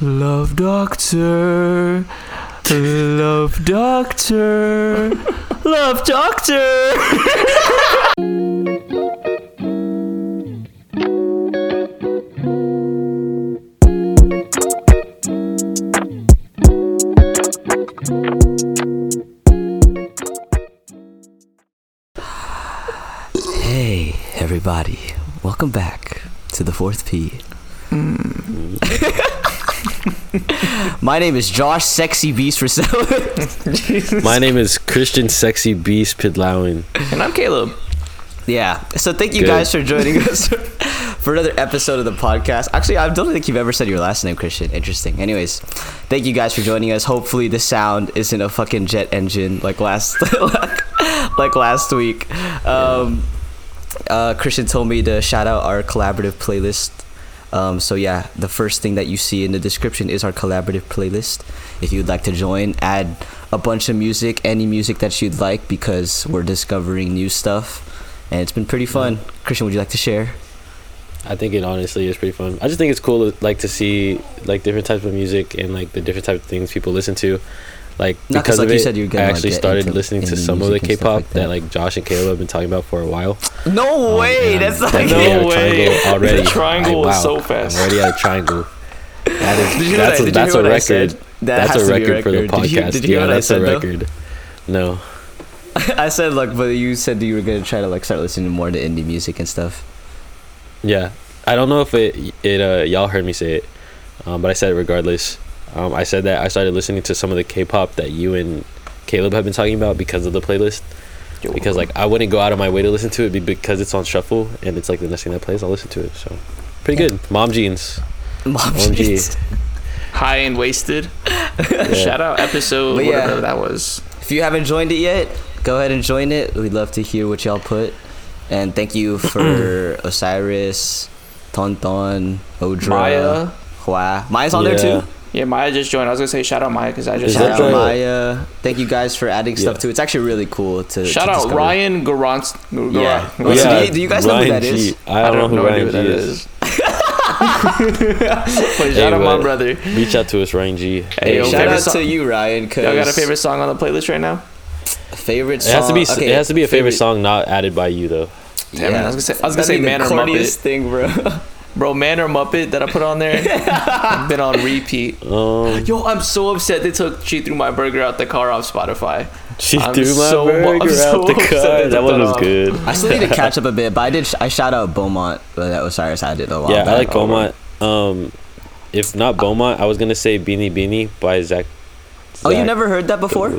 Love Doctor. Love Doctor. Love Doctor. the fourth P. My name is Josh Sexy Beast for My name is Christian Sexy Beast Pidlowin. And I'm Caleb. Yeah. So thank you Good. guys for joining us for another episode of the podcast. Actually, I don't think you've ever said your last name, Christian. Interesting. Anyways, thank you guys for joining us. Hopefully, the sound isn't a fucking jet engine like last like, like last week. Um, uh, Christian told me to shout out our collaborative playlist. Um, so yeah, the first thing that you see in the description is our collaborative playlist. If you'd like to join, add a bunch of music, any music that you'd like, because we're discovering new stuff, and it's been pretty fun. Christian, would you like to share? I think it honestly is pretty fun. I just think it's cool to, like to see like different types of music and like the different types of things people listen to. Like Not 'cause, because like of you it, said, you're I gonna, like, actually started into listening to some of the music and stuff K-pop like that. that. like Josh and Caleb have been talking about for a while. No Um, way! and That's like definitely No a way. triangle already. The triangle I- was wow, so fast. I'm already at a triangle. That is Did you that's what I- a, did you that's hear a record. That that's a to be a record for the record. Did you- podcast. did you hear yeah, what I that's said, a though? record. No. I said like, but you said you were gonna try to like start listening more to indie music and stuff. Yeah, I don't know if it it uh y'all heard me say it, um, but I said it regardless. Um, I said that I started listening to some of the K-pop that you and Caleb have been talking about because of the playlist. Because like I wouldn't go out of my way to listen to it because it's on shuffle and it's like the next thing that plays. I'll listen to it. So pretty good. Mom jeans. Mom OMG. jeans. High and wasted. Yeah. Shout out episode But yeah. whatever that was. If you haven't joined it yet, go ahead and join it. We'd love to hear what y'all put. And thank you for Osiris, Tonton, Odra, Maya. Hua. Maya's on Yeah. there too. Yeah, Maya just joined. I was gonna say shout out Maya because I just Is Shout out right? Maya. Thank you guys for adding stuff Yeah. too. It's actually really cool to shout to out discover. Ryan Garant. Yeah. Gar- Wait, so Yeah, do you- do you guys know who Ryan that is? I don't, know who Ryan G is. But Hey, shout out my brother. Reach out to us, Ryan G. Hey, yo, Shout out song- to you, Ryan. Cause Y'all got a favorite song on the playlist right now? favorite It song. has to be. okay, it has to be a favorite, song not added by you though. Damn it, I was gonna say- I was gonna say be Man or corniest Muppet. thing, bro. Bro, Man or Muppet that I put on there, I've been on repeat. Um, Yo, I'm so upset they took She Threw My Burger out the car off Spotify. she I'm threw my so mu- I'm burger so out the upset car. they That one was off. good. I still need to catch up a bit, but I did. I shout out Beaumont, but that Osiris I did a lot. Yeah, I back. like Beaumont. Um, if not Beaumont, I was gonna say Beanie Beanie by Zach. Oh, you never heard that before?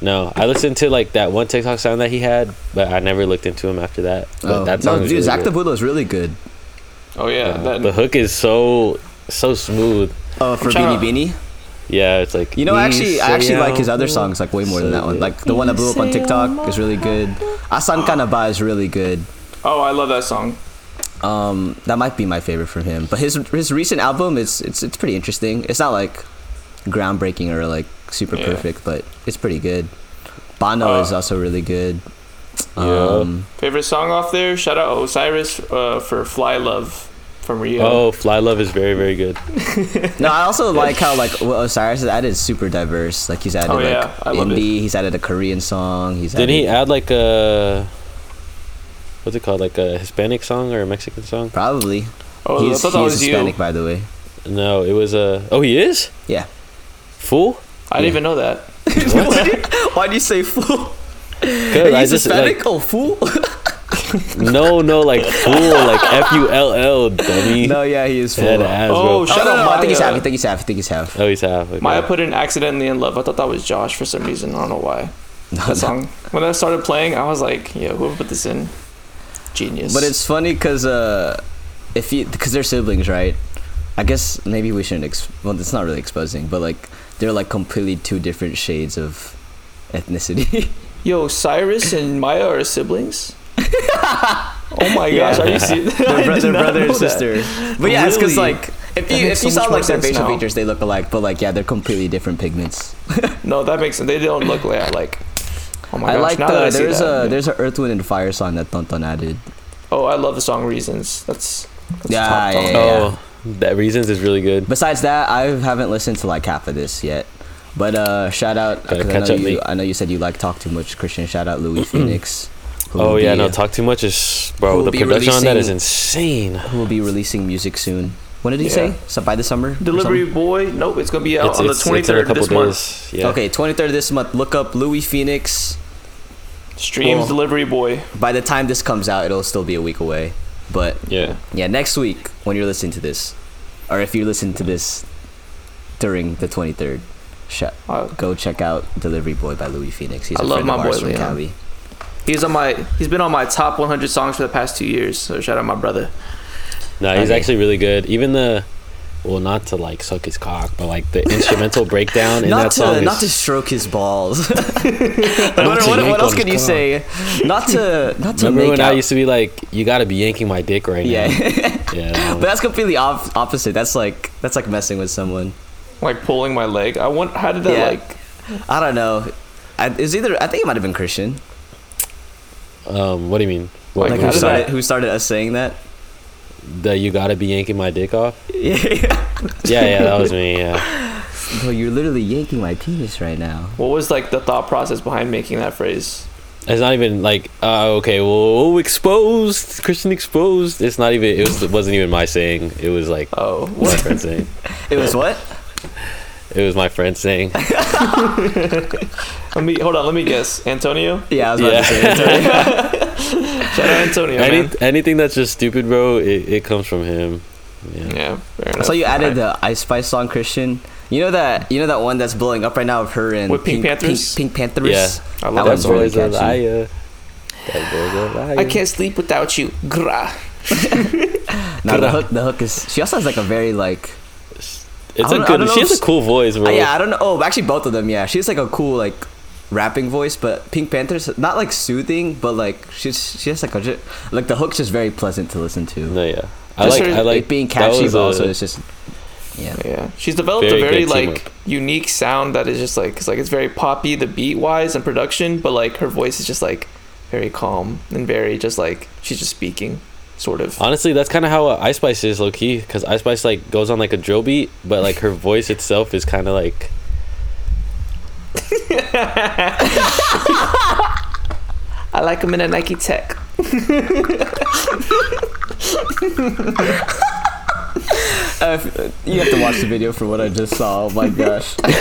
No, I listened to like that one TikTok sound that he had, but I never looked into him after that. But Oh, that song no, dude, really Zach the. Buddha is really good. Oh yeah, Uh, that, the hook is so so smooth. Oh, for trying Beanie to- Beanie. Yeah, it's like You know, actually, I actually like his other songs like way more than that one. Like the one that blew up on TikTok is really good. Asan Kanaba is really good. oh, I love that song. Um, that might be my favorite from him. But his his recent album is it's it's pretty interesting. It's not like groundbreaking or like super Yeah. perfect, but it's pretty good. Bono Uh, is also really good. Yeah. Um, Favorite song off there? Shout out Osiris uh, for Fly Love from Rio. Oh, Fly Love is very very good. no, I also like how like what Osiris has added is super diverse. Like he's added Oh, like yeah, I love it. indie, he's added a Korean song. He's Didn't he added, add like a what's it called, like a Hispanic song or a Mexican song? probably. Oh, I he's thought that he's was Hispanic, you. by the way. No, it was a. Oh, he is. Yeah. Fool. I didn't even know that. Why do you say fool? Good. I he's just Hispanic. like oh, fool. no no like fool like F U L L dummy. no, yeah, he is fool. Ass, Oh, shut Oh, no, out no, I think he's half. I think he's half. I think he's half. Oh, he's half. Okay. Maya put in "Accidentally in Love." I thought that was Josh for some reason. I don't know why. That song. When I started playing, I was like, "Yeah, whoever put this in, genius." But it's funny because uh, if you because they're siblings, right? I guess maybe we shouldn't. Ex- well, it's not really exposing, but like they're like completely two different shades of ethnicity. yo, Cyrus and Maya are siblings. oh my gosh, are you serious? they're, bro- they're brother know and that. sister. But yeah, it's because like if you makes if you saw like their facial now. features, they look alike. But like yeah, they're completely different pigments. No, that makes sense. They don't look like like. Oh my I gosh! like now that I the see there's that, a there's a Earth Wind and Fire song that Tonton added. Oh, I love the song Reasons. That's, that's Yeah, top yeah, yeah. Oh, that reasons is really good. Besides that, I haven't listened to like half of this yet. But uh, shout out Gotta 'cause I know up, you. mate. I know you said you like talk too much, Christian. Shout out Louis Phoenix. who Oh yeah, be, no, uh, talk too much is bro. The production on that is insane. who will be releasing music soon. When did he Yeah. say? So by the summer. Delivery? Boy. Nope, it's gonna be out It's, on it's, the it's in a 23rd couple this month. Yeah. Okay, 23rd this month. Look up Louis Phoenix. Streams Cool. Delivery Boy. By the time this comes out, it'll still be a week away. But Yeah. yeah, next week when you're listening to this, or if you listen to this during the 23rd, sh- Uh, go check out Delivery Boy by Louis Phoenix. He's I a love friend my of ours boy, from Leon. Cali. he's on my. He's been on my top 100 songs for the past two years. So shout out my brother. No, he's Okay. actually really good. Even the, well, not to like suck his cock, but like the instrumental breakdown in that to song not to is. stroke his balls. not what, what- what else on can you his say? Not to not to Remember make when out. I used to be like, you got to be yanking my dick right yeah, now? Yeah. but that's completely op- opposite. That's like that's like messing with someone. Like pulling my leg. I want. How did that Yeah. like? I don't know. I, it's either I think it might have been Christian. Um, what do you mean? What, Like, Like who started that- who started us saying that? that you got to be yanking my dick off? Yeah, Yeah, yeah, that was me. Yeah. Bro, you're literally yanking my penis right now. What was like the thought process behind making that phrase? It's not even like, uh, okay, well, exposed, Christian exposed. It's not even. It was. It wasn't even my saying. It was like Oh, what my friend saying. It was what? It was my friend saying. let me hold on. Let me guess. Antonio. Yeah, I was about Yeah. to say. Antonio. Shout out Antonio, Any, man. anything that's just stupid, bro, it, it comes from him. Yeah. Yeah, fair enough. saw you added the Ice Spice song, Christian. You know that you know that one that's blowing up right now of her and With PinkPantheress? Pink, PinkPantheress. Yeah. I that love That one's that song. really boy's catchy. liar. That boy's a liar. I can't sleep without you. Gra. No, the hook. The hook is. She also has like a very like. It's I a good. She has a cool voice, bro. Uh, yeah, I don't know. Oh, actually, both of them. Yeah, she has like a cool like rapping voice, but PinkPantheress not like soothing, but like she's she has like a ju- like the hook's just very pleasant to listen to. No, yeah. I Just like. her- I like it being catchy, was but a- also it's just yeah. Yeah, she's developed Very a very like teamwork. unique sound that is just like it's like it's very poppy, the beat wise and production, but like her voice is just like very calm and very just like she's just speaking, sort of. Honestly, that's kind of how uh, Ice Spice is, low key. Because Ice Spice like goes on like a drill beat, but like her voice itself is kind of like. I like him in a Nike Tech. Uh, uh, you have to watch the video for what I just saw. Oh my gosh. what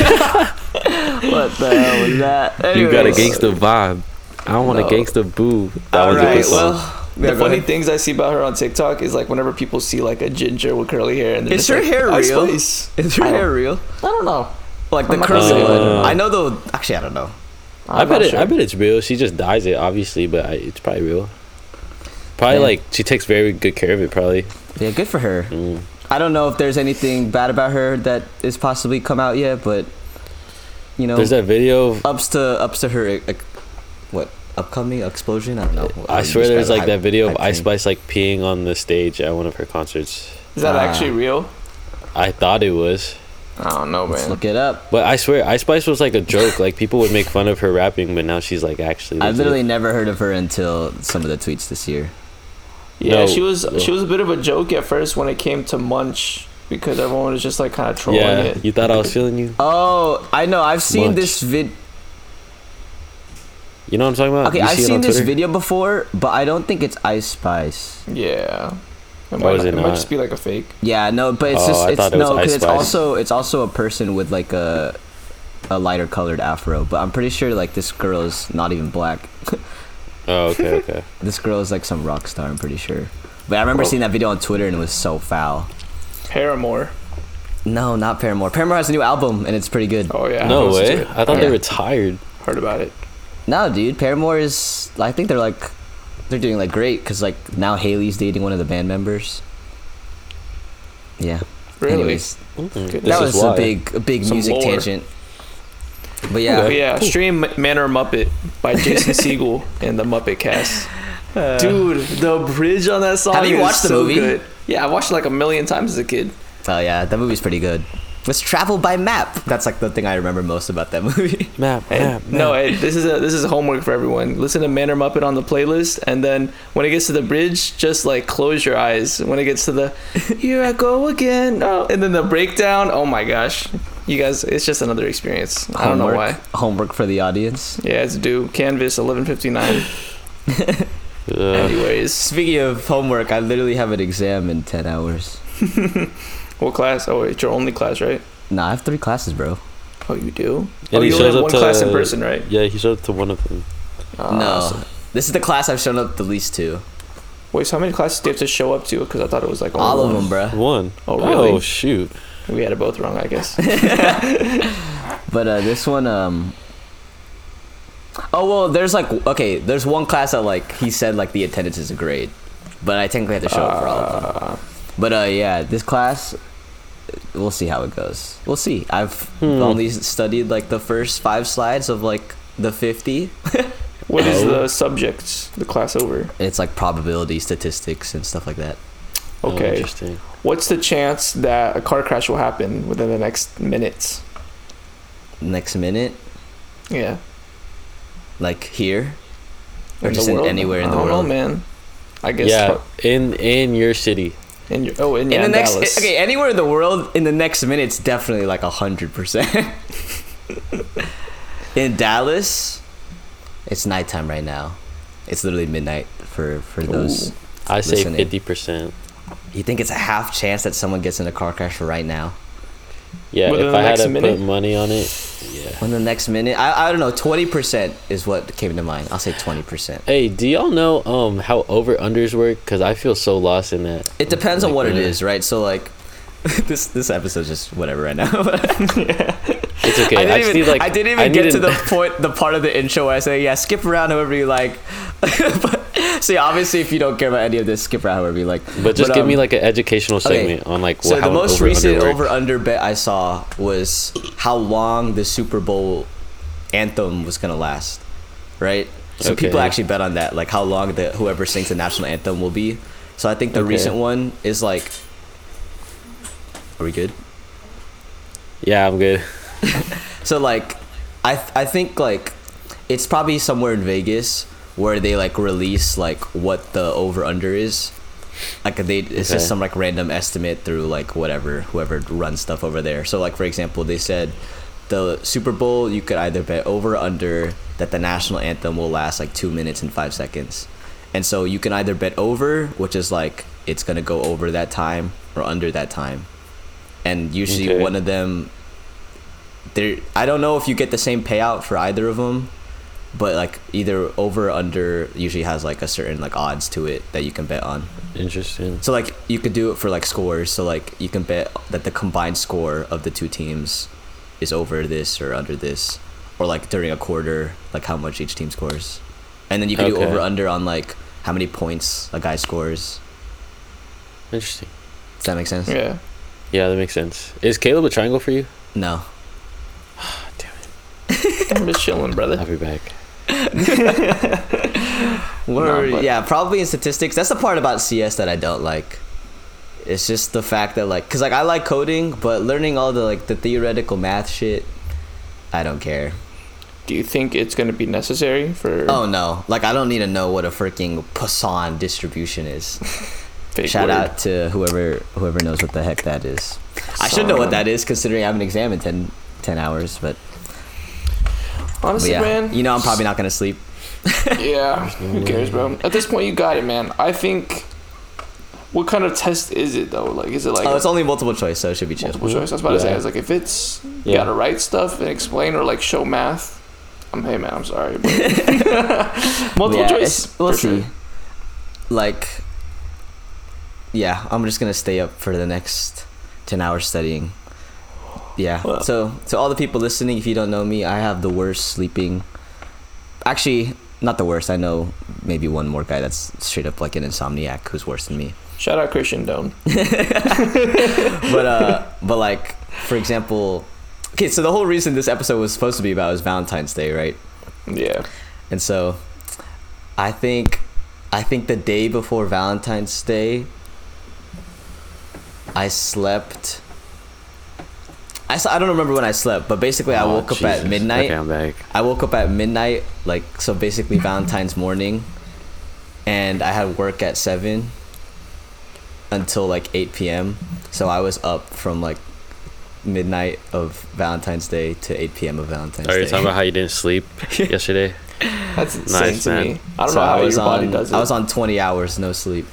the hell was that? You got a Anyways. gangster vibe. I want No. a gangster boo. That All was a good right, song. well, Yeah, the go funny ahead. things I see about her on TikTok is like whenever people see like a ginger with curly hair and they're Is her like, hair real? Spice." Is her hair real? I don't know. Like the I'm not curly say one. I know though. Actually, I don't know. I I'm bet not it. I bet it's real. She just dyes it, obviously, but I, it's probably real. Probably Yeah. like she takes very good care of it. Probably. Yeah, good for her. Mm. I don't know if there's anything bad about her that is possibly come out yet, but you know, There's that video. Of, ups to ups to her. uh, what upcoming explosion? I don't know. How I swear, there's like it. that video of Ice Spice like peeing on the stage at one of her concerts. Is that Ah. actually real? I thought it was, I don't know, Let's man. look it up. but I swear, Ice Spice was like a joke. Like people would make fun of her rapping, but now she's like actually. I legit. literally never heard of her until some of the tweets this year. Yeah, No. she was she was a bit of a joke at first when it came to Munch because everyone was just like kind of trolling Yeah, it. you thought I was feeling you. Oh, I know. I've seen Much. this vid. You know what I'm talking about? Okay, You I've see seen this Twitter? video before, but I don't think it's Ice Spice. Yeah. It Or might, is it it might just be like a fake. Yeah, no, but it's Oh, just it's thought it no, because it's also it's also a person with like a a lighter colored afro. But I'm pretty sure like this girl is not even black. Oh, okay, okay. This girl is like some rock star. I'm pretty sure. But I remember Well- seeing that video on Twitter and it was so foul. Paramore. No, not Paramore. Paramore has a new album and it's pretty good. Oh yeah. no way. I thought Yeah. they retired. Heard about it. No, dude, Paramore is. I think they're like, they're doing like great because like now Hayley's dating one of the band members. Yeah. Really? Anyways, Mm, Good. this that is was a big, a big Some music lore. tangent. But yeah, But yeah, stream Man or Muppet by Jason Siegel and the Muppet Cast. Dude, the bridge on that song Have you is watched the so movie? good. Yeah, I watched it like a million times as a kid. oh yeah, that movie's pretty good. Let's travel by map. That's like the thing I remember most about that movie. Map, Hey, map, no, map. hey, this is a this is homework for everyone. Listen to Man or Muppet on the playlist, and then when it gets to the bridge, just like close your eyes. When it gets to the "Here I go again," oh, and then the breakdown. Oh my gosh, you guys, it's just another experience. I don't know why. Homework for the audience. Yeah, it's due. Canvas, eleven fifty nine. Anyways, Speaking of homework, I literally have an exam in ten hours. what class? Oh, it's your only class, right? Nah, I have three classes, bro. Oh, you do. And oh, he you only shows have up one to- class in person, right? yeah, he showed up to one of them. Ah, no, so- this is the class I've shown up the least to. wait, so how many classes do you have to show up to? Because I thought it was like only All of them, bruh. One. Oh, really? Oh shoot. We had it both wrong, I guess. But uh, this one, um. Oh well, there's like okay, there's one class that like he said like the attendance is a grade, but I technically have to show up for all of them. Uh, But uh, yeah, this class, we'll see how it goes. We'll see. I've Hmm. only studied like the first five slides of like the fifty. What is Oh. the subject, the class over? It's like probability, statistics, and stuff like that. Oh, Okay. interesting. What's the chance that a car crash will happen within the next minutes? Next minute, Yeah. like here, or In just in anywhere in I the don't world. know, man. I guess. Yeah, in in your city. In your, oh, in, In yeah, the in next, Dallas. okay, anywhere in the world, in the next minute, it's definitely like a hundred percent. In Dallas, it's nighttime right now. It's literally midnight for for those. Ooh. I say fifty percent. You think it's a half chance that someone gets in a car crash right now? Yeah, Within if the I had to minute? put money on it, yeah. In the next minute, I, I don't know. Twenty percent is what came to mind. I'll say twenty percent. Hey, do y'all know um how over unders work? Cause I feel so lost in that. It depends on what it yeah. is, right? So like, this this episode's just whatever right now. It's okay. I I, didn't just even, need like I didn't even need get to an- the point, the part of the intro where I say, yeah, skip around however you like. but, see, obviously, if you don't care about any of this, skip around however you like. But just give me um, like an educational okay. segment on like So the most over recent over under bet I saw was how long the Super Bowl anthem was gonna last, right? So people actually bet on that, like how long the whoever sings the national anthem will be. So I think the Okay. recent one is like. Are we good? Yeah, I'm good. So like, I th- I think like, it's probably somewhere in Vegas where they like release like what the over under is. Like they, it's Okay. just some like random estimate through like whatever whoever runs stuff over there. So like for example, they said the Super Bowl you could either bet over or under that the national anthem will last like two minutes and five seconds, and so you can either bet over, which is like it's gonna go over that time, or under that time, and usually Okay. one of them there I don't know if you get the same payout for either of them, but like either over or under usually has like a certain like odds to it that you can bet on. Interesting. So like you could do it for like scores. So like you can bet that the combined score of the two teams is over this or under this, or like during a quarter, like how much each team scores, and then you can do Okay. over under on like how many points a guy scores. Interesting. Does that make sense? Yeah. Yeah, that makes sense. Is Caleb a triangle for you? No. Damn it. I'm just chilling, brother. I'll be back. But- yeah, probably in statistics. That's the part about CS that I don't like. It's just the fact that like, cause like I like coding, but learning all the like the theoretical math shit, I don't care. Do you think it's going to be necessary for Oh no, like I don't need to know what a freaking Poisson distribution is. Shout word? out to whoever whoever knows what the heck that is. I should know what that is considering I haven't examined in 10, 10 hours, but Honestly, yeah, man. you know I'm probably not gonna sleep. Yeah. Who cares, bro? At this point, you got it, man. I think. What kind of test is it though? Like, is it like oh, a it's only multiple choice, so it should be chill. multiple choice? I was about to say, Yeah. I was like, if it's you Yeah. gotta write stuff and explain or like show math. I'm hey man, I'm sorry, but multiple Yeah, choice. it's- We'll see. sure. Like, yeah, I'm just gonna stay up for the next ten hours studying. Yeah. Well. So to all the people listening, if you don't know me, I have the worst sleeping. Actually, not the worst. I know maybe one more guy that's straight up like an insomniac who's worse than me. Shout out Christian Dome. But uh, but like for example, okay. So the whole reason this episode was supposed to be about is Valentine's Day, right? Yeah. And so I think I think the day before Valentine's Day I slept I, s- I don't remember when I slept, but basically I Oh, woke up at midnight. Okay, I'm back. I woke up at midnight, like so basically Valentine's morning, and I had work at seven until like eight p.m. So I was up from like midnight of Valentine's Day to eight p.m. of Valentine's Day. Are Day. you talking about how you didn't sleep yesterday? That's insane Nice, to man. me. I don't so know how I was your body on. does it. I was on twenty hours no sleep.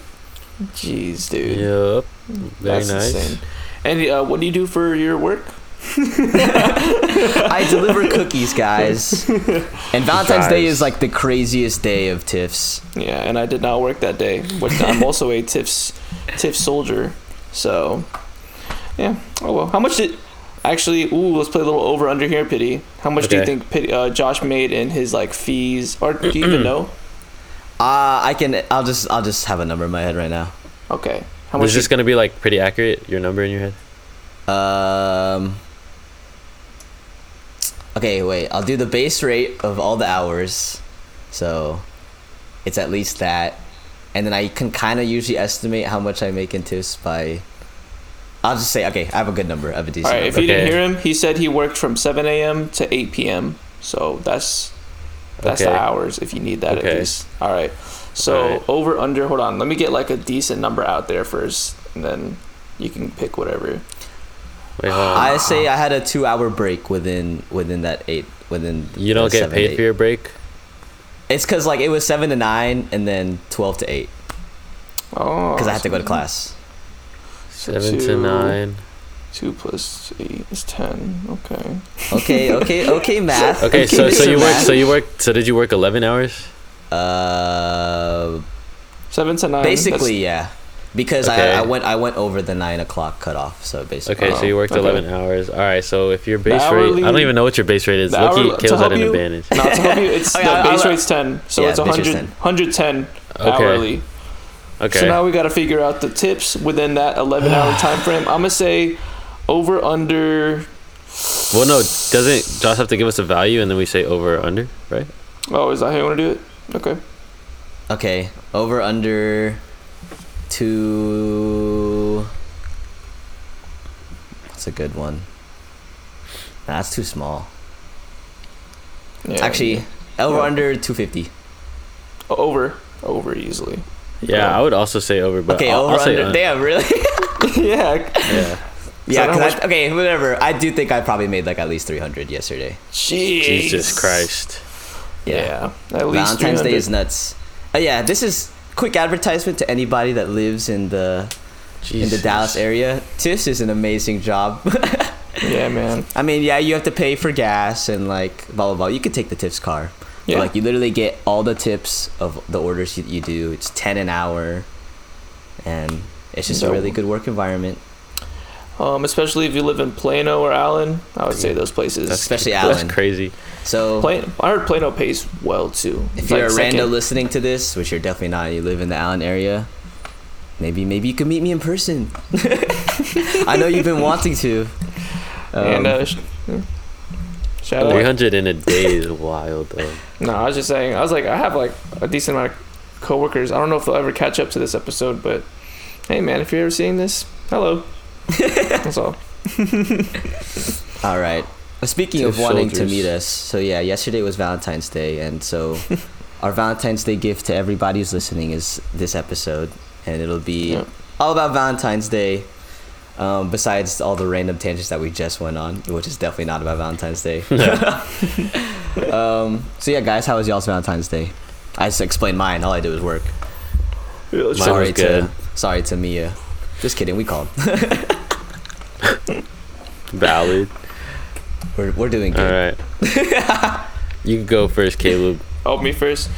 Jeez, dude. Yep. Very That's nice. insane. And uh, what do you do for your work? I deliver cookies, guys. And Valentine's Day is like the craziest day of Tiff's. Yeah, and I did not work that day. Which I'm also a Tiff's TIFF soldier. So, yeah. Oh well. How much did actually? Ooh, let's play a little over under here, pity. How much do you think Pity, uh, Josh made in his like fees, or do you even know? Uh, I can. I'll just. I'll just have a number in my head right now. Okay. How much? Is this gonna be like pretty accurate? Your number in your head? Um. Okay, wait. I'll do the base rate of all the hours, so it's at least that, and then I can kind of usually estimate how much I make in tips by. I'll just say okay. I have a good number. I have a All decent. right. If number. you didn't hear him, he said he worked from 7 a.m. to 8 p.m. So that's that's the hours if you need that at Okay. least. All right. So Alright. over under. Hold on. Let me get like a decent number out there first, and then you can pick whatever. Wait, hold on. I say I had a two-hour break within within that eight within. you don't get seven paid eight. for your break. It's because like it was seven to nine and then twelve to eight Oh. because I had to go to class. Seven to two- nine. Two plus eight is ten. Okay. Okay, okay, okay, math. Okay, so so you worked. So you worked. So did you work eleven hours? Uh, Seven to nine. basically, yeah. Because Okay. I, I went I went over the nine o'clock cutoff, so basically. Okay, so you worked okay. eleven hours. All right. So if your base hourly- rate, I don't even know what your base rate is. The Loki hour- to kills at an advantage. That's, not to help you. It's Okay, the I'll- base I'll- rate's ten, so Yeah, it's base 100, 110 Okay. hourly. Okay. So now we got to figure out the tips within that 11 hour time frame. I'm gonna say over under. well, no. Doesn't Josh have to give us a value and then we say over or under, right? Oh, is that how you want to do it? Okay. Okay, over under two. That's a good one. Nah, that's too small. Yeah, Actually, over Yeah. under two fifty. over, over easily. Yeah, I would also say over, but Okay, I'll, over I'll under. un- Damn, really? yeah. Yeah. yeah, how 'cause much- I, okay, whatever. I do think I probably made like at least three hundred yesterday. Jeez. Jesus Christ. Yeah. At least Valentine's Day is nuts. Uh, yeah, this is quick advertisement to anybody that lives in the in the Dallas area. Tiff's is an amazing job. Yeah, man. I mean, yeah, you have to pay for gas and like blah blah blah. You could take the Tiff's car. But, Yeah. like you literally get all the tips of the orders you, you do. It's ten an hour, and it's just a really good work environment. Um, especially if you live in Plano or Allen, I would say those places. That's Especially That's Allen. crazy. So Plano, I heard Plano pays well too. if It's you're like a rando listening to this, which you're definitely not, you live in the Allen area. Maybe maybe you can meet me in person. I know you've been wanting to. and Um, uh, sh- shout out. Three hundred in a day is wild, though. No, I was just saying. I was like, I have like a decent amount of coworkers. I don't know if they'll ever catch up to this episode, but hey, man, if you're ever seeing this, hello. That's all. All right. Well, Speaking of Two wanting to meet us, so yeah, yesterday was Valentine's Day, and so our Valentine's Day gift to everybody who's listening is this episode, and it'll be Yeah. all about Valentine's Day. Um, besides all the random tangents that we just went on, which is definitely not about Valentine's Day. um, so yeah, guys, how was y'all's Valentine's Day? I just explained mine. All I did was work. Yeah, let's Mine try- sorry was good. to sorry to Mia. Just kidding. We called. Valid. we're we're doing good. All right. you can go first, Caleb. Oh, me first.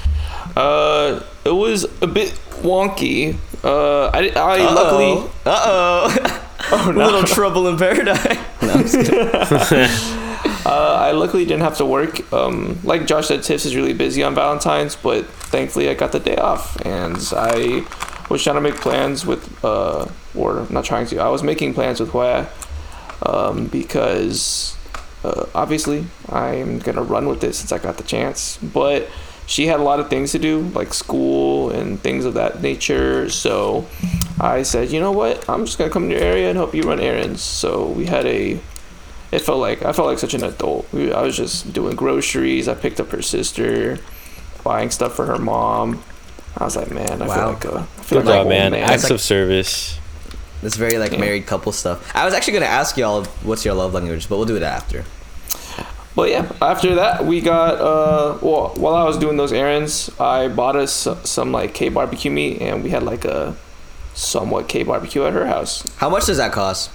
Uh, it was a bit wonky. Uh, I, I luckily. Uh oh. Oh A little trouble in paradise. No, I'm just. Uh, I luckily didn't have to work. Um, like Josh said, Tiff's is really busy on Valentine's, but thankfully I got the day off, and I was trying to make plans with, uh, or not trying to. I was making plans with Hua, um, because uh, obviously I'm gonna run with this since I got the chance. But she had a lot of things to do, like school and things of that nature. So I said, you know what? I'm just gonna come to your area and help you run errands. So we had a it felt like I felt like such an adult. We- I was just doing groceries. I picked up her sister, buying stuff for her mom. I was like, man, I feel like a, feel Good like job, an man. Acts like- of service. It's very like Yeah. married couple stuff. I was actually gonna ask y'all what's your love language, but we'll do it after. But yeah, after that, we got uh, well, while I was doing those errands, I bought us some like K barbecue meat, and we had like a somewhat K barbecue at her house. How much does that cost?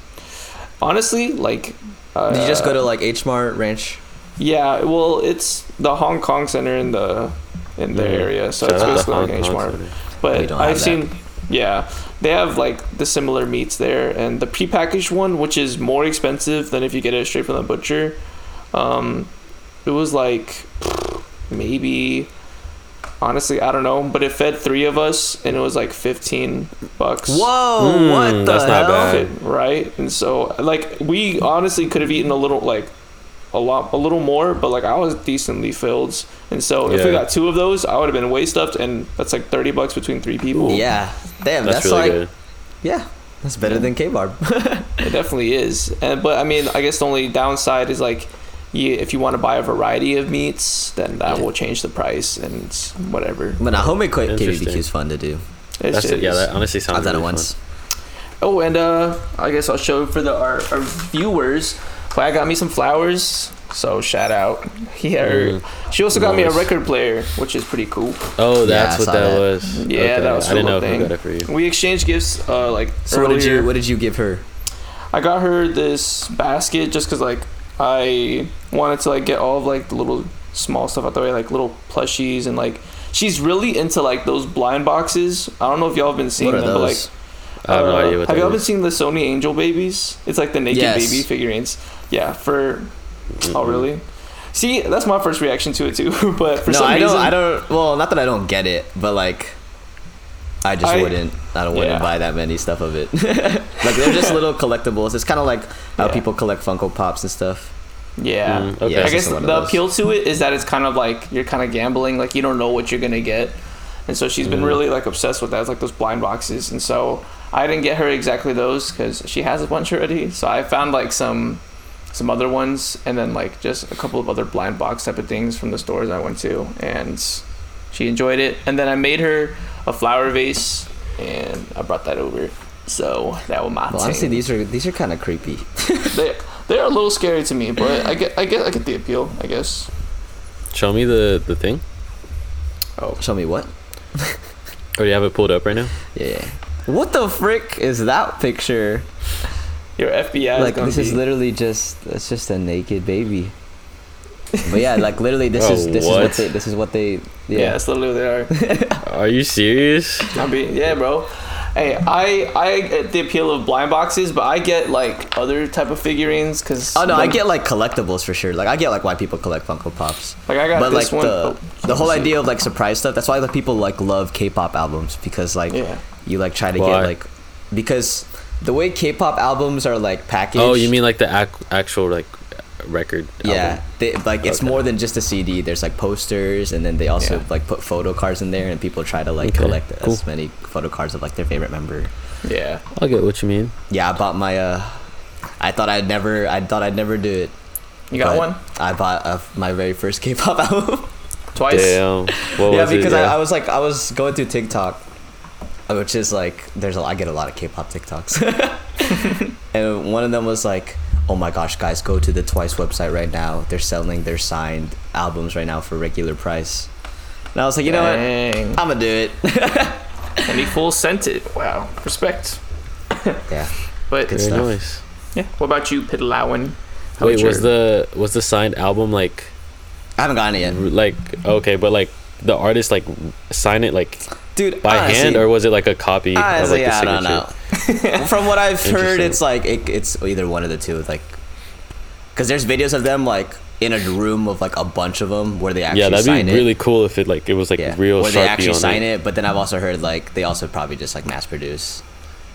Honestly, like, uh, Did you just go to like H Mart Ranch? Yeah, well, it's the Hong Kong Center in the in the Mm. area, so Shout it's out to basically like H Kong Mart. Center. We But don't I've have that. seen, yeah, they have like the similar meats there, and the prepackaged one, which is more expensive than if you get it straight from the butcher. Um, it was like maybe, honestly, I don't know, but it fed three of us, and it was like fifteen bucks. Whoa! Mm, what the that's not bad. Right? And so, like, we honestly could have eaten a little, like, a lot, a little more, but like, I was decently filled. And so, if we got two of those, I would have been way stuffed, and that's like thirty bucks between three people. Yeah, damn, That's, that's, really like good. yeah, that's better than K Barb. It definitely is. And but I mean, I guess the only downside is like, you, if you want to buy a variety of meats, then that Yeah. will change the price and whatever. but now homemade K- Interesting. KBBQ is fun to do. It's That's it. Yeah, that honestly sounds I've done it really once. Oh, and uh, I guess I'll show for the our, our viewers. But got me some flowers, so shout out. Yeah, Mm, she also got me a record player, which is pretty cool. Oh, that's I what that, that. was. Yeah, Okay. that was cool. I didn't know little who thing. got it for you. We exchanged gifts, uh, like So what did you what did you give her? I got her this basket just because like I wanted to like get all of like the little small stuff out the way, like little plushies and like she's really into like those blind boxes. I don't know if y'all have been seeing What are them, but like? I have no uh, idea what have y'all been seeing the Sonny Angel babies? It's like the naked Yes. baby figurines. Yeah, for oh Mm-mm. really? See, that's my first reaction to it too. but for no, some I reason, don't. I don't. Well, not that I don't get it, but like, I just I- wouldn't. I don't wouldn't buy that many stuff of it. like they're just little collectibles. It's kind of like how Yeah. people collect Funko Pops and stuff. Yeah. Mm, okay. Yeah, I guess just one of the appeal to it is that it's kind of like you're kind of gambling, like you don't know what you're gonna get, and so she's been Mm. really like obsessed with that, it's like those blind boxes, and so I didn't get her exactly those because she has a bunch already. So I found like some some other ones, and then like just a couple of other blind box type of things from the stores I went to, and she enjoyed it. And then I made her a flower vase, and I brought that over. So that was my Well, thing. honestly, these are these are kind of creepy. they they're a little scary to me, but I get I get I get the appeal, I guess. Show me the the thing. Oh. Show me what? oh, you have it pulled up right now? Yeah. What the frick is that picture? Your FBI like is gonna this is literally just it's just a naked baby. But yeah, like literally this Bro, oh, is this what? is what they this is what they yeah. yeah. that's literally what they are. Are you serious? I mean, yeah, bro. Hey, I I get the appeal of blind boxes, but I get like other type of figurines because Oh no, I get like collectibles for sure. Like I get like why people collect Funko Pops. like I got but this like one. the oh, the whole let me see. idea of like surprise stuff. That's why the people like love K-pop albums because like Yeah. you like try to Why? get like because the way K-pop albums are like packaged. Oh, you mean like the ac- actual like record? Yeah, album? they, like it's Okay. more than just a CD. There's like posters, and then they also Yeah. like put photo cards in there, and people try to like Okay, collect cool. as many photo cards of like their favorite member. Yeah. I'll get what you mean. Yeah, I bought my. uh I thought I'd never. I thought I'd never do it. You got one I bought uh, my very first K-pop album. twice. Damn. What yeah, was it? because Yeah. I, I was like, I was going through TikTok, Uh, which is like, there's a, I get a lot of K-pop TikToks, and one of them was like, oh my gosh, guys, go to the Twice website right now. They're selling their signed albums right now for regular price. And I was like, you know what? I'm gonna do it. And he full sent it. Wow. Respect. yeah. But Good Very stuff. nice. yeah. What about you, Pitlawan? How Wait, your- was the was the signed album like I haven't gotten it yet, like okay, but like the artist like sign it like dude. by honestly- hand or was it like a copy of Honestly, like the I don't know. From what I've heard, it's like it, it's either one of the two. Like, because there's videos of them like in a room of like a bunch of them where they actually Yeah, that'd sign be it. really cool if it like it was like yeah, real where Sharpie they actually sign it. it. But then I've also heard like they also probably just like mass produce.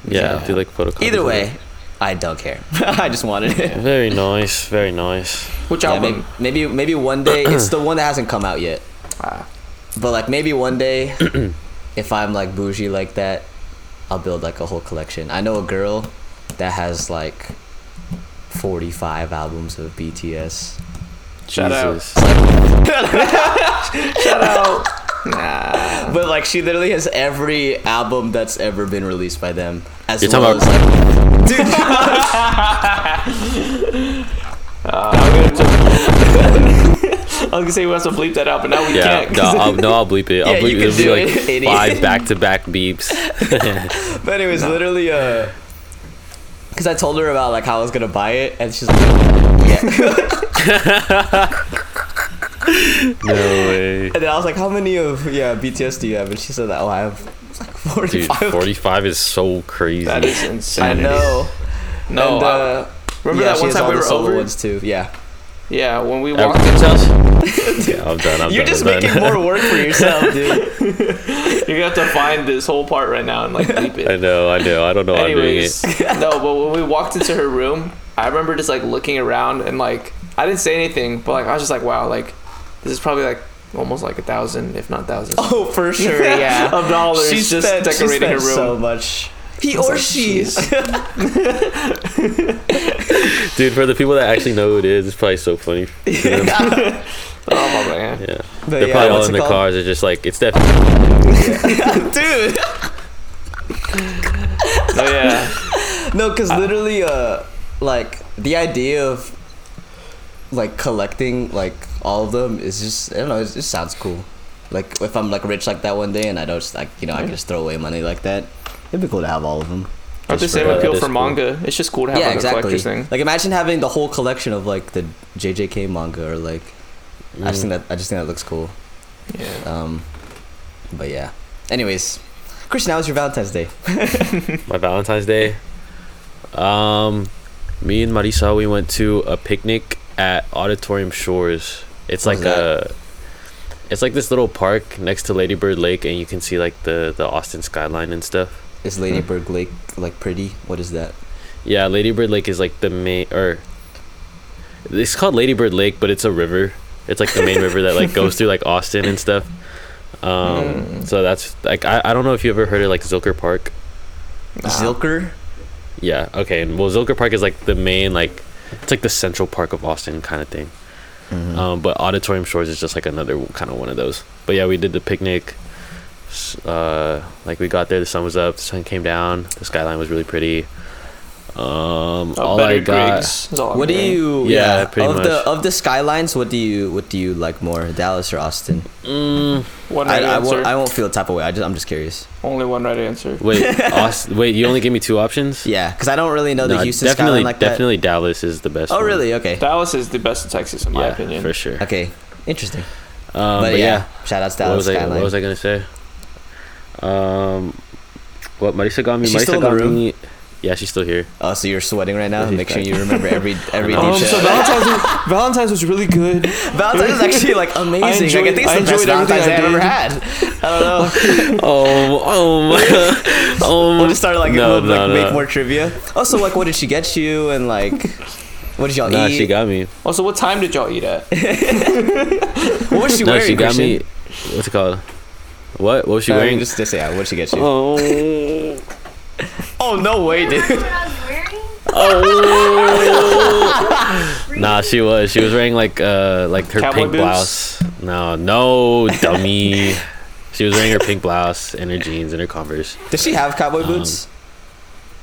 Yeah, Yeah. do like photocopies. Either way. I don't care. I just wanted it. Very nice, very nice. Which Yeah, album? maybe, maybe maybe one day it's the one that hasn't come out yet. Ah. But like maybe one day, if I'm like bougie like that, I'll build like a whole collection. I know a girl that has like 45 albums of BTS. Shout out. Jesus. Shout out. Nah. But like, she literally has every album that's ever been released by them. As You're well talking as, like, Uh, I'm gonna just, I was gonna say we have to bleep that out, but now we Yeah, can't. no, 'cause I'll, no, I'll bleep it. I'll Yeah, bleep you it. can It'll be do like it, idiot. five back-to-back beeps. but it was literally uh, because I told her about like how I was gonna buy it, and she's like, yeah. no way, And then I was like, how many of yeah BTS do you have? And she said that oh I have like dude. 45. Forty-five is so crazy. that is insane. I know. No, and, I- uh, remember yeah, that one time we were solo over? ones too. Yeah. Yeah, when we At walked Rick's into house? yeah, I'm done. I'm You're done. just I'm making done. more work for yourself, dude. You're gonna have to find this whole part right now and like bleep it. I know, I know. I don't know. how I'm doing Anyways, it. no, but when we walked into her room, I remember just like looking around and like I didn't say anything, but like I was just like, wow, like this is probably like almost like a thousand, if not thousands, Oh, for sure, yeah. of dollars She just spent, she decorating her room. so much. He I was or like, she. Dude, for the people that actually know who it is, it's probably so funny. to them. Oh my god. Yeah. But They're yeah, probably all in it the called? cars. It's just like, it's definitely. dude. Oh yeah. No, because literally, uh, like the idea of like collecting like all of them is just I don't know. It just sounds cool. Like if I'm like rich like that one day and I don't just like you know I can just throw away money like that, it'd be cool to have all of them. But the same for- appeal that for is cool. manga. It's just cool to have yeah, like a exactly. collector's thing. Like imagine having the whole collection of like the JJK manga or like I just Mm. think that I just think that looks cool. Yeah. Um, but yeah. Anyways, Christian, how was your Valentine's Day? my Valentine's Day. Um, me and Marisa we went to a picnic at Auditorium Shores. It's What's like a, it's like this little park next to Lady Bird Lake, and you can see like the the Austin skyline and stuff. Is Lady Bird Lake like pretty? What is that? Yeah, Lady Bird Lake is like the main, or it's called Lady Bird Lake, but it's a river. It's like the main river that like goes through like Austin and stuff. Um, Mm. so that's like I, I don't know if you ever heard of like Zilker Park. Nah. Zilker? Yeah. Okay. and Well, Zilker Park is like the main like it's like the central park of Austin kind of thing. Mhm. Um, but Auditorium Shores is just like another kind of one of those. But yeah, we did the picnic. S- Uh, like we got there, the sun was up, the sun came down, the skyline was really pretty. Um, Oh, all I got. Is all I'm What do hearing. you? Yeah, pretty of much. the of the skylines, what do you what do you like more, Dallas or Austin? Mm, One I, right I answer. won't I won't feel the type of way. I just I'm just curious. Only one right answer. wait, Aust- wait, you only give me two options? Yeah, because I don't really know the No, Houston definitely, skyline like definitely Dallas is the best. that. Oh one. really? Okay. Dallas is the best in Texas, in my yeah, opinion. for sure. Okay. Interesting. Um, but, but yeah, yeah, shout out what Dallas was I? skyline. What was I gonna say? Um, what Marisa got me? Is she Marisa still in the got room? me. Yeah, she's still here. Oh, so you're sweating right now? Yeah, she's Make sure you remember every every Um, Um, detail. so Valentine's was, Valentine's was really good. Valentine's is actually like amazing. like, I think it's I the best Valentine's I I've ever had. I don't know. Oh, um, um. We'll just start like, no, we'll, like no, make more trivia. Also, like, what did she get you, and like, what did y'all Nah, eat? she got me. Also, what time did y'all eat at? what was she no, wearing? she got Christian? me. What's it called? What? What was she No, wearing? Just, just yeah. What did she get you? Oh. Oh no way, dude. What I was wearing? Oh. nah, she was. She was wearing like uh like her Cowboy pink boots? blouse. No, no, dummy. she was wearing her pink blouse and her jeans and her Converse. Does she have cowboy Um, boots?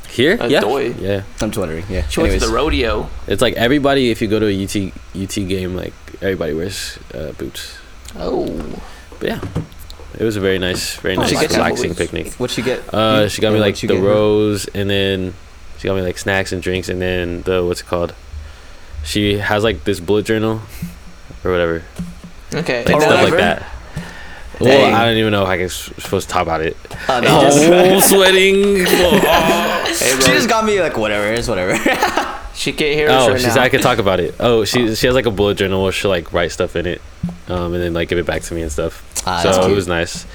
Here? A yeah. doy. Yeah. I'm just wondering. Yeah. She went to the rodeo. It's like everybody. If you go to a UT UT game, like everybody wears uh, boots. Oh. But yeah, it was a very nice, very nice, relaxing picnic. What'd she get? Uh, she got me like the get her? rose, and then she got me like snacks and drinks, and then the what's it called? She has like this bullet journal, or whatever, Okay. like Or stuff whatever? like that. Dang. Well, I don't even know if I can supposed to talk about it. Oh, no, Oh, sweating. Oh, Hey, she just got me like whatever. It's whatever. she can't hear us oh right she now. said I could talk about it. Oh, she she has like a bullet journal where she'll like write stuff in it, um, and then like give it back to me and stuff. Ah, that's so it was nice.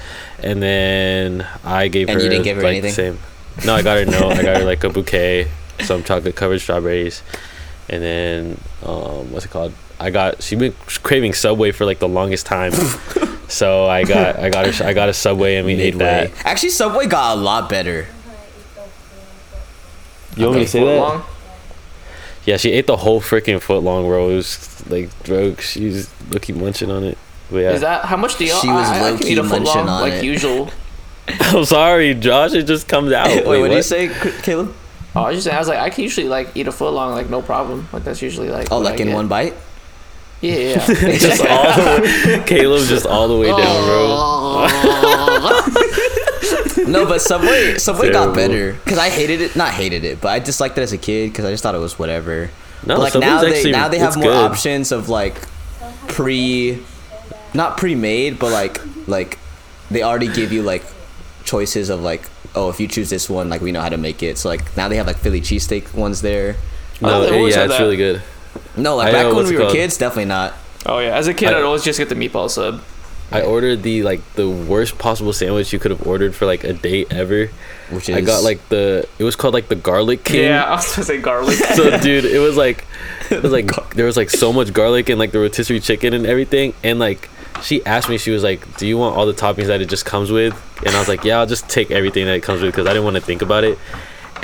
And then I gave And her you didn't give her like anything? the same. No, I got her no. I got her like a bouquet, some chocolate covered strawberries, and then um, what's it called? I got she been craving Subway for like the longest time, so I got I got her I got a Subway and we ate that. Actually, Subway got a lot better. You want me to say that? long? Yeah, she ate the whole freaking foot long, bro. It was like, bro, she's looking munching on it. But yeah, Is that how much do y'all? She was I, I can eat a foot munching long on like it. usual. I'm sorry, Josh. It just comes out. Wait, what, do you say, C- Caleb? Oh, I was just saying, I was like, I can usually like eat a foot long, like no problem. Like that's usually like. Oh, like I in get. one bite? Yeah, yeah. just all the way, Caleb just all the way down, bro. No, but Subway Subway got better because I hated it. Not hated it, but I disliked it as a kid because I just thought it was whatever. No, but like Subway's now they actually- now they have more good. options of like pre, not pre-made, but like like they already give you like choices of like oh if you choose this one like we know how to make it. So like now they have like Philly cheesesteak ones there. Oh, No, they always yeah, it's that. really good. No, like I back when we were called? kids, definitely not. Oh yeah. As a kid, I- I'd always just get the meatball sub. I ordered the like the worst possible sandwich you could have ordered for like a date ever. Which is I got like the it was called like the garlic king. Yeah, I was gonna say garlic. So dude, it was like it was like there was like so much garlic and like the rotisserie chicken and everything and like she asked me she was like, "Do you want all the toppings that it just comes with?" And I was like, "Yeah, I'll just take everything that it comes with because I didn't want to think about it."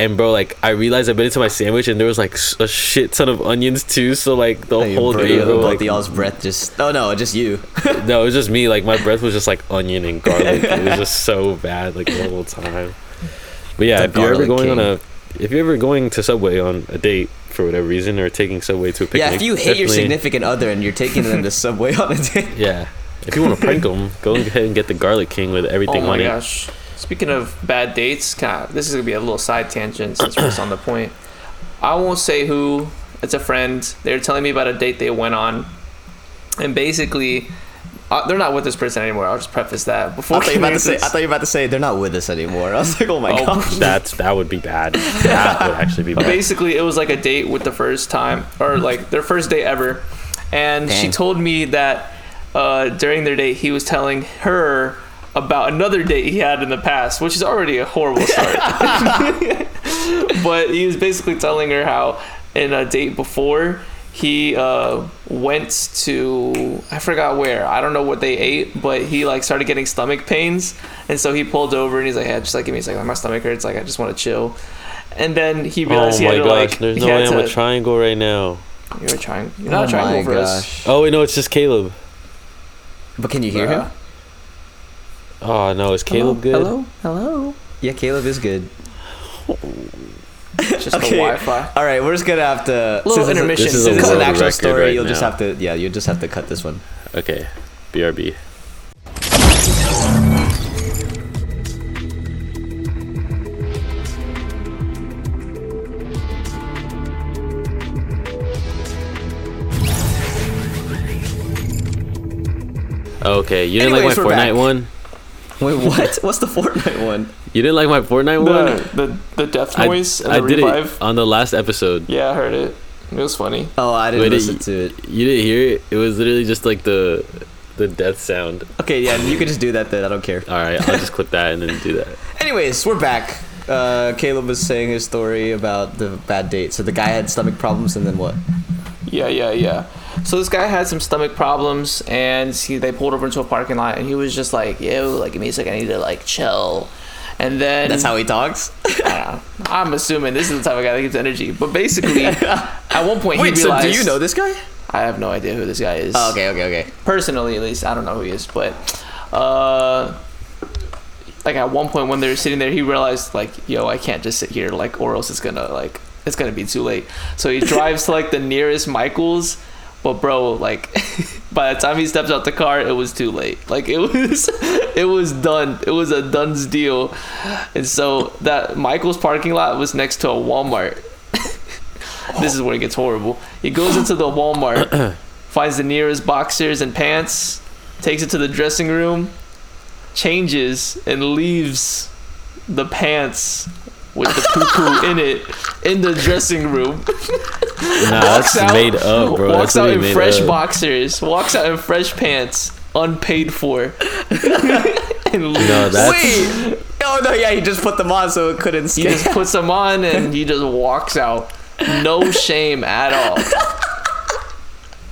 And bro, like I realized I bit into my sandwich and there was like a shit ton of onions too. So like the Hey, whole bro, day, bro, like of y'all's breath just oh no, just you. no, it was just me. Like my breath was just like onion and garlic. it was just so bad, like the whole time. But yeah, The if you're ever garlic going on a, if you're ever going to Subway on a date for whatever reason, or taking Subway to a picnic, yeah, if you hate your significant other and you're taking them to Subway on a date. yeah, if you want to prank them, go ahead and get the garlic king with everything. Oh everything my on it. Gosh. Speaking of bad dates, kind of, this is gonna be a little side tangent since we're just on the point. I won't say who. It's a friend. They were telling me about a date they went on, and basically, uh, they're not with this person anymore. I'll just preface that before. I thought you were about to say. I thought you were about to say they're not with us anymore. I was like, oh my Oh. gosh. That's that would be bad. That would actually be bad. basically, it was like a date with the first time, or like their first date ever. And she told me that uh, during their date, he was telling her about another date he had in the past, which is already a horrible start. but he was basically telling her how in a date before, he uh, went to I forgot where. I don't know what they ate, but he like started getting stomach pains, and so he pulled over and he's like, "Yeah, just like give me a second. My stomach hurts. Like I just want to chill." And then he Oh realized he my had to gosh, like. there's no way I'm a triangle right now. You're trying. You're not oh trying my for us. gosh. Oh wait, no, it's just Caleb. But can you hear Bruh. him? Oh no, is Caleb good? Hello, hello. Yeah, Caleb is good. Just Okay. the Wi-Fi. All right, we're just gonna have to. Little since it's intermission. This is Since a it's an actual story, right you'll just have to. Yeah, you'll just have to cut this one. Okay, BRB. Okay, you didn't Anyways, like we're my Fortnite back. one. Wait, what? What's the Fortnite one? You didn't like my Fortnite one. The, the the death I, noise and I the did revive. it on the last episode. Yeah, I heard it. It was funny. Oh, I didn't Wait, listen it- to it. You didn't hear it. It was literally just like the the death sound. Okay, yeah, you can just do that then. I don't care. All right, I'll just clip that and then do that. Anyways, we're back. Uh, Caleb was saying his story about the bad date. So the guy had stomach problems, and then what? Yeah, yeah, yeah. So this guy had some stomach problems, and he they pulled over into a parking lot, and he was just like, "Yo, like give me a second, I need to like chill." And then That's how he talks. I, I'm assuming this is the type of guy that gives energy. But basically, at one point Wait, he so do you know this guy? I have no idea who this guy is. Oh, okay, okay, okay. personally at least i don't know who he is but uh like at one point when they were sitting there he realized like yo i can't just sit here like or else it's gonna like it's gonna be too late so he drives to like the nearest michael's but bro like by the time he steps out the car it was too late. Like it was it was done. It was a done's deal. And so that michael's parking lot was next to a walmart. This is where it gets horrible. He goes into the walmart finds the nearest boxers and pants, takes it to the dressing room, changes, and leaves the pants with the poo poo in it in the dressing room. Nah, Walks that's out- made up, bro. Walks that's out literally in fresh up. boxers. Walks out in fresh pants, unpaid for. and leaves. No, that's Wait. Oh no, yeah, he just put them on so it couldn't see He just puts them on and he just walks out. No shame at all.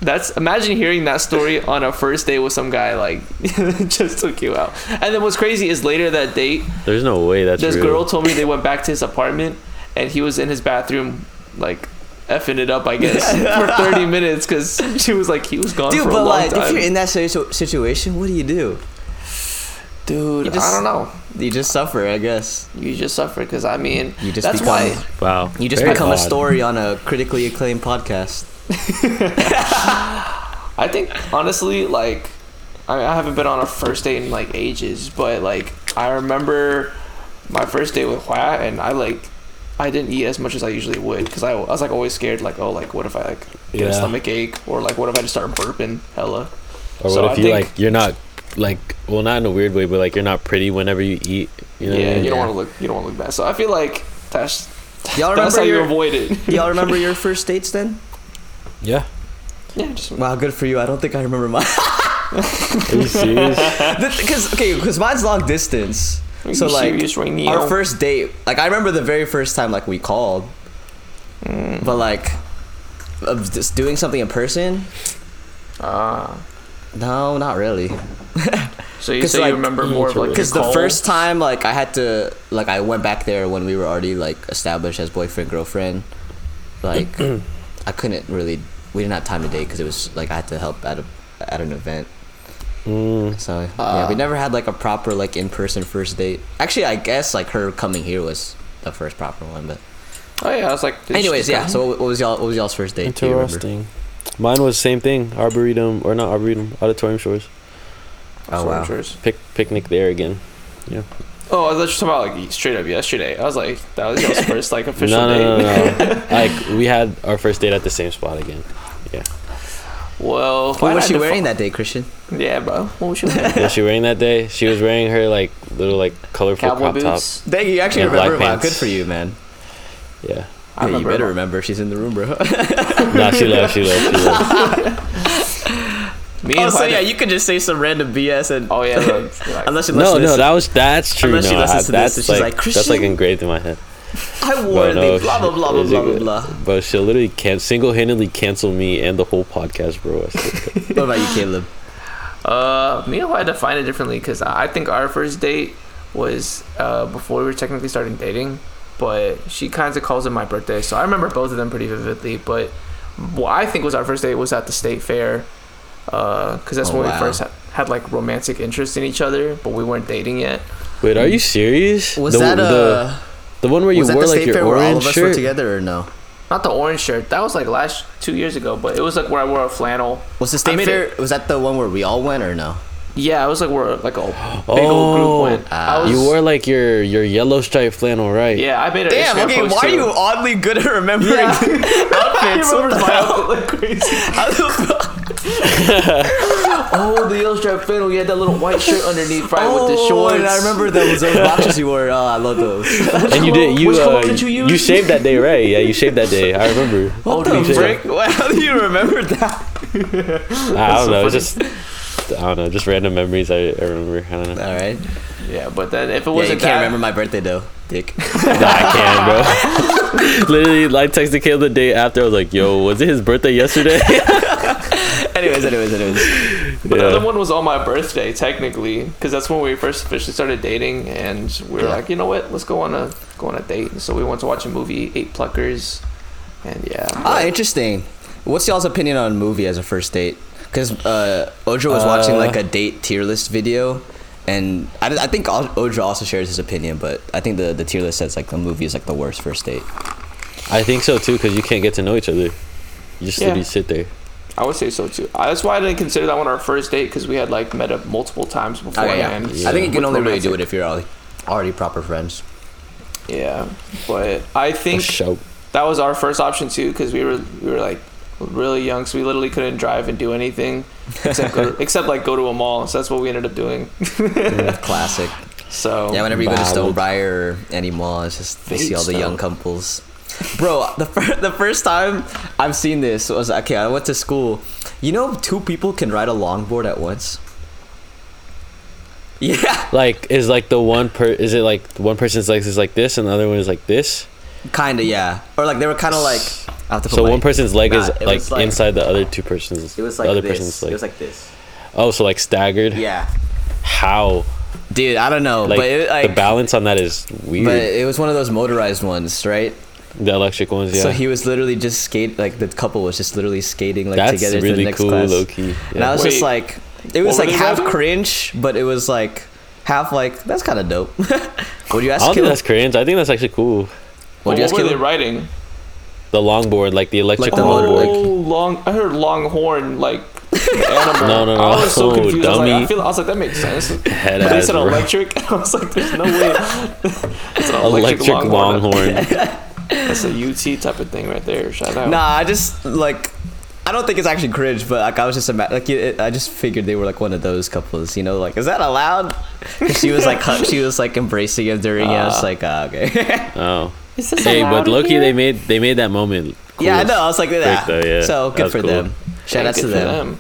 That's imagine hearing that story on a first date with some guy like just took you out. And then what's crazy is later that date, there's no way that's this real. girl told me they went back to his apartment and he was in his bathroom like effing it up, I guess, for 30 minutes because she was like, he was gone Dude, for a but long like, time. if you're in that situation, what do you do? Dude, You just- I don't know. You just suffer, I guess. You just suffer because I mean, You just that's become- why. Wow. You just Very become a story on a critically acclaimed podcast. I think honestly, like, I, mean, I haven't been on a first date in like ages, but like, I remember my first date with Hua, and I like, I didn't eat as much as I usually would because I, I was like always scared, like, oh, like, what if I like get a stomach ache, or like, what if I just start burping hella? Or what So if I you think- like you're not like well not in a weird way, but like you're not pretty whenever you eat. You know what I yeah, mean? you don't want to look, you don't want to look bad. So I feel like that's Y'all that's remember how you avoid it. Y'all remember your first dates then? Yeah. yeah, just Wow, good for you. I don't think I remember mine. Are you serious? Because okay, because mine's long distance. Are So like serious right our first date, like I remember the very first time like we called, Mm. but like of just doing something in person. Ah, No, not really. so you 'Cause, say like, you remember more of like Because the first time, like I had to, like I went back there when we were already like established as boyfriend girlfriend. Like I couldn't really, we didn't have time to date because it was like I had to help at a at an event. Mm, So yeah, we never had like a proper like in person first date. Actually, I guess like her coming here was the first proper one. But Oh yeah, I was like. anyways, yeah. So what was y'all? What was y'all's first date? Do you remember? interesting. Mine was same thing. Arboretum or not arboretum? Auditorium shores. Oh, wow. Shores. Pic picnic there again. Oh, I thought you were talking about like straight up yesterday. I was like, that was your first like official no, no, date. no, no. like we had our first date at the same spot again. Yeah. Well, What was she wearing that day, Christian? Yeah, bro. What was she wearing? Was she wearing that day? She was wearing her like little like colorful Cowboy crop top. boots. Dang, you actually And black remember. Wow, pants. good for you, man. Yeah. I yeah, you better about- remember. She's in the room, bro. Nah, she left. She left. She left. Me oh, so yeah, you could just say some random BS and Oh yeah. the- like, unless you No, no, that was that's true. Unless she listens I- to this that's and she's like, like, that's like engraved in my head. I wore But no, the blah blah blah blah blah blah. But she'll literally can single-handedly cancel me and the whole podcast, bro. I swear to God. What about you, Caleb? Uh, me and Hyde define it differently because I think our first date was uh, before we were technically starting dating, but she kind of calls it my birthday, so I remember both of them pretty vividly. But what I think was our first date was at the state fair, because that's Oh, when wow. we first had, had like romantic interest in each other, but we weren't dating yet. Wait, are you serious? Was the, that the, uh the one where you wore like your fair where all orange of us were shirt? together or no? Not the orange shirt. That was like last two years ago, but it was like where I wore a flannel. Was the I state fair? it- Was that the one where we all went or no? Yeah, it was like where like a big Oh, old group went. ah. I was, You wore like your your yellow striped flannel, right? Yeah, I made it. Damn. Instagram Okay. post Why are you oddly good at remembering Yeah. outfits? He What the my hell? outfit like crazy. How the fuck? Oh, the yellow striped flannel. You had that little white shirt underneath, right, with the Oh, shorts. and I remember those those boxes you wore. Oh, I love those. And you did you uh, did you you, shaved that day, right? Yeah, you shaved that day. I remember. Oh, the frick? How do you remember that? I don't so know. funny. Just I don't know. Just random memories. I, I remember. I don't know. All right. Yeah, but then if it Yeah, you wasn't can't that, remember my birthday though, Dick. Nah, I can, bro. Literally, like texted Caleb the day after. I was like, "Yo, was it his birthday yesterday?" Anyways, anyways, anyways. But the other one was on my birthday, technically, because that's when we first officially started dating, and we were Yeah. like, you know what, let's go on a go on a date. And so we went to watch a movie, Eight Pluckers, and yeah. Ah, interesting. What's y'all's opinion on a movie as a first date? Because uh, Ojo was watching Uh, like a date tier list video, and I, I think Ojo also shares his opinion, but I think the, the tier list says like the movie is like the worst first date. I think so too, because you can't get to know each other. You just Yeah. literally sit there. I would say so too. Uh, That's why I didn't consider that one our first date because we had like met up multiple times Okay, yeah. beforehand. I think you can only really do it if you're already, proper friends. Yeah, but I think that was our first option too because we were we were like really young, so we literally couldn't drive and do anything except go except like go to a mall. So that's what we ended up doing. Classic. So Yeah, whenever you go to. Stonebriar or any mall, it's just you see all the young couples. Bro, the fir- the first time I've seen this was okay. I went to school. You know, two people can ride a longboard at once. Yeah, Like, is like the one per? Is it like one person's legs is like this and the other one is like this? kind of. Yeah, or like they were kind of like. I have to put So one person's leg Nah, is like, like- inside the other two persons. It was the like other this. person's leg. It was like this. oh, so like staggered. Yeah, How? dude. I don't know, Like, but it, like the balance on that is weird. But it was one of those motorized ones, right? The electric ones, yeah. So he was literally just skate like the couple was just literally skating like That's together to the really next cool, class. low key. And I Yeah. was just like, it was like half riding? cringe, but it was like half like that's kind of dope. Would you ask? I don't think that's cringe. I think that's actually cool. Would you what ask were they Caleb? riding? The longboard, like the electric Like the oh, longboard. long. I heard longhorn, like animal. No, no, no. I was so Oh, confused. I was, like, dummy. I, feel, I was like, that makes sense. Head But they said electric. I was like, there's no way. it's an electric, Electric longhorn. longhorn. That's a UT type of thing right there. Shout out. Nah, I just like. I don't think it's actually cringe, but like I was just ima- like it, I just figured they were like one of those couples, you know, like is that allowed? 'Cause she was like she was like embracing him during it. I was Ah. like, ah, okay. Oh. Is this Hey, allowed but lowkey, here? they made they made that moment. Cool. yeah, I know. I was like, yeah. though, yeah. So good for cool. them. Shout Yeah, out to good for them.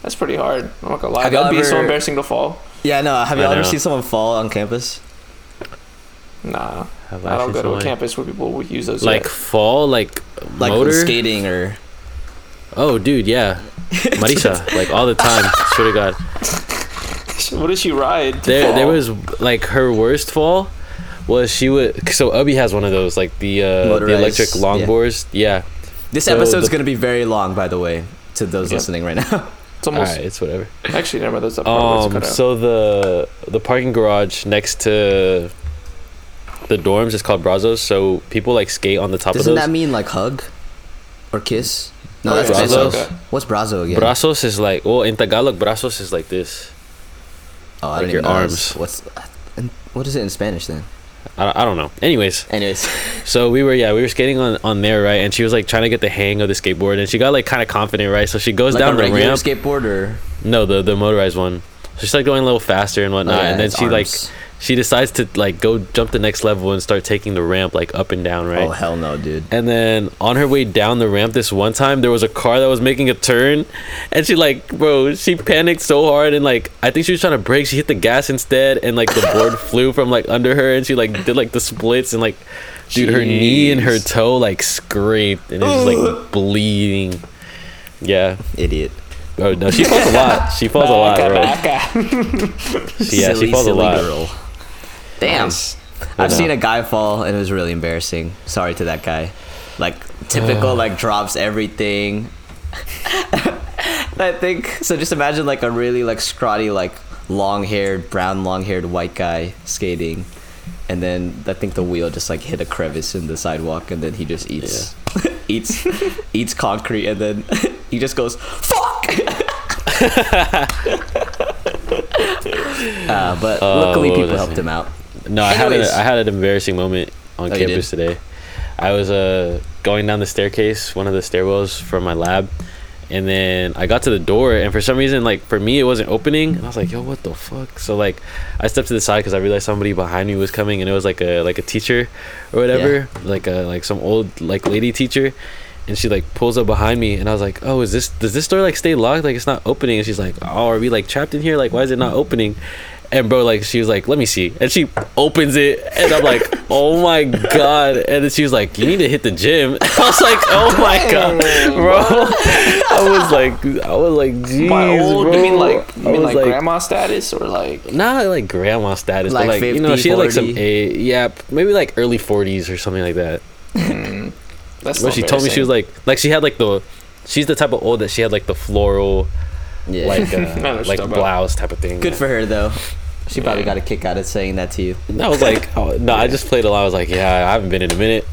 That's pretty hard. I'm not gonna lie. Have y'all That'd be so embarrassing to fall. Yeah, no. Have I you ever seen someone fall on campus? Nah, Have I don't go to a campus where people would use those. Like yet. fall, like, Like motor. skating or Oh, dude, yeah. Marisa, like all the time. Swear to God. what did she ride? to There, there was like her worst fall was she would. So Ubby has one of those, like the uh, the electric yeah. longboards. Yeah. This So episode's the- gonna be very long, by the way, to those Yep. listening right now. It's almost right, it's whatever. actually never mind. That's that part where it's Um, so the the parking garage next to the dorms is called Brazos. So people like skate on the top of the Doesn't that mean like hug or kiss? No, Oh, that's yeah, Brazos. Okay. What's Brazo again? Brazos is like well in Tagalog, brazos is like this. oh, I like don't your even know. arms. What's and what is it in Spanish then? I, I don't know. Anyways, Anyways, so we were yeah we were skating on on there right, and she was like trying to get the hang of the skateboard, and she got like kind of confident right, so she goes like down a the ramp. skateboard or No, the the motorized one. So she's like going a little faster and whatnot, Oh, yeah, and then it's she like arms. She decides to like go jump the next level and start taking the ramp like up and down, right? Oh hell no, dude. And then on her way down the ramp, this one time there was a car that was making a turn, and she like, bro, she panicked so hard and like I think she was trying to brake. She hit the gas instead, and like the board flew from like under her, and she like did like the splits and like, dude, her knee and her toe like scraped, and it's just like bleeding. Yeah. Idiot. Oh no, she falls a lot. She falls a lot, Baka, bro. baka. She- yeah, she Silly, falls a lot. Girl. Damn. Nice. I've know. seen a guy fall and it was really embarrassing. Sorry to that guy. Like typical, like drops everything. I think so. Just imagine like a really like scrawny, like long-haired, brown, long-haired white guy skating, and then I think the wheel just like hit a crevice in the sidewalk, and then he just eats, eats, eats concrete, and then he just goes fuck. uh, but Oh, luckily people helped him out. No, I had a, I had an embarrassing moment on Oh, campus today. I was uh going down the staircase, one of the stairwells from my lab, and then I got to the door, and for some reason, like for me, it wasn't opening, and I was like, "Yo, what the fuck?" So like, I stepped to the side because I realized somebody behind me was coming, and it was like a like a teacher, or whatever, like a like some old like lady teacher. And she like pulls up behind me, and I was like, "Oh, is this does this door like stay locked? Like it's not opening?" And she's like, "Oh, are we like trapped in here? Like why is it not opening?" And bro, like she was like, "Let me see," and she opens it, and I'm like, "Oh my god!" And then she was like, "You need to hit the gym." I was like, "Oh my god, bro!" I was like, I was like, "Jeez, My old, bro." you mean like you mean was like, grandma status or like Not like grandma status, Like but like you know, 50, she had like some a yeah, maybe like early 40s or something like that. mm, that's But she told me she was like, like she had like the, she's the type of old that she had like the floral, Yeah. like I know what uh, like talking about. blouse type of thing. Good for her though. She probably got a kick out of saying that to you. And I was like, oh, no, I just played a lot. I was like, yeah, I haven't been in a minute.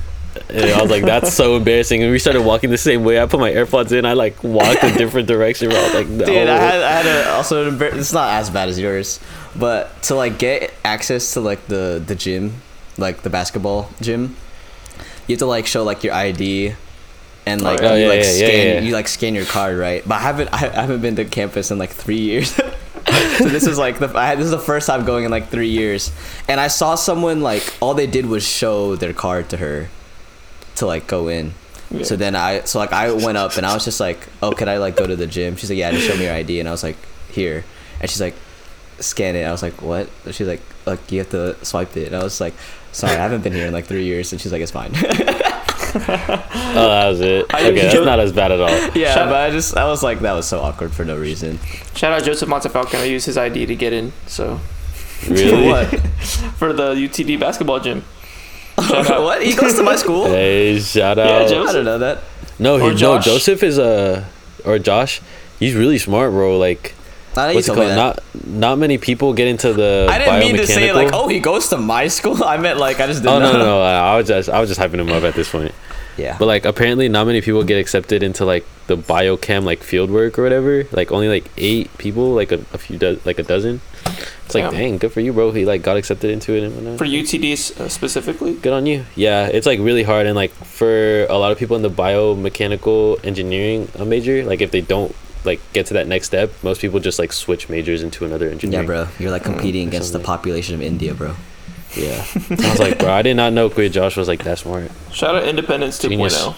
And I was like, that's so embarrassing. And we started walking the same way. I put my AirPods in. I like walked a different direction. I was like, no. Dude, I had, I had a, also an embar- it's not as bad as yours, but to like get access to like the the gym, like the basketball gym, you have to like show like your ID, and like Oh, you yeah, like yeah, yeah, scan you like scan your card right. But I haven't I, I haven't been to campus in like three years. so this is like the I had, this is the first time going in like three years, and I saw someone like all they did was show their card to her, to like go in. Yeah. So then I, so like I went up and I was just like, oh, can I like go to the gym? She's like, yeah, just show me your ID. And I was like, here. And she's like, scan it. I was like, what? She's like, like you have to swipe it. And I was like, sorry, I haven't been here in like three years. And she's like, it's fine. Oh, that was it. I Okay, that's not as bad at all. yeah, Shut but I just, I was like, that was so awkward for no reason. shout out Joseph Montefalcon. I used his ID to get in. So Really? what? for the UTD basketball gym. What? He goes to my school? Hey, shout Yeah, out. Joe. I don't know that. no, he, no, Joseph is a or Josh. He's really smart, bro. Like, I know you what's it called? that. Not not many people get into the. I didn't mean to say like, oh, he goes to my school. I meant like I just Oh didn't no, know. no, no! I was just I was just hyping him up at this point. Yeah. But like apparently not many people get accepted into like the biochem like field work or whatever. Like only like eight people, like a, a few do- like a dozen. It's like Damn. dang, good for you, bro. He like got accepted into it and whatnot. For UTDs uh, specifically? Good on you. Yeah, it's like really hard and like for a lot of people in the biomechanical engineering uh, major, like if they don't like get to that next step, most people just like switch majors into another engineering. yeah, bro. You're like competing against the population of India, bro. Yeah. I was like, bro, I did not know Quid Josh was like that smart. Shout out Independence 2.0. Genius.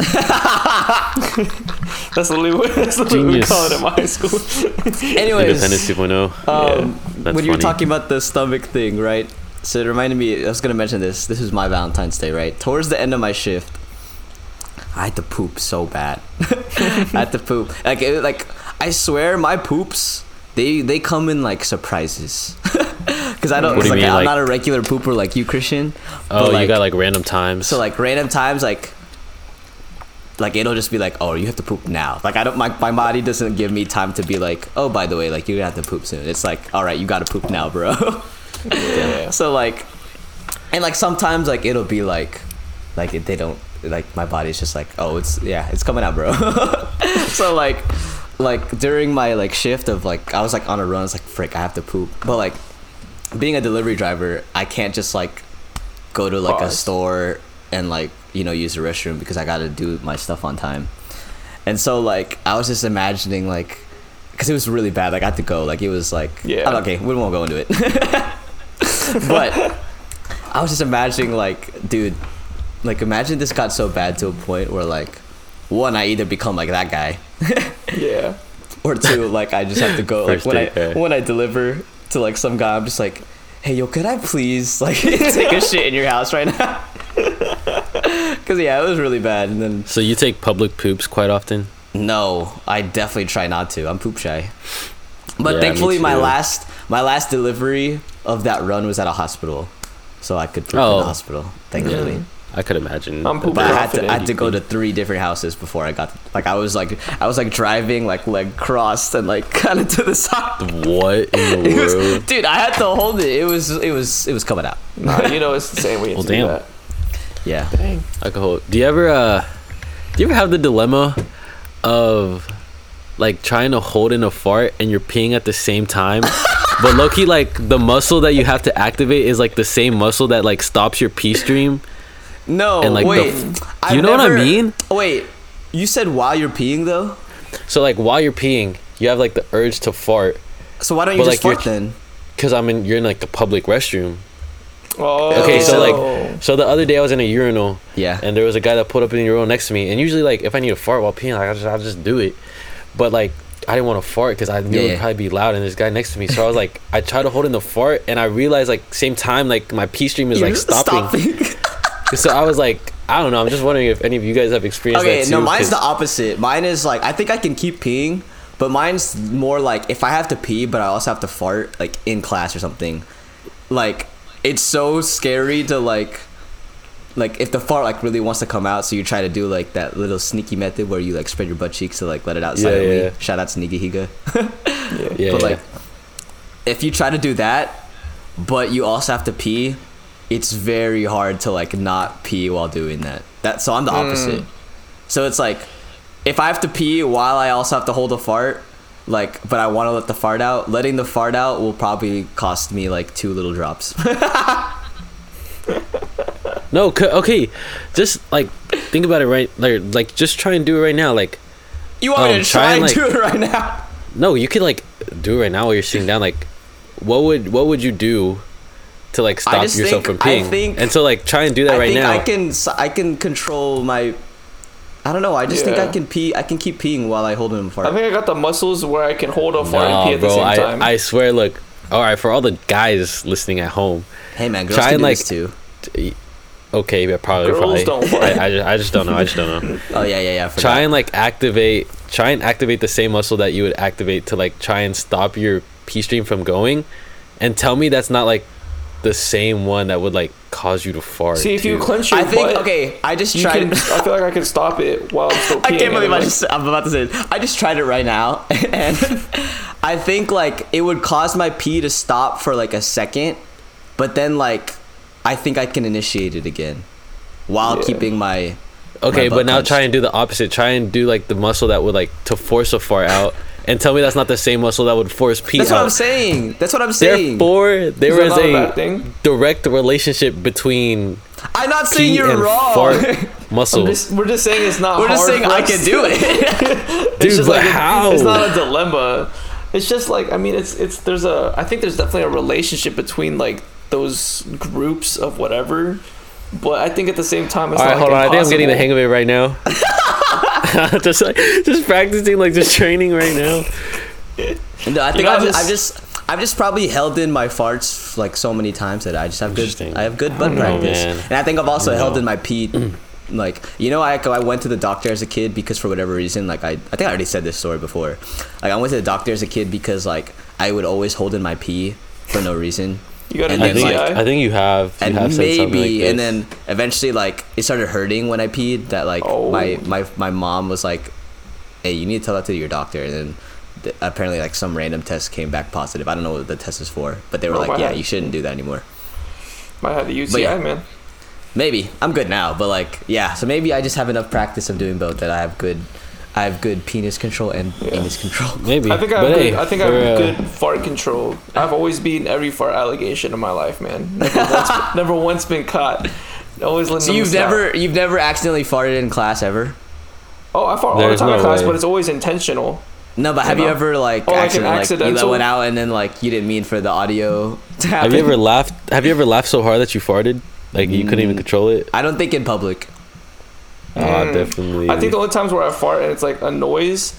that's literally what, that's literally what we Genius. call it in my high school. Anyways, Independence 2.0. um, That's when you were talking about the stomach thing, right? So it reminded me. I was gonna mention this. This is my Valentine's Day, right? Towards the end of my shift, I had to poop so bad. I had to poop. Like, it, like I swear, my poops they they come in like surprises. Because I don't. Do like, mean, I'm like- not a regular pooper like you, Christian. Oh, but, you got like random times. So like random times like like it'll just be like, oh, you have to poop now. Like I don't my, my body doesn't give me time to be like, oh by the way, like you're gonna have to poop soon. It's like, all right, you gotta poop now, bro. yeah. so like and like sometimes like it'll be like like they don't like my body's just like, oh it's yeah, it's coming out, bro. so like like during my like shift of like I was like on a run, it's like frick, I have to poop. But like being a delivery driver, I can't just like go to like a store and like you know use the restroom because I got to do my stuff on time. And so like I was just imagining like because it was really bad. Like I had to go. Like it was like Yeah. okay, we won't go into it. but I was just imagining like dude, like imagine this got so bad to a point where like one I either become like that guy Yeah. or two like I just have to go like First when I yeah. when I deliver to like some guy I'm just like hey yo could I please like take a shit in your house right now because yeah it was really bad and then So you take public poops quite often? no I definitely try not to I'm poop shy but Yeah, thankfully my last my last delivery of that run was at a hospital so I could poop in Oh. the hospital thankfully I could imagine. I'm but I had to. I had to go to three different houses before I got like I was like I was like driving like leg crossed and like kind of to the side What in the It was- world? dude, I had to hold it. It was, it was, it was coming out. Nah, you know it's the same way Well, damn. that. Yeah. Dang. Alcohol. Do you ever uh do you ever have the dilemma of like trying to hold in a fart and you're peeing at the same time? but lowkey like the muscle that you have to activate is like the same muscle that like stops your pee stream. No, And, like, wait. f- I've you know what I mean? Wait, you said while you're peeing though. So like while you're peeing, you have like the urge to fart So why don't you But, just like, fart you're- then? cuz I'm in you're in like the public restroom. Oh, Okay, so so- like oh. so the other day I was in a urinal Yeah. and there was a guy that pulled up in the urinal next to me and usually like if I need to fart while peeing like I just I'll just do it. But like I didn't want to fart because I knew Yeah, it would probably be loud and there's a guy next to me. So I was like, I tried to hold in the fart and I realized like same time like my pee stream is like You're stopping. So I was like, I don't know. I'm just wondering if any of you guys have experienced okay, that too. no, mine's the opposite. Mine is like I think I can keep peeing, but mine's more like if I have to pee, but I also have to fart like in class or something. Like it's so scary to like. Like if the fart like really wants to come out, so you try to do like that little sneaky method where you like spread your butt cheeks to like let it out Yeah, silently. yeah. Shout out to Nigahiga. yeah. yeah, but yeah. like if you try to do that but you also have to pee it's very hard to like not pee while doing that that so i'm the opposite so it's like if i have to pee while i also have to hold a fart like but i want to let the fart out letting the fart out will probably cost me like two little drops no, okay, just like think about it right, like like just try and do it right now. Like you want me Um, to try and like- do it right now no, you could like do it right now while you're sitting down. Like, what would what would you do to like stop just yourself think- from I peeing? think- and so like try and do that i right think now. i can I can control my i don't know i just think i can pee i can keep peeing while i hold in a fart I think I got the muscles where I can hold a fart and pee at the same I, time. I swear, look. All right, for all the guys listening at home, hey man girls Try can and, do like- this too okay, but probably, Girls probably. don't. I, I, just, I just don't know. I just don't know. oh yeah yeah yeah try and like activate, try and activate the same muscle that you would activate to like try and stop your pee stream from going, and tell me that's not like the same one that would like cause you to fart. See, if you dude. clench your I think butt, okay. I just you tried. can, I feel like I can stop it while I'm still peeing. I can't believe and I like- just I'm about to say it. I just tried it right now and I think like it would cause my pee to stop for like a second, but then like I think I can initiate it again while Yeah. keeping my Okay, my butt but now clenched. try and do the opposite. Try and do like the muscle that would like to force a fart out, and tell me that's not the same muscle that would force pee That's out. what I'm saying. That's what I'm saying. Therefore, there Is a a direct relationship between I'm not saying you're wrong. muscle. Just, we're just saying it's not. We're just saying I can do it. It's Dude, but like a- how? It's not a dilemma. It's just like I mean, it's it's there's a I think there's definitely a relationship between like those groups of whatever, but I think at the same time it's All right, not hold on. like I think I'm getting the hang of it right now. just like, just practicing, like just training right now. no, I think know, I've, just- I've just I've just probably held in my farts like so many times that I just have good I have good butt don't know, practice. man. And I think I've also held in my pee like you know I I went to the doctor as a kid because for whatever reason like I I think I already said this story before. Like I went to the doctor as a kid because like I would always hold in my pee for no reason. You got an And I then, think UTI. like- I think you have you and have said something maybe like and then eventually like it started hurting when I peed that like Oh. my my my mom was like hey you need to tell that to your doctor and then th- apparently like some random test came back positive I don't know what the test is for but they were Oh, like yeah God. you shouldn't do that anymore Might have the UTI, But yeah. man. maybe I'm good now but like yeah so maybe I just have enough practice of doing both that I have good I have good penis control and Yeah. anus control maybe. I think I but have hey, good, I think I have uh, good fart control. I've always beaten every fart allegation in my life, man. Never once, never once been caught. Always letting so you've stop. never you've never accidentally farted in class ever Oh, I fart all the There's time in class, way. but it's always intentional. no but have You you ever like Oh, like an accidentally like, you let one out and then like you didn't mean for the audio to happen Have you ever laughed? Have you ever laughed so hard that you farted? Like you couldn't even Mm. control it? I don't think in public. Oh, Mm. definitely. I think the only times where I fart and it's like a noise,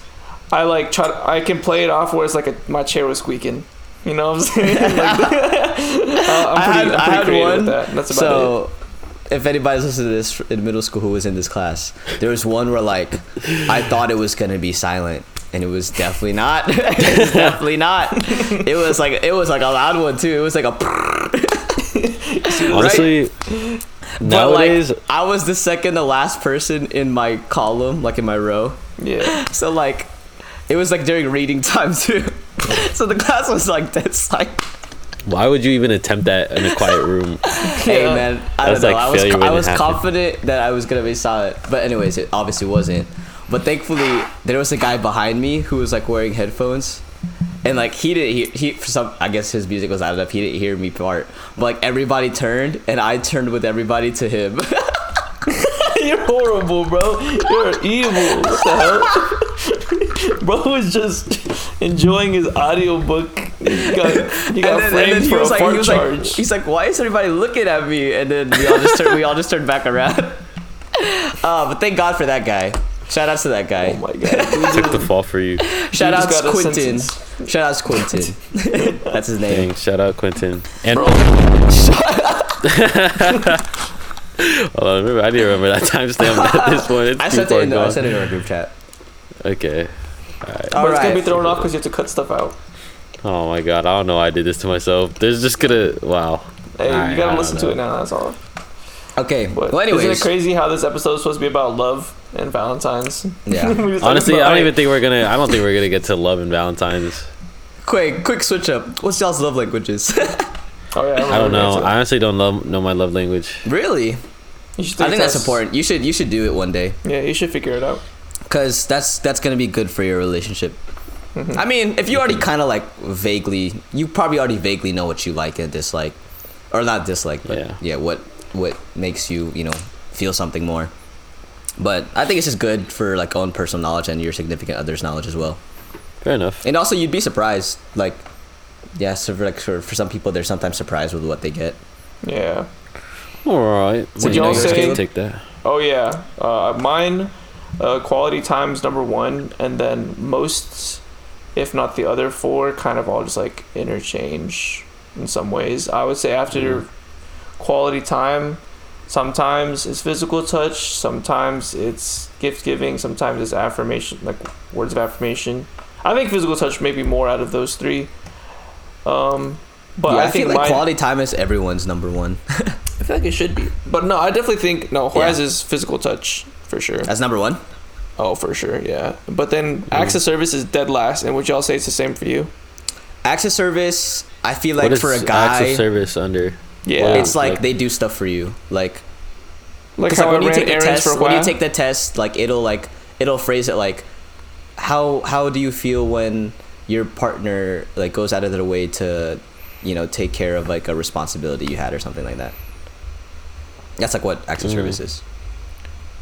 I like try. To, I can play it off where it's like a, my chair was squeaking. You know what I'm saying? like, uh, I'm I pretty, had- I'm I had one, with that. That's about So, if anybody's listening to this in middle school who was in this class, there was one where like I thought it was gonna be silent, and it was definitely not. it was definitely not. It was like it was like a loud one too. It was like a. honestly, But nowadays, like I was the second to last person in my column, like in my row. Yeah. So like, it was like during reading time too. so the class was like dead silent. why would you even attempt that in a quiet room? Hey Yeah. man, I That's don't know. like I was failure I was to happen. confident that I was gonna be solid, but anyways, it obviously wasn't. But thankfully, there was a guy behind me who was like wearing headphones, and like he didn't hear he for some I guess his music was loud enough. He didn't hear me part, but like everybody turned, and I turned with everybody to him. You're horrible, bro. You're evil. What the hell? bro was just enjoying his audiobook. You got, you got framed for a like, fart he was charge. like, he's like, why is everybody looking at me? And then we all just turned, we all just turned back around. Uh, but thank God for that guy. Shout outs to that guy. oh my god. Took the fall for you. Shout just outs got a Quentin. sentence. Shout outs Quentin. That's his name. Dang, shout out Quentin. And Bro. hold on, remember, I didn't remember that timestamp at this point. It's I sent it in. though. I sent it in our group chat. Okay. All but it's gonna be thrown off because you have to cut stuff out. Oh my god, I don't know why I did this to myself. There's just gonna wow. Hey, Alright, you I gotta don't listen to it now. That's all. Okay. But well, isn't it crazy how this episode is supposed to be about love and Valentine's? Yeah. We was talking Honestly, about- I don't even think we're gonna. I don't think we're gonna get to love and Valentine's. quick, quick switch up. What's y'all's love languages? Oh yeah, I don't know. I honestly don't love, know my love language. really? You should I think that's tests. important. You should you should do it one day Yeah, you should figure it out. because that's that's gonna be good for your relationship. Mm-hmm. I mean, if you already kind of like vaguely, you probably already vaguely know what you like and dislike, or not dislike, but Yeah. yeah, what what makes you you know feel something more. But I think it's just good for like own personal knowledge and your significant other's knowledge as well. Fair enough. And also, you'd be surprised. Like, yeah, so for like for, for some people, they're sometimes surprised with what they get. Yeah. All right. Would you y'all say- take that? Oh yeah. Uh, mine, uh, quality times number one, and then most, if not the other four, kind of all just like interchange in some ways. I would say after your quality time, sometimes it's physical touch, sometimes it's gift giving, sometimes it's affirmation, like words of affirmation. I think physical touch may be more out of those three. Um, but yeah, I, I, think feel like mine, quality time is everyone's number one. I feel feel like it should be, but no, I definitely think no. Juarez Yeah. is physical touch for sure. That's number one. Oh, for sure, yeah. But then Mm. acts of service is dead last, and would y'all say it's the same for you? Access service. I feel What like is for a acts guy, of service under? Yeah, it's like, Like- they do stuff for you. Like, like 'cause, how like when you take the test, for when you take the test, like it'll like it'll phrase it like, how how do you feel when your partner like goes out of their way to, you know, take care of like a responsibility you had or something like that. That's like what acts of Mm. service is.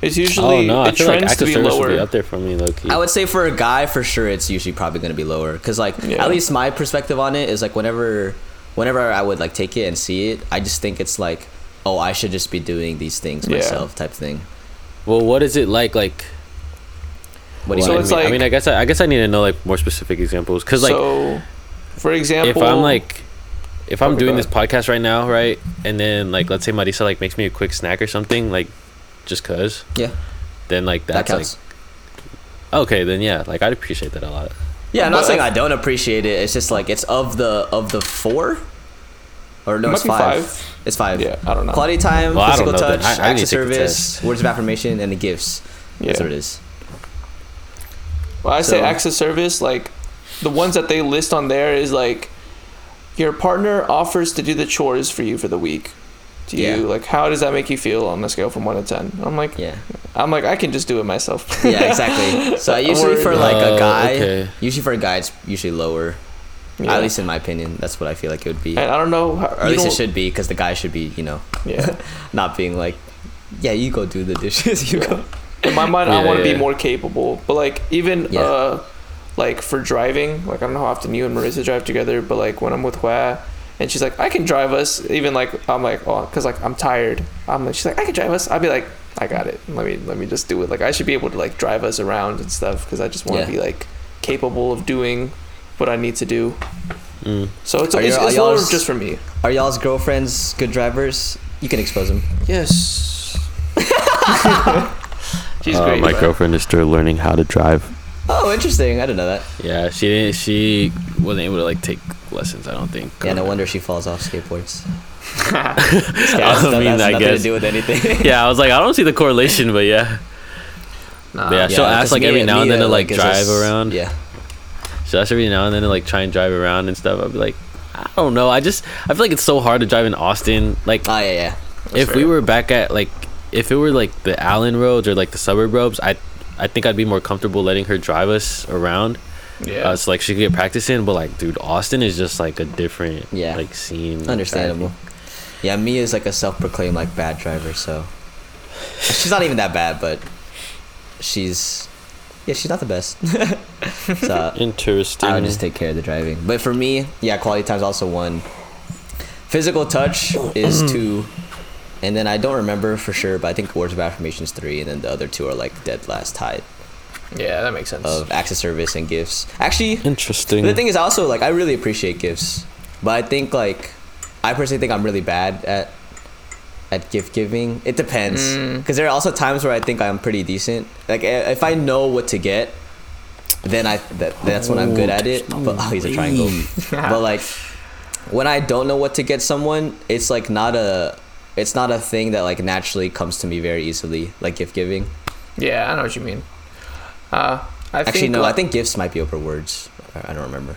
It's Oh usually no, I it feel like trends acts to be service would be lower. up there for me, low key. I would say for a guy, for sure, it's usually probably going to be lower. Cause like Yeah. at least my perspective on it is like whenever, whenever I would like take it and see it, I just think it's like, oh, I should just be doing these things Yeah. myself, type thing. Well, what is it like? Like, What do you So I mean? it's mean, I mean, I guess I, I guess I need to know like more specific examples, cause like so, for example, if I'm like, if I'm doing this podcast right now, right, and then like let's say Marisa like makes me a quick snack or something, like, just cause, yeah, then like that that's counts. like okay, then yeah, like I'd appreciate that a lot. Yeah, I'm not But saying I- I don't appreciate it. It's just like it's of the of the four, or no, It it's five. five. It's five. yeah, I don't know. Quality time, Well, physical touch, I- I acts of to take the service, words of affirmation, and the gifts. yeah. That's what it is. Well, I say So- acts of service, like the ones that they list on there is like your partner offers to do the chores for you for the week. Do you Yeah. like how does that make you feel on a scale from one to ten? I'm like Yeah. I'm like I can just do it myself. Yeah, exactly. So usually for like a Oh, guy, okay. usually for a guy, it's usually lower. Yeah. At least in my opinion, that's what I feel like it would be. and I don't know how, or at least it should be because the guy should be, you know, Yeah. not being like, yeah, you go do the dishes, you go. In my mind, I want to yeah. be more capable. But like even Yeah. uh, like for driving, like I don't know how often you and Marissa drive together, but like when I'm with Hua, and she's like, I can drive us. Even like I'm like, oh, because like I'm tired. I'm like, she's like, I can drive us. I'd be like, I got it. Let me let me just do it. Like I should be able to like drive us around and stuff because I just want to Yeah. be like capable of doing what I need to do. Mm. So it's Are it's, your- it's are y'all's- just for me. Are y'all's girlfriends good drivers? You can expose them. Yes. She's Uh, great. my man. girlfriend is still learning how to drive. Oh, interesting. I didn't know that. Yeah, she didn't. She wasn't able to like take lessons. I don't think. Yeah, no uh, wonder she falls off skateboards. I That's, mean, that's I guess. to do with anything. Yeah, I was like, I don't see the correlation, but yeah, Nah. yeah. She'll ask just like every Mia- now and then Mia, to uh, like is drive just- around. Yeah. She'll ask every now and then to like try and drive around and stuff. I'd be like, I don't know. I just I feel like it's so hard to drive in Austin. Like Oh yeah, yeah. if we fair. were back at like if it were like the Allen roads or like the suburb roads, I I think I'd be more comfortable letting her drive us around. Yeah. Uh, so like she could get practice in. But like, dude, Austin is just like a different Yeah. like scene. Understandable. Yeah, Mia is like a self-proclaimed like bad driver, so she's not even that bad, but she's yeah, she's not the best. so Interesting. I would just take care of the driving. But for me, yeah, quality time's also one. Physical touch is two, and then I don't remember for sure, but I think words of affirmation is three, and then the other two are like dead last tied yeah, that makes sense. of access service and gifts. Actually, Interesting. the thing is, also like I really appreciate gifts, but I think like I personally think I'm really bad at at gift giving. It depends Mm. because there are also times where I think I'm pretty decent. Like if I know what to get, then I that, that's when I'm good at it. But oh, he's a triangle. but like when I don't know what to get someone, it's like not a it's not a thing that like naturally comes to me very easily, like gift giving. yeah, I know what you mean. Uh, I Actually, think no, I think gifts might be over words. I don't remember.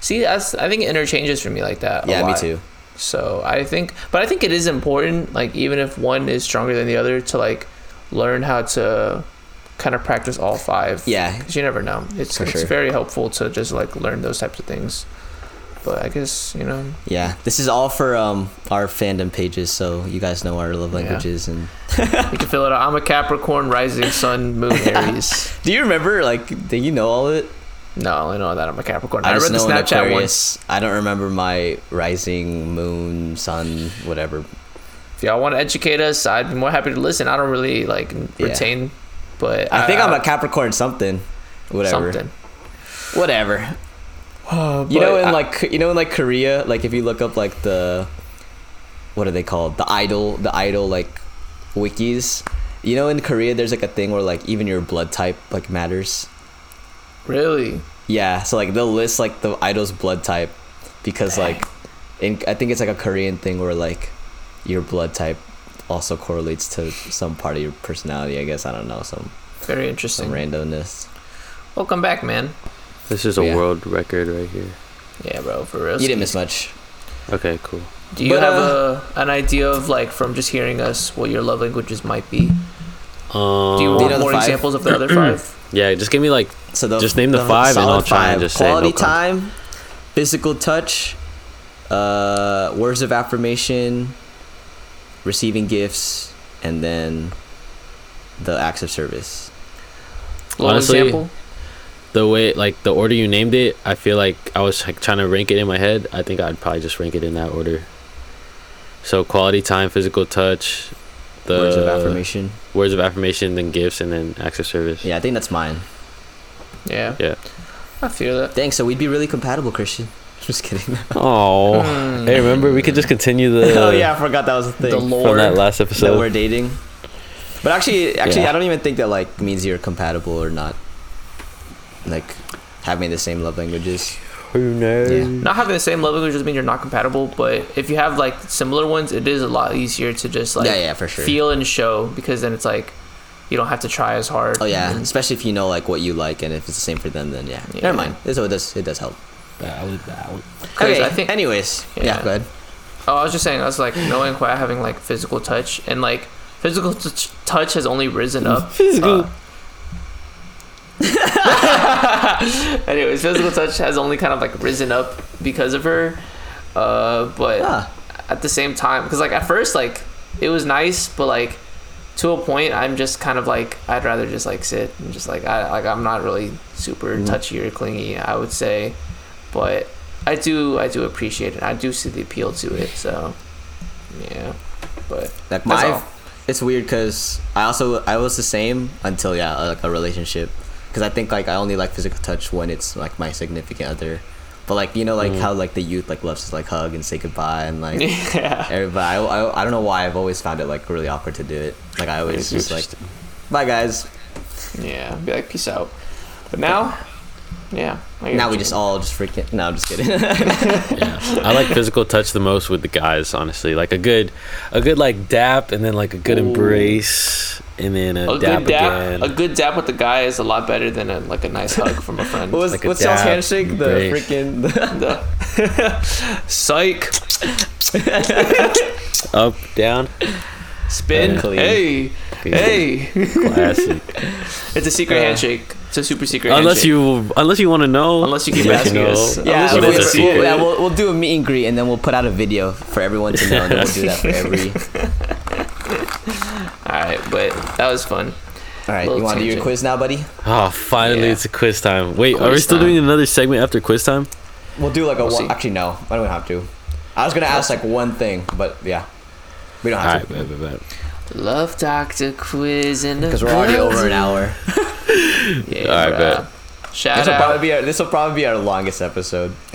See, that's I think it interchanges for me like that. a Yeah, me too. So I think, but I think it is important, like even if one is stronger than the other, to like learn how to kind of practice all five. Yeah. because you never know. It's it's sure. very helpful to just like learn those types of things. But I guess you know, Yeah, this is all for um our fandom pages, so you guys know our love languages. And you can fill it out. I'm a Capricorn, rising sun, moon, Aries. do you remember like do you know all of it? No, I know that I'm a Capricorn. I, I, just read the know an Snapchat Aquarius. once. I don't remember my rising, moon, sun, whatever. If y'all want to educate us, I'd be more happy to listen. I don't really like Yeah. retain, but I, think I'm a Capricorn something, whatever, something. whatever. Uh, You know, in I- like you know, in like Korea, like if you look up like the, what are they called? The idol, the idol like, wikis. You know, in Korea, there's like a thing where like even your blood type like matters. really, Yeah, so like they'll list like the idol's blood type because like in I think it's like a Korean thing where like your blood type also correlates to some part of your personality. I guess I don't know some Very some interesting. randomness. Welcome back, man. This is a Yeah. world record right here. Yeah, bro, for real. You didn't miss much. Okay, cool. Do you But, have uh, a an idea of like from just hearing us what your love languages might be? Um, Do you you want know more examples of the other five? yeah, just give me like So the Just name the five and I'll try and five. just say no quality context. time, physical touch, uh, words of affirmation, receiving gifts, and then the acts of service. Little Honestly, example. The way like the order you named it. I feel like I was like trying to rank it in my head. I think I'd probably just rank it in that order. So quality time, physical touch, the words of affirmation. words of affirmation, then gifts, and then acts of service. Yeah, I think that's mine. Yeah. Yeah. I feel that. Thanks. So we'd be really compatible, Christian. Just kidding. Oh, Hmm. hey, remember we could just continue the oh yeah, I forgot that was the thing. The from that last that episode. we're dating. But actually, actually, Yeah. I don't even think that like means you're compatible or not. Like having the same love languages. Who knows? Yeah. Not having the same love language doesn't mean you're not compatible, but if you have like similar ones, it is a lot easier to just like yeah, yeah, for sure. feel and show because then it's like you don't have to try as hard. oh yeah, And- especially if you know like what you like and if it's the same for them, then yeah. Yeah. Never mind. So it does. It does help. Valid, valid. 'Cause Okay. I think Anyways, yeah. Yeah. Go ahead. Oh, I was just saying, I was like knowing Quite having like physical touch and like physical t- touch has only risen up. Physical. Uh, anyways, physical touch has only kind of like risen up because of her. Uh, but Ah. at the same time, because like at first, like it was nice, but like to a point, I'm just kind of like I'd rather just like sit and just like I like I'm not really super Mhm. touchy or clingy. I would say, but I do I do appreciate it. I do see the appeal to it. So yeah, but Like That's my, all. it's weird because I also I was the same until yeah like a relationship because I think like I only like physical touch when it's like my significant other, but like you know like Mm. how like the youth like loves to like hug and say goodbye and like yeah. everybody I, I, I don't know why I've always found it like really awkward to do it like I always just like bye guys Yeah, be like, peace out. But now, yeah. I now we just all just freaking no I'm just kidding yeah, I like physical touch the most with the guys. Honestly, like a good, a good like dap, and then like a good Ooh. embrace, and then a, a dap, good dap. again. A good dap with the guy is a lot better than a, like a nice hug from a friend. what was Like what's y'all's handshake the embrace. freaking The- the Psych. Up, down, Spin. Uh, clean. Hey. Hey. classic. it's a secret Uh, handshake. It's a super secret unless handshake. you, unless you want to know, Unless you keep let asking us. yeah, Unless you we'll, want to see we'll- yeah we'll, we'll do a meet and greet and then we'll put out a video for everyone to know and then we'll do that for every Alright, but that was fun. all right you Little want to do your quiz now buddy Oh, finally, Yeah. it's a quiz time. Wait, are we still time. doing another segment after quiz time? We'll do like a We'll one. see. Actually, no, I don't have to. I was gonna ask like one thing, but yeah, we don't All have right, to bet, bet, bet. Love Doctor Quiz in the because we're already over an hour. Yeah, Alright, bet. Shout This will out. probably be our, this will probably be our longest episode.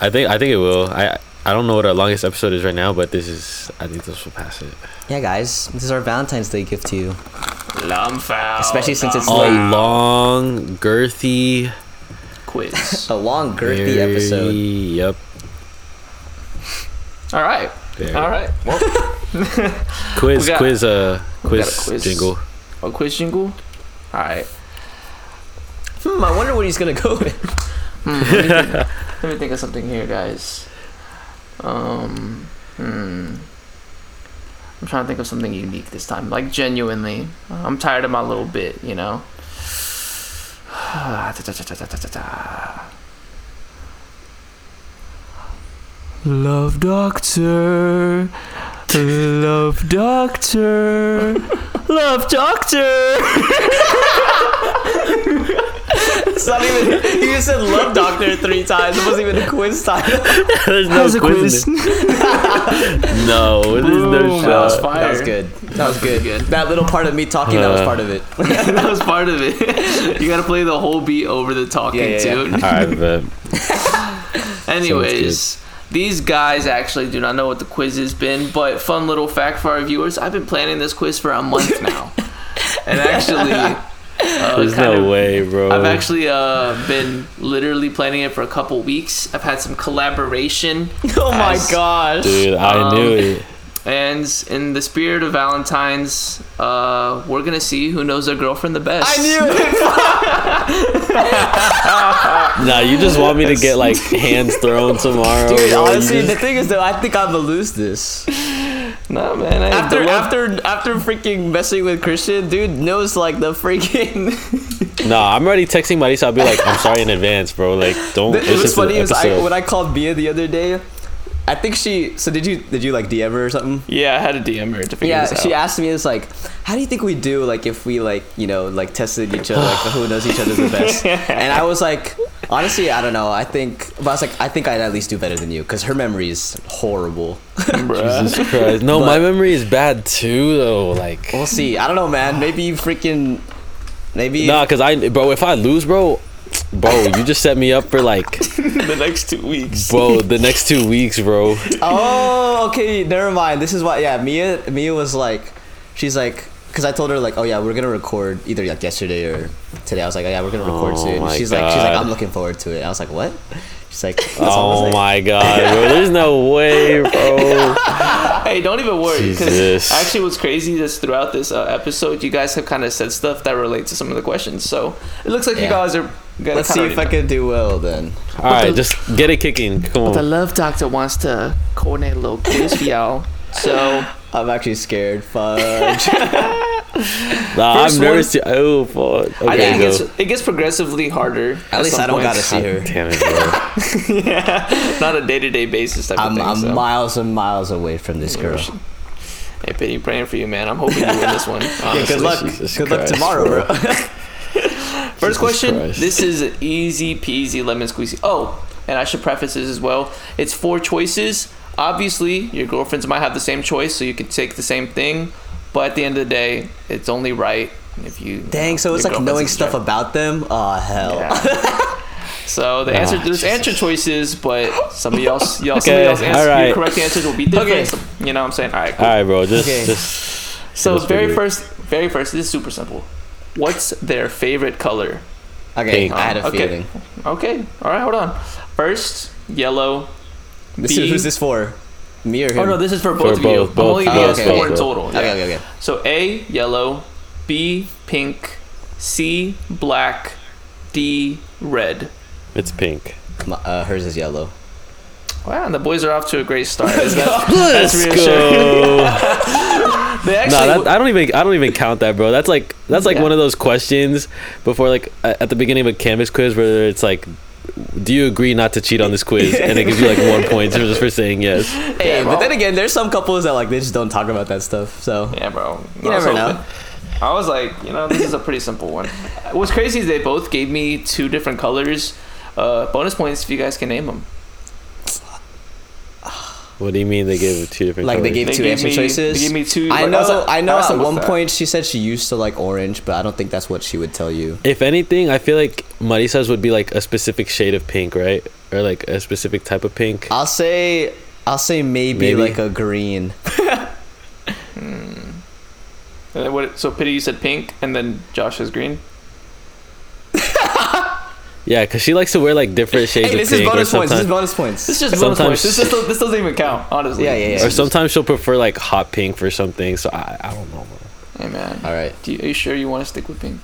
I think, I think it will. I, I don't know what our longest episode is right now, but this is. I think this will pass it. Yeah, guys, this is our Valentine's Day gift to you. Lumfowl. Especially since it's A late. long, girthy, quiz. A long, girthy very- episode. Yep. All right. very- All right. Well, Quiz, We got- quiz, uh, quiz, a quiz. jingle. a quiz jingle. All right. Hmm, I wonder what he's gonna go with. Hmm, let, me think, let me think of something here, guys. Um, hmm. I'm trying to think of something unique this time, like genuinely. I'm tired of my little bit, you know. Love Doctor, Love Doctor, Love Doctor. It's not even. You just said "Love Doctor" three times. It wasn't even a quiz title. There's no How's a quiz. in it. No, there's no shot. that was fire. That was good. That was good. Good. That little part of me talking, that was Uh. part of it. that was part of it. you gotta play the whole beat over the talking Yeah, yeah, too. All right, bet. Anyways, these guys actually do not know what the quiz has been, but fun little fact for our viewers: I've been planning this quiz for a month now, and actually, uh, There's no of- way, bro. I've actually uh, been literally planning it for a couple weeks. I've had some collaboration. Oh my As- gosh. Dude, I Um, knew it. And in the spirit of Valentine's, uh, we're gonna see who knows their girlfriend the best. I knew it. Nah, you just want me to get like hands thrown tomorrow. Dude, bro. You honestly, the thing is though, I think I'm gonna lose this. No man, I, After love- after after freaking messing with Christian, dude knows like the freaking. Nah, I'm already texting Marisa. I'll be like, I'm sorry in advance, bro. Like, don't it was funny the is I, episode. when I called Bia the other day. I think she. So did you did you like DM her or something? yeah, I had a DM her to figure Yeah, this out. Yeah, she asked me, "It's like, how do you think we do? Like, if we like, you know, like tested each other, like who knows each other the best?" and I was like, honestly, I don't know. I think, but I was like, I think I'd at least do better than you because her memory is horrible. Jesus Christ. No, But- my memory is bad too, though. Like, We'll see. I don't know, man. Maybe you freaking, maybe. nah, cause I, bro, if I lose, bro, bro, you just set me up for like, the next two weeks. bro, the next two weeks, bro. Oh, okay. Never mind. This is what. Yeah, Mia. Mia was like, she's like, because I told her like, oh yeah, we're gonna record either like yesterday or today. I was like, oh yeah, we're gonna record Oh soon. my She's like, she's like, I'm looking forward to it. I was like, what? She's like, that's all I was Oh like. my god, bro. There's no way, bro. Hey, don't even worry, because actually, what's crazy is throughout this uh, episode, you guys have kind of said stuff that relates to some of the questions. So it looks like you guys are. Gonna Let's see kinda if I can do well then. All right, just get it kicking. Come know. The love doctor wants to coordinate a little quiz for y'all. So I'm actually scared. Fudge. Nah, First I'm nervous. To, oh, fuck. I think it gets, it gets progressively harder. At least I don't gotta see her. Damn it, bro. yeah, not a day to day basis type I'm, of thing. I'm so. miles and miles away from this girl. Hey, Penny, praying for you, man. I'm hoping you win this one. Yeah, good luck. Jesus good luck Christ, tomorrow, bro. First Jesus question. Christ. This is easy peasy lemon squeezy. Oh, and I should preface this as well. It's four choices. Obviously, your girlfriends might have the same choice, so you could take the same thing. But at the end of the day, it's only right if you. Dang, so it's like knowing stuff check. about them. Oh hell. Yeah. So the answer, Ah, there's answer choices, but somebody else, y'all, somebody Okay, else answer, alright. your correct answers will be different. Okay. So, you know what I'm saying? All right, cool. All right, bro. Just, Okay. just. So very first, very first, this is super simple. What's their favorite color? Okay, Pink. I had a Okay. feeling. Okay, all right, hold on. First, yellow. This B- is, who's this for? Me or him? Oh no, this is for For both of you. both, I'm both, only giving Oh, you okay, four okay. in total. Okay, yeah. okay, okay. So A yellow, B pink, C black, D red. It's pink. My, uh, hers is yellow. Wow, and the boys are off to a great start. Is that- Let's reassuring. go. They No, actually, that, I don't even. I don't even count that, bro. That's like that's like Yeah. one of those questions before, like at the beginning of a canvas quiz, where it's like, "Do you agree not to cheat on this quiz?" And it gives you like one point just for saying yes. Hey, Yeah, but then again, there's some couples that like they just don't talk about that stuff. So Yeah, bro. You I never hoping- know. I was like, you know, this is a pretty simple one. What's crazy is they both gave me two different colors. Uh, bonus points if you guys can name them. What do you mean they gave two different? like they gave They two gave answer me- choices. they gave me two- I like, know. was like- I know. At them, one that? point, she said she used to like orange, but I don't think that's what she would tell you. If anything, I feel like Marisa's would be like a specific shade of pink, right? Or like a specific type of pink. I'll say. I'll say maybe, Maybe. like a green. Hmm. And what, so Pity, you said pink, and then Josh is green. Yeah, cause she likes to wear like different shades Hey, of this is pink. bonus points. This is bonus points. This is just bonus points. This, just, this doesn't even count, honestly. Yeah, yeah, yeah. or sometimes she'll prefer like hot pink for something. So I, I don't know. Hey man, All right. Do you, are you sure you want to stick with pink?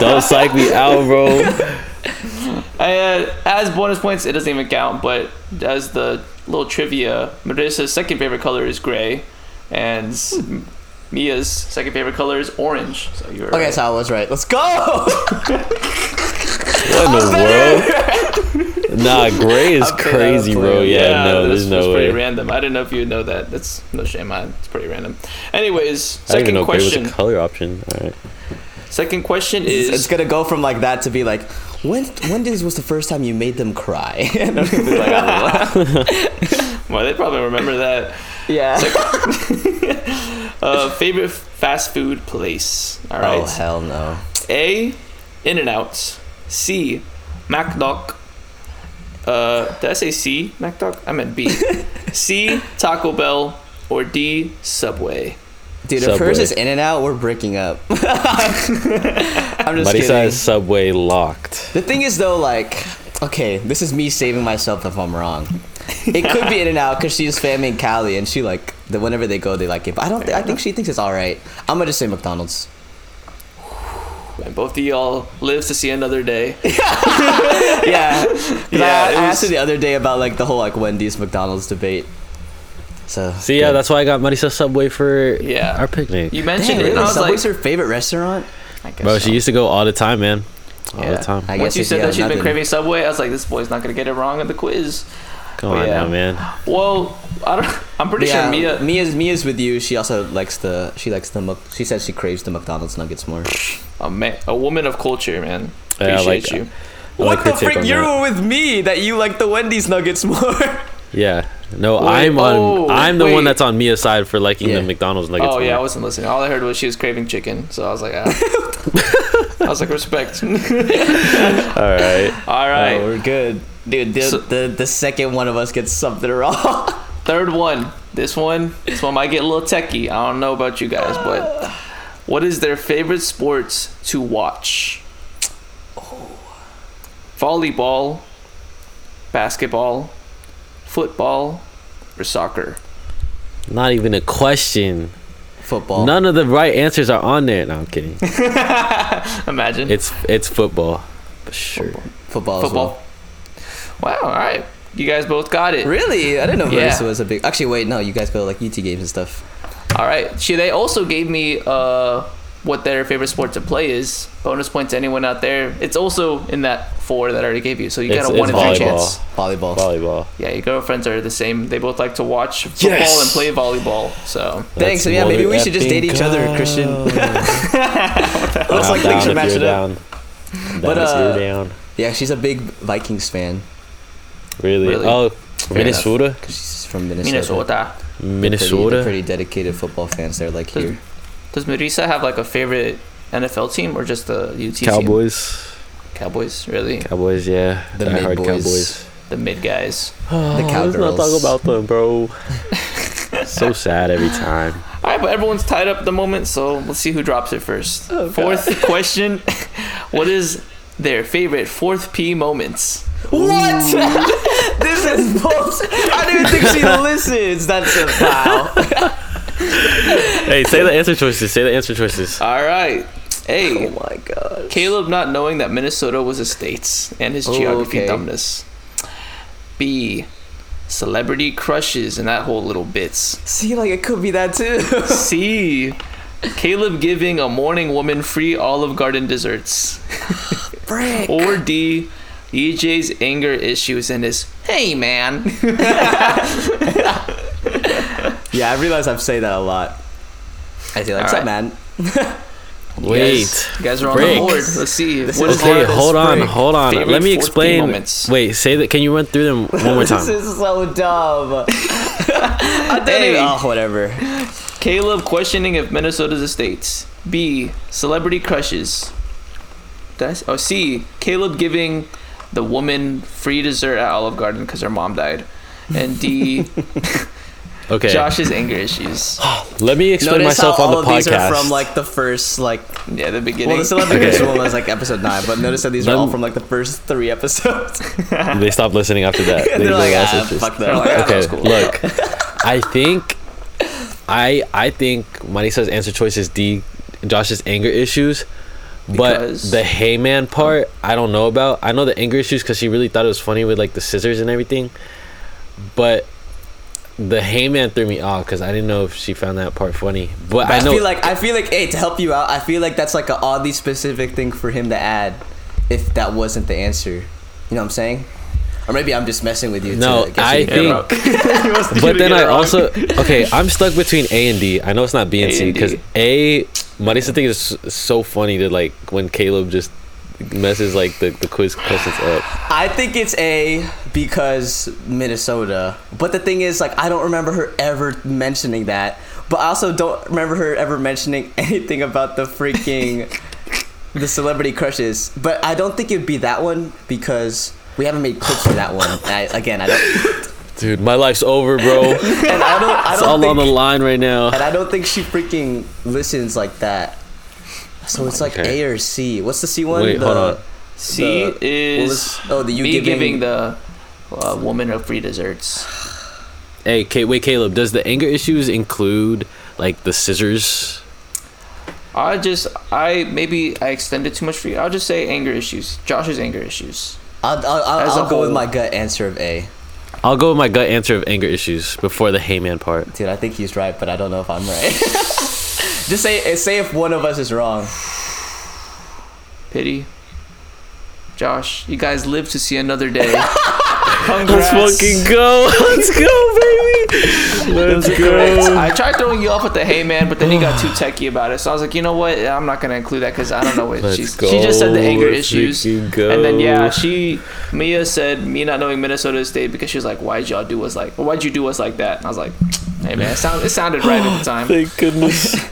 Don't psych me out, bro. Uh, as bonus points, it doesn't even count. But as the little trivia, Marissa's second favorite color is gray, and Mia's second favorite color is orange. So you're Okay, right. so I was right. Let's go. What in the world? Nah, gray is crazy, bro. playing. Yeah, no, this there's was no pretty way. random. I didn't know if you would know that. That's no shame, man. It's pretty random. Anyways, I didn't even second know gray question. was a color option. All right. Second question is it's gonna go from like that to be like, when when did, was the first time you made them cry? And I'm gonna be like, I well, they probably remember that. Yeah. Uh, favorite fast food place. All right. Oh hell no. A. In and Out. C. MacDoc. Uh, did I say C? MacDoc? I meant B. C. Taco Bell. Or D. Subway. Dude, if hers is in and out, we're breaking up. I'm just Marisa kidding. has Subway locked. The thing is though, like, okay, this is me saving myself if I'm wrong. It could be In and Out because she's family in Cali, and she like the whenever they go, they like it. But I don't. Th- I think she thinks it's all right. I'm gonna just say McDonald's. And both of y'all live to see another day. yeah, Yeah, I, I was- asked her the other day about like the whole like Wendy's McDonald's debate. So See, yeah, that's why I got Marisa Subway for Yeah. our picnic. You mentioned Dang, it, really? and I was like, her favorite restaurant. I guess Bro, so. she used to go all the time, man. All Yeah. the time. I Once you said you that have she's been craving Subway, I was like, this boy's not gonna get it wrong in the quiz. Come Oh, on yeah. now, man. Well, I don't. I'm pretty yeah, sure Mia. Mia's Mia's with you. She also likes the she likes the she says she craves the McDonald's nuggets more. a, man, a woman of culture, man. Yeah, I like- you. I like her take on that. with me that you like the Wendy's nuggets more? Yeah. No, Wait, I'm on. oh, I'm the wait. one that's on Mia's side for liking Yeah. the McDonald's nuggets. oh yeah, I wasn't listening. All I heard was she was craving chicken, so I was like, ah. I was like, respect. All right. All right, Oh, we're good, dude. The, So- the the second one of us gets something wrong. third one. This one, this one might get a little techie. I don't know about you guys, but what is their favorite sports to watch? Volleyball, basketball, football, or soccer? Not even a question. Football. None of the right answers are on there. No, I'm kidding. Imagine. It's it's football. For sure. Football. as football. Wow. All right. You guys both got it. Really? I didn't know Yeah. Marissa was a big. Actually, wait. No, you guys go to like UT games and stuff. All right. She they also gave me uh what their favorite sport to play is. Bonus point to anyone out there. It's also in that four that I already gave you. So you It's- got a one in three volleyball. chance. Volleyball. Volleyball. Yeah, your girlfriends are the same. They both like to watch football Yes! and play volleyball. So Thanks. So yeah, maybe we should just date each other, Christian. Looks like things should match it up. down. But, Down if you're uh, down. Yeah, she's a big Vikings fan Really? really? Oh, enough. Minnesota. because she's from Minnesota. Minnesota. Pretty, Minnesota. they're pretty dedicated football fans. They're like Does, here. does Marisa have like a favorite NFL team or just the UT team? Cowboys. Cowboys, really? Cowboys. Yeah. The mid hard boys. Cowboys. The mid guys. The oh, Let's not Cowgirls. talk about them, bro. so sad every time. All right, but everyone's tied up at the moment, so let's see who drops it first. fourth question: What is their favorite fourth P moments? What? this is bullshit. I don't even think she listens. That's a foul. Hey, say the answer choices. Say the answer choices. All right. A. Oh my god. Caleb not knowing that Minnesota was a state and his Oh, geography okay. dumbness. B. Celebrity crushes and that whole little bits. See, like it could be that too. C. Caleb giving a morning woman free Olive Garden desserts. Or D. EJ's anger issues and his hey man. Yeah, I realize I've said that a lot. I say like, what's All up, man? Wait. You guys, you guys are on Frick. the board. Let's see. This What is is Okay, hard hold on, frick. hold on. Favorite Let me explain. Wait, say that. Can you run through them one more time? this is so dumb. I Hey. even. Oh, whatever. Caleb questioning if Minnesota's a state. B. Celebrity crushes. Did I s- oh, C. Caleb giving the woman free dessert at Olive Garden because her mom died. And D. Okay. Josh's anger issues. Let me explain Notice myself how on all the of these are from like the first like. Yeah, the beginning. Well, the celebrity Okay. okay. one was like episode nine, but notice that these are all from like the first three episodes. they stopped listening after that. They They're were like, "Ah, ah, it's just-" fuck They're like, that. "Ah, Okay, cool." look. I think, I I think Marisa's answer choice is D. Josh's anger issues, but the hey man part I don't know about. I know the anger issues because she really thought it was funny with like the scissors and everything, but the hey man threw me off because I didn't know if she found that part funny. But, But I I, feel like I feel like hey to help you out. I feel like that's like an oddly specific thing for him to add, if that wasn't the answer. You know what I'm saying? Or maybe I'm just messing with you. No, to get I you think- get it wrong. but then I also okay. I'm stuck between A and D. I know it's not B and A C because A. Marisa think is so funny to like when Caleb just messes like the, the quiz questions up. I think it's A because Minnesota. But the thing is, like, I don't remember her ever mentioning that. But I also don't remember her ever mentioning anything about the freaking the celebrity crushes. But I don't think it'd be that one because we haven't made clips for that one. I, again, I don't. Dude, my life's over, bro. And I don't. I it's don't all think, on the line right now. And I don't think she freaking listens like that. So it's like Okay. A or C. What's the C one? Wait, The- hold on. C the- is was- oh, the you me giving- giving, the uh, woman of free desserts. Hey, Kate, wait, Caleb. Does the anger issues include like the scissors? I just I maybe I extended too much for you. I'll just say anger issues. Josh's anger issues. I'll, I'll, I'll, As a I'll go with my gut answer of A. I'll go with my gut answer of anger issues before the Heyman part. Dude, I think he's right, but I don't know if I'm right. Just say say if one of us is wrong. Pity. Josh, you guys live to see another day. Let's fucking go. Let's go, baby. Let's go. I tried throwing you off with the hey man, but then he got too techie about it. So I was like, you know what? I'm not gonna include that because I don't know what Let's she's. go. She just said the anger Let's issues, go. and then yeah, she Mia said me not knowing Minnesota State because she was like, why'd y'all do us like, why'd you do us like that? And I was like, hey man, it, sound, it sounded right at the time. Thank goodness.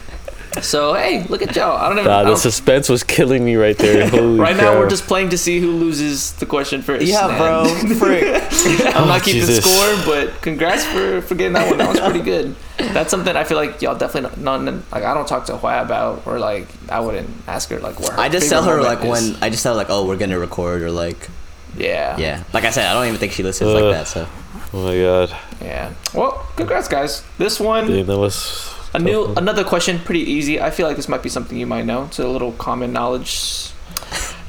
So hey, look at y'all. I don't even. Nah, the don't- suspense was killing me right there. Holy right now we're just playing to see who loses the question first. Yeah, and bro. Frick. I'm Oh, not keeping Jesus. score, but congrats for, for getting that one. That was pretty good. That's something I feel like y'all definitely not, not like. I don't talk to Hua about, or like I wouldn't ask her like where. Her I just tell her like is. when I just tell her like oh we're gonna record or like Yeah. yeah like I said I don't even think she listens Ugh. like uh, that so Oh my god. Yeah. Well, congrats, guys. This one, Damn, that was. A new another question, pretty easy. I feel like this might be something you might know. It's a little common knowledge.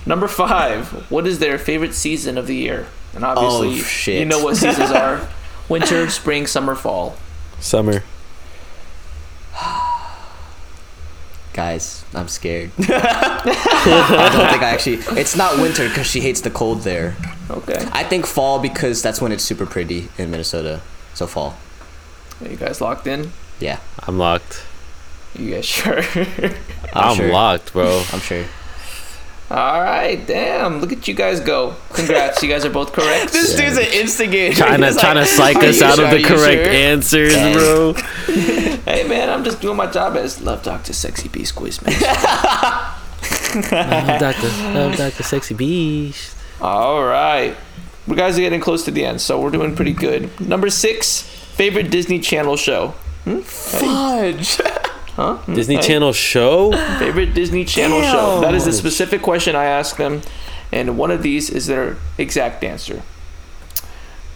Number five. What is their favorite season of the year? And obviously, Oh, shit. you know what seasons are: winter, spring, summer, fall. Summer. guys I'm scared I don't think I actually it's not winter because she hates the cold there Okay. I think fall because that's when it's super pretty in Minnesota so fall Are you guys locked in? Yeah I'm locked. You guys sure? I'm, sure. locked, bro. I'm sure All right, damn! Look at you guys go. Congrats, you guys are both correct. this Yeah. dude's an instigator Trying to He's trying to like, psych us out sure? of the correct sure?" answers, Dang. bro. hey man, I'm just doing my job as Love Doctor Sexy Beast Quizmaster. I'm Dr. I'm Dr. Sexy Beast. All right, we guys are getting close to the end, so we're doing pretty good. Number six, favorite Disney Channel show. Fudge Huh? Hmm. Disney Hey. Channel show? Favorite Disney Channel show. That is the specific question I asked them, and one of these is their exact answer.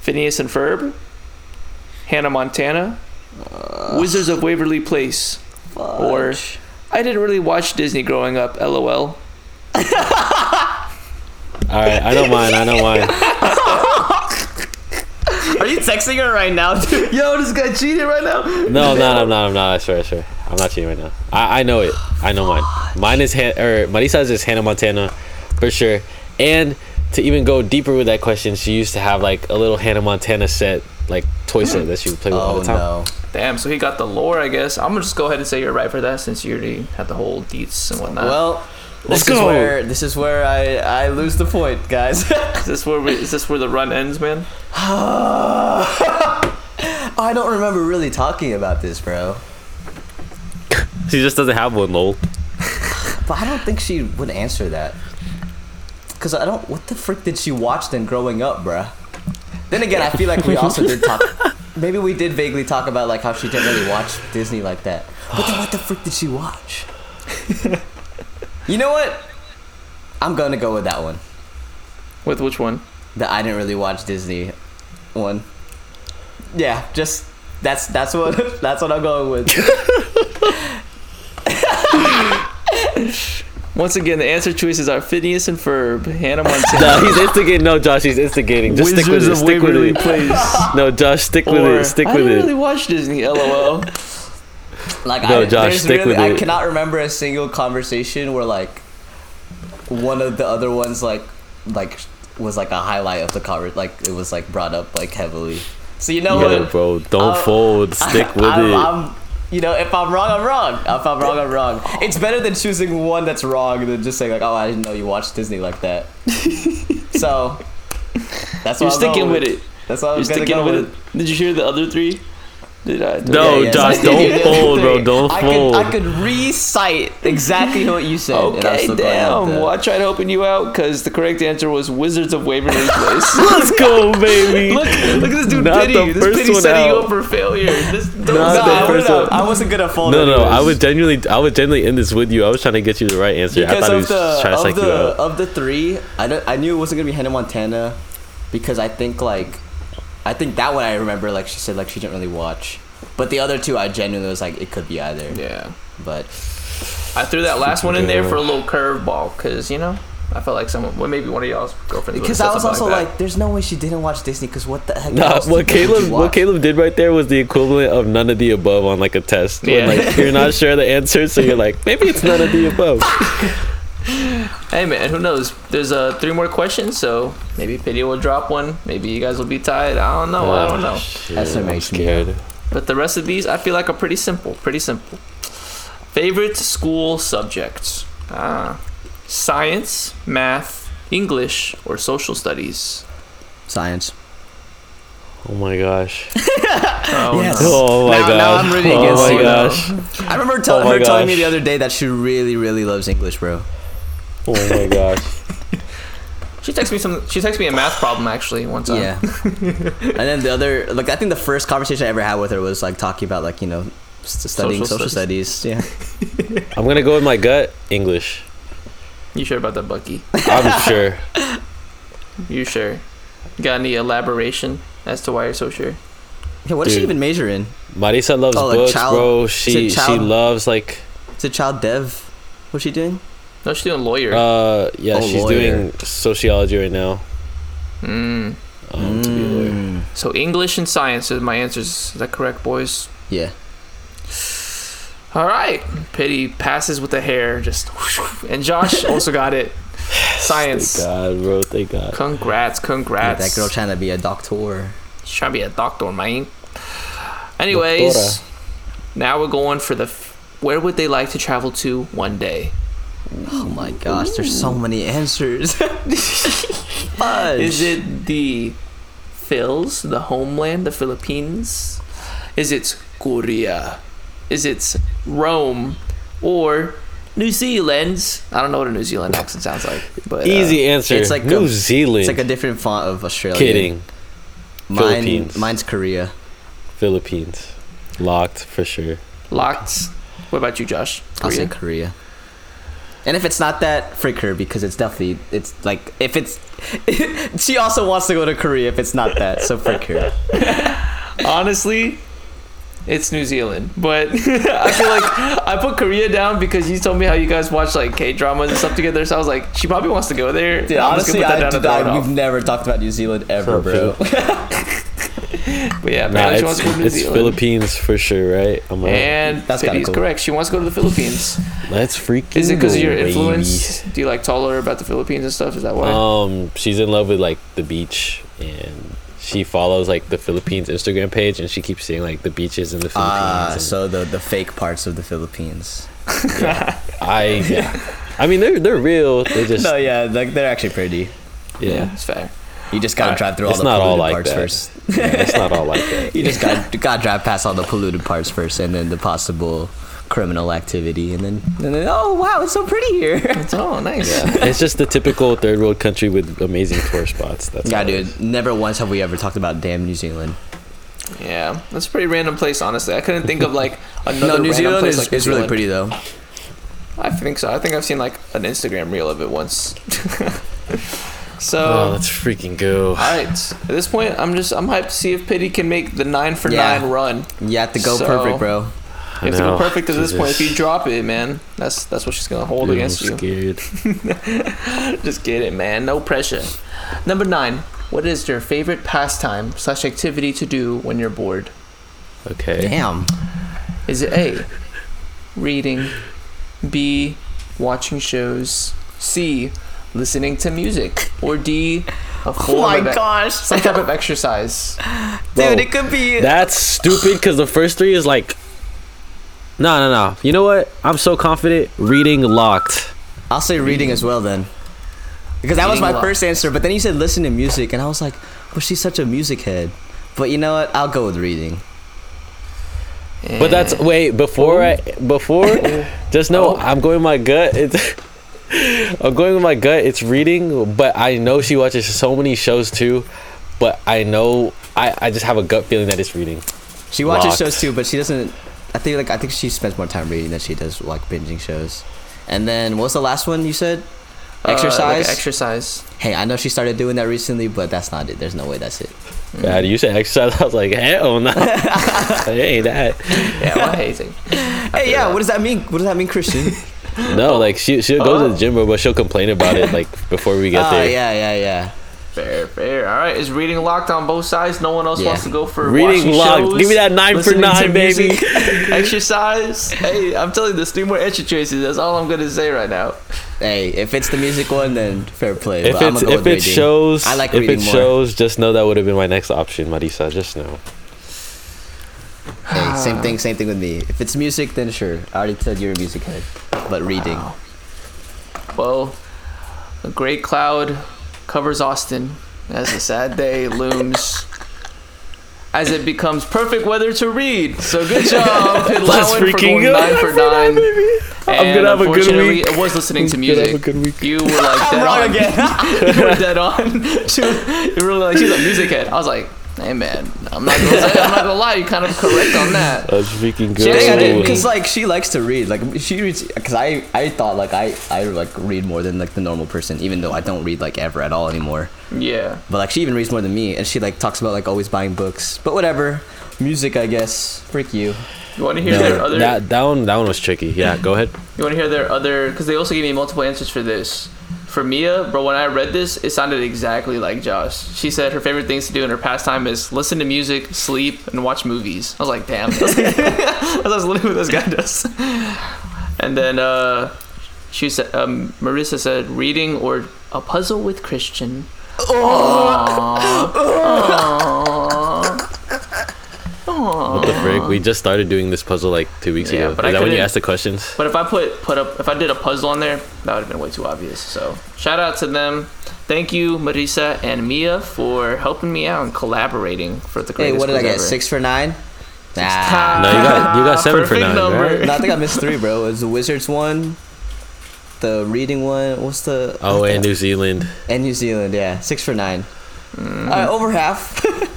Phineas and Ferb, Hannah Montana, Wizards of Waverly Place, or I didn't really watch Disney growing up. LOL. All right, I don't mind. I don't mind. are you texting her right now dude Yo, this guy cheated right now. No, I'm not. I'm not. I'm not. I swear. I swear. I'm not cheating right now. I, I know it. I know mine. Mine is Han- or Marisa's is Hannah Montana, for sure. And to even go deeper with that question, she used to have like a little Hannah Montana set, like toy set that she would play with all oh the time. no Damn, so he got the lore, I guess. I'm gonna just go ahead and say you're right for that since you already had the whole deets and whatnot. well Let's this is where this is where I I lose the point guys is this where we, is this where the run ends, man? I don't remember really talking about this, bro. She just doesn't have one, lol. But I don't think she would answer that. Cause I don't. What the frick did she watch then growing up, bruh? Then again, I feel like we also did talk. Maybe we did vaguely talk about like how she didn't really watch Disney like that. But then what the frick did she watch? You know what? I'm gonna go with that one. With which one? The I didn't really watch Disney one. Yeah, just that's that's what that's what I'm going with. Once again, the answer choices are Phineas and Ferb, Hannah Montana, No, he's instigating. No, Josh, he's instigating. Just stick with Wizards it. of Stick with it. Place, No, Josh, stick with or it. Stick I with didn't it. really watch Disney. LOL. Like No, I, Josh, there's stick really, with I it. cannot remember a single conversation where like one of the other ones like like was like a highlight of the cover. Like it was like brought up like heavily. So you know Yo, what? bro, don't I'll- fold. Stick with I'm, it. I'm, you know, if I'm wrong, I'm wrong. If I'm wrong, I'm wrong. It's better than choosing one that's wrong than just saying like, "Oh, I didn't know you watched Disney like that." so that's what You're I'm sticking going with it. That's what I'm You're sticking go with with. it. Did you hear the other three? Did I? did No, I- yes, Josh, I don't fold, bro. Don't I fold. Could, I could recite exactly what you said. Okay, still damn. the- Well, I tried helping you out because the correct answer was Wizards of Waverly Place. Let's go, baby. look, look at this dude Not pity. the This first pity one setting you out. up for failure. This, don't Not No, the I, stop. first one. I wasn't gonna fold. No, no. I would genuinely, I would genuinely end this with you. I was trying to get you the right answer. I because thought he of was the trying to of psych you the out. of the three. I don't, I knew it wasn't gonna be Hannah Montana because I think like I think that one I remember. Like she said, like she didn't really watch. But the other two, I genuinely was like, it could be either. Yeah. But I threw that last one in there for a little curveball because you know I felt like someone, well, maybe one of y'all's girlfriends. because I was also something like, there's no way she didn't watch Disney. Because what the heck? Nah, what Caleb what? Caleb did right there was the equivalent of none of the above on like a test. When, Yeah. like you're not sure the answer, so you're like, maybe it's none of the above. Hey man, who knows? There's uh three more questions, so maybe Pity will drop one. Maybe you guys will be tied. I don't know. I don't know. Shit, That's what makes me scared. But the rest of these, I feel like are pretty simple. Pretty simple. Favorite school subjects? Ah, science, math, English, or social studies. Science. Oh my gosh. Oh, Yes. no. Oh my Now- gosh. now I'm rooting oh against my you. gosh. I remember tell- Oh my her telling me the other day that she really, really loves English, bro. Oh my gosh. She texted me some. She texted me a math problem actually one time. Yeah. and then the other, like, I think the first conversation I ever had with her was like talking about like you know s- studying Social social, studies. Yeah. I'm gonna go with my gut. English. You sure about that, Bucky? I'm sure. You sure? Got any elaboration as to why you're so sure? Yeah. What does she even major in? Marisa loves Oh, like books, child- bro. She it she loves like Is it child dev? What's she doing? No, she's doing lawyer. uh yeah, Oh, she's lawyer. doing sociology right now. mm. Um, to be lawyer. Mm. So English and science is my answers. Is that correct, boys? Yeah. All right. Pity passes with the hair, just and Josh also got it. Science. Thank God, bro. Thank God. Congrats, Yeah, congrats. that girl trying to be a doctor. She's trying to be a doctor, man. Anyways, Doctora. now we're going for the. F- where would they like to travel to one day? Oh my gosh, there's so many answers. Is it the Phils, the homeland, the Philippines? Is it Korea? Is it Rome? Or New Zealand? I don't know what a New Zealand accent sounds like. But uh, Easy answer. it's like New a- Zealand. It's like a different font of Australia. Kidding. Mine, Philippines. Mine's Korea. Philippines. Locked for sure. locked. What about you, Josh? I'll say Korea? Korea. And if it's not that, freak her because it's definitely it's like if it's she also wants to go to Korea if it's not that, so freak her. Honestly, it's New Zealand. But I feel like I put Korea down because you told me how you guys watch like K dramas and stuff together. So I was like, she probably wants to go there. Dude, I'm honestly, gonna put that I, down dude, and throw I, it we've never talked about New Zealand ever, bro. But yeah, Nah, she it's, wants to go to New it's Zealand. Philippines for sure, right? I'm right. And That's kinda Pity's cool. correct. She wants to go to the Philippines. Let's freaking Is it because of your go, baby. influence? Do you like tell her about the Philippines and stuff? Is that why? Um, she's in love with like the beach, and she follows like the Philippines Instagram page, and she keeps seeing like the beaches in the Philippines. Ah, and so the the fake parts of the Philippines. I yeah, I mean they're they're real. They just No, yeah, like they're actually pretty. yeah. it's fair. You just gotta Alright. drive through all the not all polluted like parts that. first. yeah, it's not all like that. You just got got to drive past all the polluted parts first, and then the possible criminal activity, and then and then oh wow, it's so pretty here. It's oh nice. It's just the typical third world country with amazing tour spots. That's yeah, all it dude. is. Never once have we ever talked about damn New Zealand. Yeah, that's a pretty random place. Honestly, I couldn't think of like another no, New random Zealand place is, like New is really pretty though. I think so. I think I've seen like an Instagram reel of it once. So. Oh, let's freaking go. all right. At this point, I'm just I'm hyped to see if Pity can make the nine for Yeah. nine run. You have to go So- perfect, bro. I You have to go perfect at this point. If you drop it, man, that's that's what she's gonna hold Dude, I'm against you. Just get it, man. No pressure. Number nine. What is your favorite pastime slash activity to do when you're bored? Okay. Damn. Is it A, reading, B, watching shows, C, listening to music, or D, a Oh my of gosh, some type of exercise? Bro, dude, it could be. That's stupid because the first three is like. No, no, no. You know what? I'm so confident. Reading locked. I'll say reading as well then, because that was my a lot. first answer. But then you said listen to music, and I was like, well, she's such a music head. But you know what? I'll go with reading. But that's wait before I before. Just know Oh. I'm going my gut. It's. I'm going with my gut. It's reading, but I know she watches so many shows too. But I know I, I just have a gut feeling that it's reading. She watches Locked. shows too, but she doesn't. I think like I think she spends more time reading than she does like binging shows. And then what's the last one you said? Uh, like Exercise. exercise. hey, I know she started doing that recently, but that's not it. There's no way that's it. Yeah, you said exercise. I was like, hell no, it ain't that. Yeah, what hazing? Hey, yeah. What does that mean? What does that mean, Christian? No, like she she'll go to Oh. the gym, but she'll complain about it like before we get Ah, there. yeah, yeah, yeah. Fair, fair. All right, is reading locked on both sides? No one else Yeah. wants to go for Reading watching locked. shows, Give me that nine for nine, baby. music, Exercise. Hey, I'm telling you, there's three more entry choices. That's all I'm gonna say right now. Hey, if it's the music one, then fair play. If but I'm it's gonna go if with it reading. shows, I like if it more. shows, just know that would have been my next option, Marisa. Just know. Hey, same thing, same thing with me. If it's music, then sure. I already said you're a music head, but reading. Wow. Well, a great cloud covers Austin as a sad day looms. As it becomes perfect weather to read. So good job, Let's freaking go. nine for nine. I'm gonna have a good week. It was listening to I'm have music. a good week. You were like dead on. you were dead on. You were like she's a music head. I was like, hey man, I'm not gonna say, I'm not gonna lie. you're kind of correct on that. That's freaking She actually Dang, I did didn't, me. good. cause like she likes to read. Like she reads, cause I I thought like I I like read more than like the normal person, even though I don't read like ever at all anymore. Yeah. But like she even reads more than me, and she like talks about like always buying books. But whatever, music I guess. Freak you. You want to hear their other? That that one that one was tricky. Yeah, go ahead. You want to hear their other? Because they also gave me multiple answers for this. For Mia, bro, when I read this, it sounded exactly like Josh. She said her favorite things to do in her pastime is listen to music, sleep, and watch movies. I was like, damn. That's, like, that's literally what this guy does. And then uh, she said, um, Marissa said, reading or a puzzle with Christian. What the frick? We just started doing this puzzle like two weeks Yeah, ago. but Is I that when you asked the questions? But if I put put up if I did a puzzle on there, that would have been way too obvious. So shout out to them. Thank you, Marisa and Mia, for helping me out and collaborating for the greatest. Hey, greatest what did I get? ever. Six for nine. Nah. No, you got you got seven for nine. Right? no, I think I missed three, bro. It was the Wizards one, the reading one. What's the? Oh, and New Zealand. and New Zealand. Yeah, six for nine. Mm. All right, over half.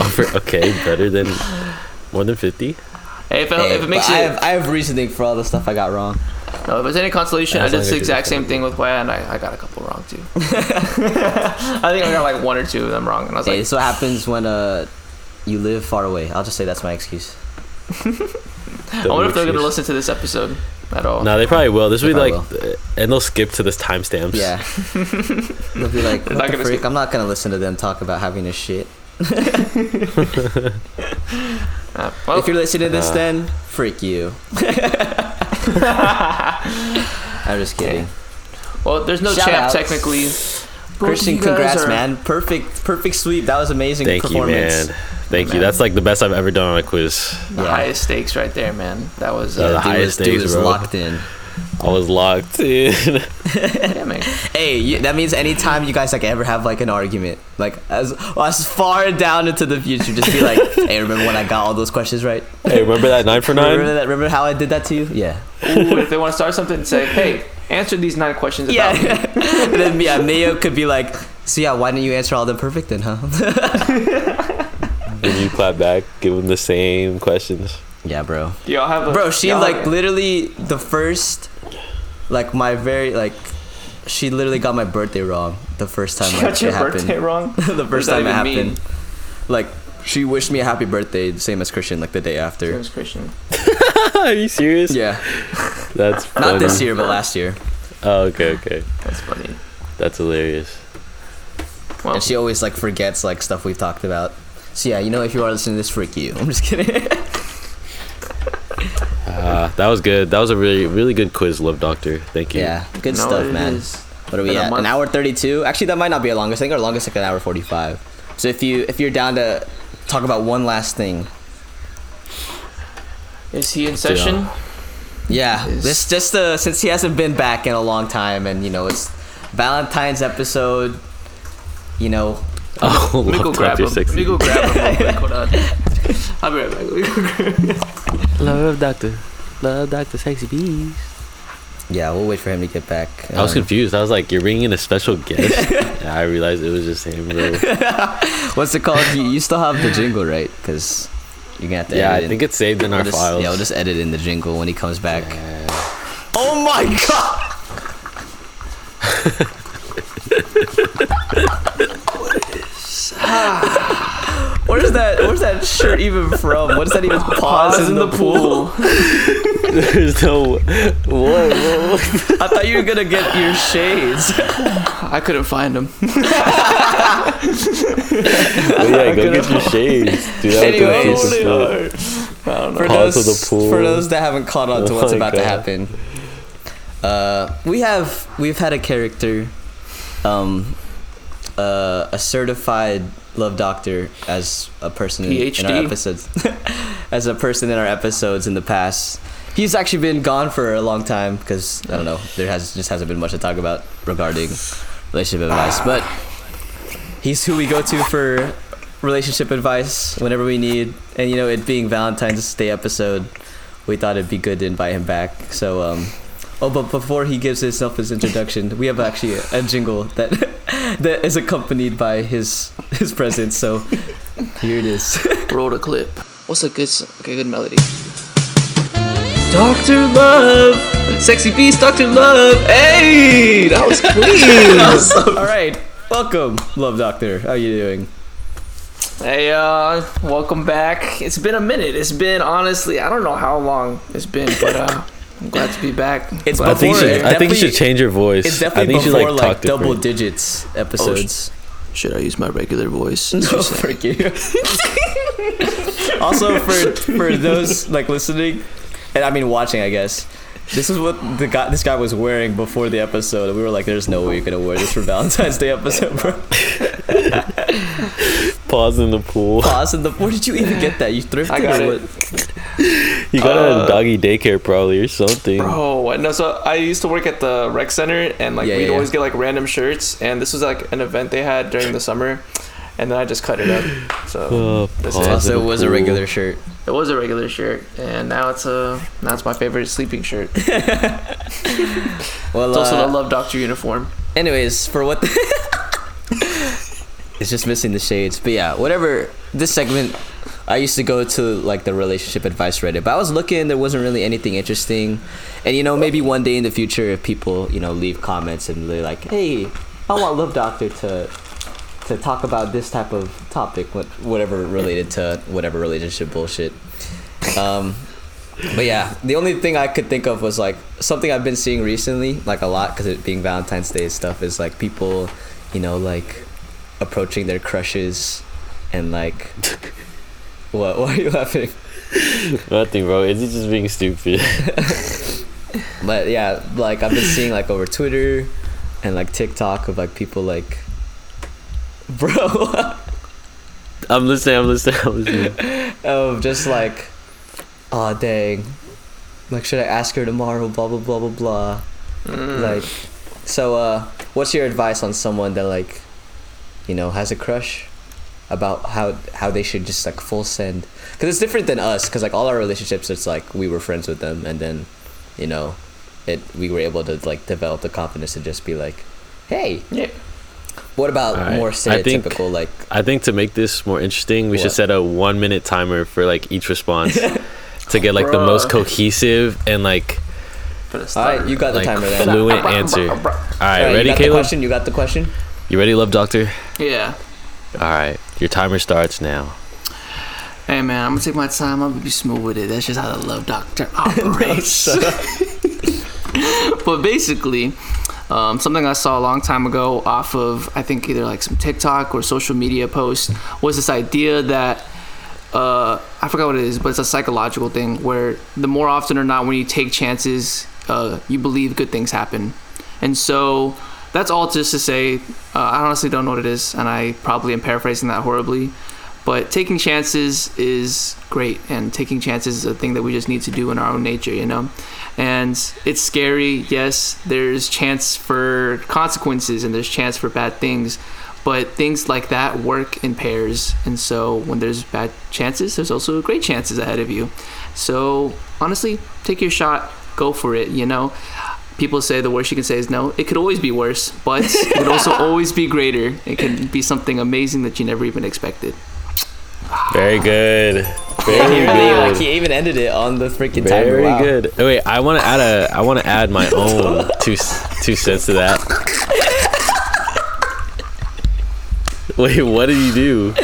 Over- okay, better than more than fifty. Hey, if, it, Hey, if it makes but you, I have, I have reasoning for all the stuff I got wrong. no, if it's any consolation, Yeah, I as did the exact same thing with Waya, and I, I got a couple wrong too. I think I got like one or two of them wrong, and I was Hey, like, this what happens when uh you live far away. I'll just say that's my excuse. I wonder if they're gonna listen to this episode at all. No, they probably will. This will be like, probably uh, and they'll skip to this timestamps. Yeah. They'll be like, what not the gonna freak? I'm not gonna listen to them talk about having a shit. Uh, well, if you're listening to this, Uh. then freak you. I'm just kidding. well, there's no Shout champ outs. technically. Christian, congrats, are- man. Perfect, perfect sweep. That was amazing Thank you, man. Thank you. Man. That's like the best I've ever done on a quiz. The Yeah. highest stakes right there, man. That was Yeah, uh, the Dude highest was, dude was bro. locked in. I was locked in. Hey, you, that means anytime you guys like ever have like an argument, like as as far down into the future, just be like, "Hey, remember when I got all those questions right? hey, remember that nine for nine? Remember that? Remember how I did that to you? Yeah, Ooh, if they want to start something, say, hey, answer these nine questions yeah." about me. and then yeah, uh, Mayo could be like, "So yeah, why didn't you answer all them perfect then, huh?" And you clap back, give them the same questions. Yeah, bro. Y'all have a Bro, she like have- literally the first, like my very like, she literally got my birthday wrong the first time She like, got your it happened. birthday wrong. the first time it even mean? happened. Like she wished me a happy birthday, the same as Christian, like the day after. James Christian. Are you serious? Yeah, That's funny. not this year, but last year. Oh, okay, okay. That's funny. That's hilarious. Well, And she always like forgets like stuff we've talked about. So yeah, you know, if you are listening to this, freak you. I'm just kidding. That was good. That was a really, really good quiz, Love Doctor. Thank you. yeah, good no, stuff, man. is. What are we Been at? An hour thirty-two. Actually, that might not be our longest. I think our longest is like an hour forty-five. So if you if you're down to talk about one last thing, Is he in do it session? yeah, Is- this just uh, since he hasn't been back in a long time, and you know it's Valentine's episode. You know, Oh, Let me go Love grab Doctor him. Let me go grab him. Hold on. I'll be right back. Let me go grab- Love Doctor. Love Doctor Sexy Beast. yeah, we'll wait for him to get back. I was Um, confused. I was like, "You're bringing in a special guest." and I realized it was just him, bro. What's it called? You, you still have the jingle, right? Because you're gonna have to. Yeah, edit I in. think it's saved in our We'll just, files. Yeah, we'll just edit in the jingle when he comes back. Oh my god! Where's that? Where's that shirt even from? What is that even? Pause, in, the, pool. There's no what, what? I thought you were gonna get your shades. I couldn't find them. Well, yeah, go get your shades, dude. That would Anyways. confuse the. I don't know. For Pause those, of the pool. for those that haven't caught on to Oh what's my about to happen, uh, we have we've had a character, um, uh, a certified love doctor as a person in, in our episodes, as a person in our episodes in the past. He's actually been gone for a long time because I don't know. There has just hasn't been much to talk about regarding relationship advice, but he's who we go to for relationship advice whenever we need. And you know, it being Valentine's Day episode, we thought it'd be good to invite him back. So, um, oh, but before he gives himself his introduction, we have actually a, a jingle that that is accompanied by his his presence. So here it is. Roll the clip. What's a good, okay, good melody? Doctor Love, sexy beast, Doctor Love. Hey, that was clean. All right, welcome, Love Doctor. How you doing? hey, uh, welcome back. It's been a minute. It's been honestly, I don't know how long it's been, but uh, I'm glad to be back. It's Glad I think, you Before should, I think you should change your voice. It's I definitely think you before should like, talk double different. digits episodes. Oh, should I use my regular voice? No, frick you. also, for for those like listening, and I mean watching, I guess. This is what the guy this guy was wearing before the episode. We were like, "There's no way you're gonna wear this for Valentine's Day episode, bro." Pause in the pool. Pause in the. Where did you even get that? You thrifted I got or it. what? You got Uh, a doggy daycare probably or something. Bro, what no. So I used to work at the rec center, and like Yeah, we'd yeah. always get like random shirts, and this was like an event they had during the summer, and then I just cut it up. So Oh, That's pause it. in Also, was a regular shirt. it was a regular shirt, and now it's a now it's my favorite sleeping shirt. It's Well, also uh, the Love Doctor uniform. anyways, for what? it's just missing the shades. But yeah, whatever. This segment, I used to go to like the relationship advice Reddit, but I was looking. There wasn't really anything interesting, and you know, maybe one day in the future, if people you know leave comments and they're like, "Hey, I want Love Doctor to." To talk about this type of topic, whatever related to whatever relationship bullshit. Um, but yeah, the only thing I could think of was like something I've been seeing recently, like a lot, because it being Valentine's Day stuff, is like people, you know, like approaching their crushes and like. what? Why are you laughing? Nothing, bro. Is it just being stupid? But yeah, like I've been seeing like over Twitter and like TikTok of like people like, bro, I'm listening. I'm listening. I'm listening. of just like, oh dang, like should I ask her tomorrow? Blah blah blah blah blah. Mm. Like, so uh, what's your advice on someone that like, you know, has a crush about how how they should just like full send? Because it's different than us. Because like all our relationships, it's like we were friends with them, and then, you know, it we were able to like develop the confidence to just be like, hey. Yeah. What about Alright, more I think- stereotypical like? I think to make this more interesting, we What? should set a one minute timer for like each response to get like the most cohesive and like For the All start. right, you got the like timer then. fluent answer. All right, Alright, ready, you got the Caleb? question. You got the question. You ready, love doctor? Yeah. All right, your timer starts now. Hey man, I'm gonna take my time. I'm gonna be smooth with it. That's just how the Love Doctor operates. but basically, um, something I saw a long time ago off of I think either like some TikTok or social media post was this idea that uh, I forgot what it is, but it's a psychological thing where the more often or not when you take chances, uh, you believe good things happen, and so that's all just to say. Uh, I honestly don't know what it is, and I probably am paraphrasing that horribly. But taking chances is great, and taking chances is a thing that we just need to do in our own nature, you know. And it's scary. Yes, there's chance for consequences, and there's chance for bad things. But things like that work in pairs, and so when there's bad chances, there's also great chances ahead of you. So honestly, take your shot, go for it. You know, people say the worst you can say is no. It could always be worse, but it could also always be greater. It can be something amazing that you never even expected. Very good. Very really, like, good. he even ended it on the freaking timer. Very Wow. good. Oh, wait, I want to add a. I want to add my own two two cents to that. Wait, what did you do?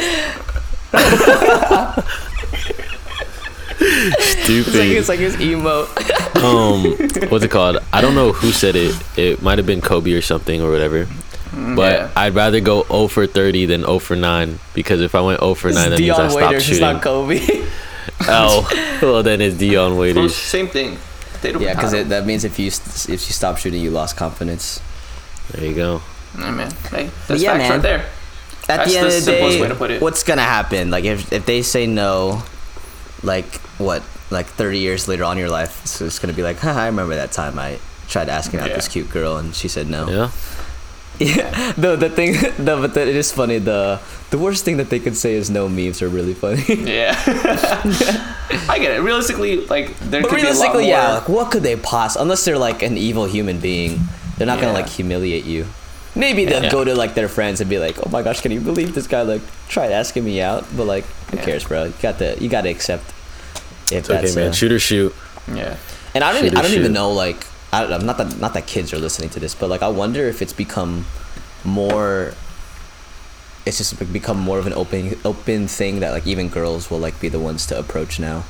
It's like Stupid. it's like his emo. um, what's it called? I don't know who said it. It might have been Kobe or something or whatever. But yeah. I'd rather go 0 for 30 than 0 for 9 because if I went 0 for 9, that It's means I Dion stopped Waiters, it's shooting. not Kobe. Oh, well then it's Dion Well, Waiters. same thing. They don't yeah, because that means if you if you stop shooting, you lost confidence. There you go. Yeah, man. Hey, that's yeah, facts man. right there. At That's the end the of the simplest day, way to put it. what's gonna happen? Like if if they say no, like what? Like thirty years later on in your life, it's, it's gonna be like, Haha, I remember that time I tried asking out Yeah. this cute girl and she said no. Yeah. Yeah, the the thing, no, but the, it is funny. The the worst thing that they could say is no memes are really funny. Yeah. I get it. Realistically, like there but could realistically, be a lot yeah, more. like what could they possibly? Unless they're like an evil human being, they're not gonna like humiliate you. Maybe they'll Yeah. go to like their friends and be like, "Oh my gosh, can you believe this guy like tried asking me out?" But like, who Yeah. cares, bro? You got to you got to accept if It's okay, man. uh, Shoot or shoot. Yeah. And I don't, even, I don't even know, like, I don't, I'm not that, not that kids are listening to this, but like, I wonder if it's become more. It's just like, become more of an open, open thing that like even girls will like be the ones to approach now.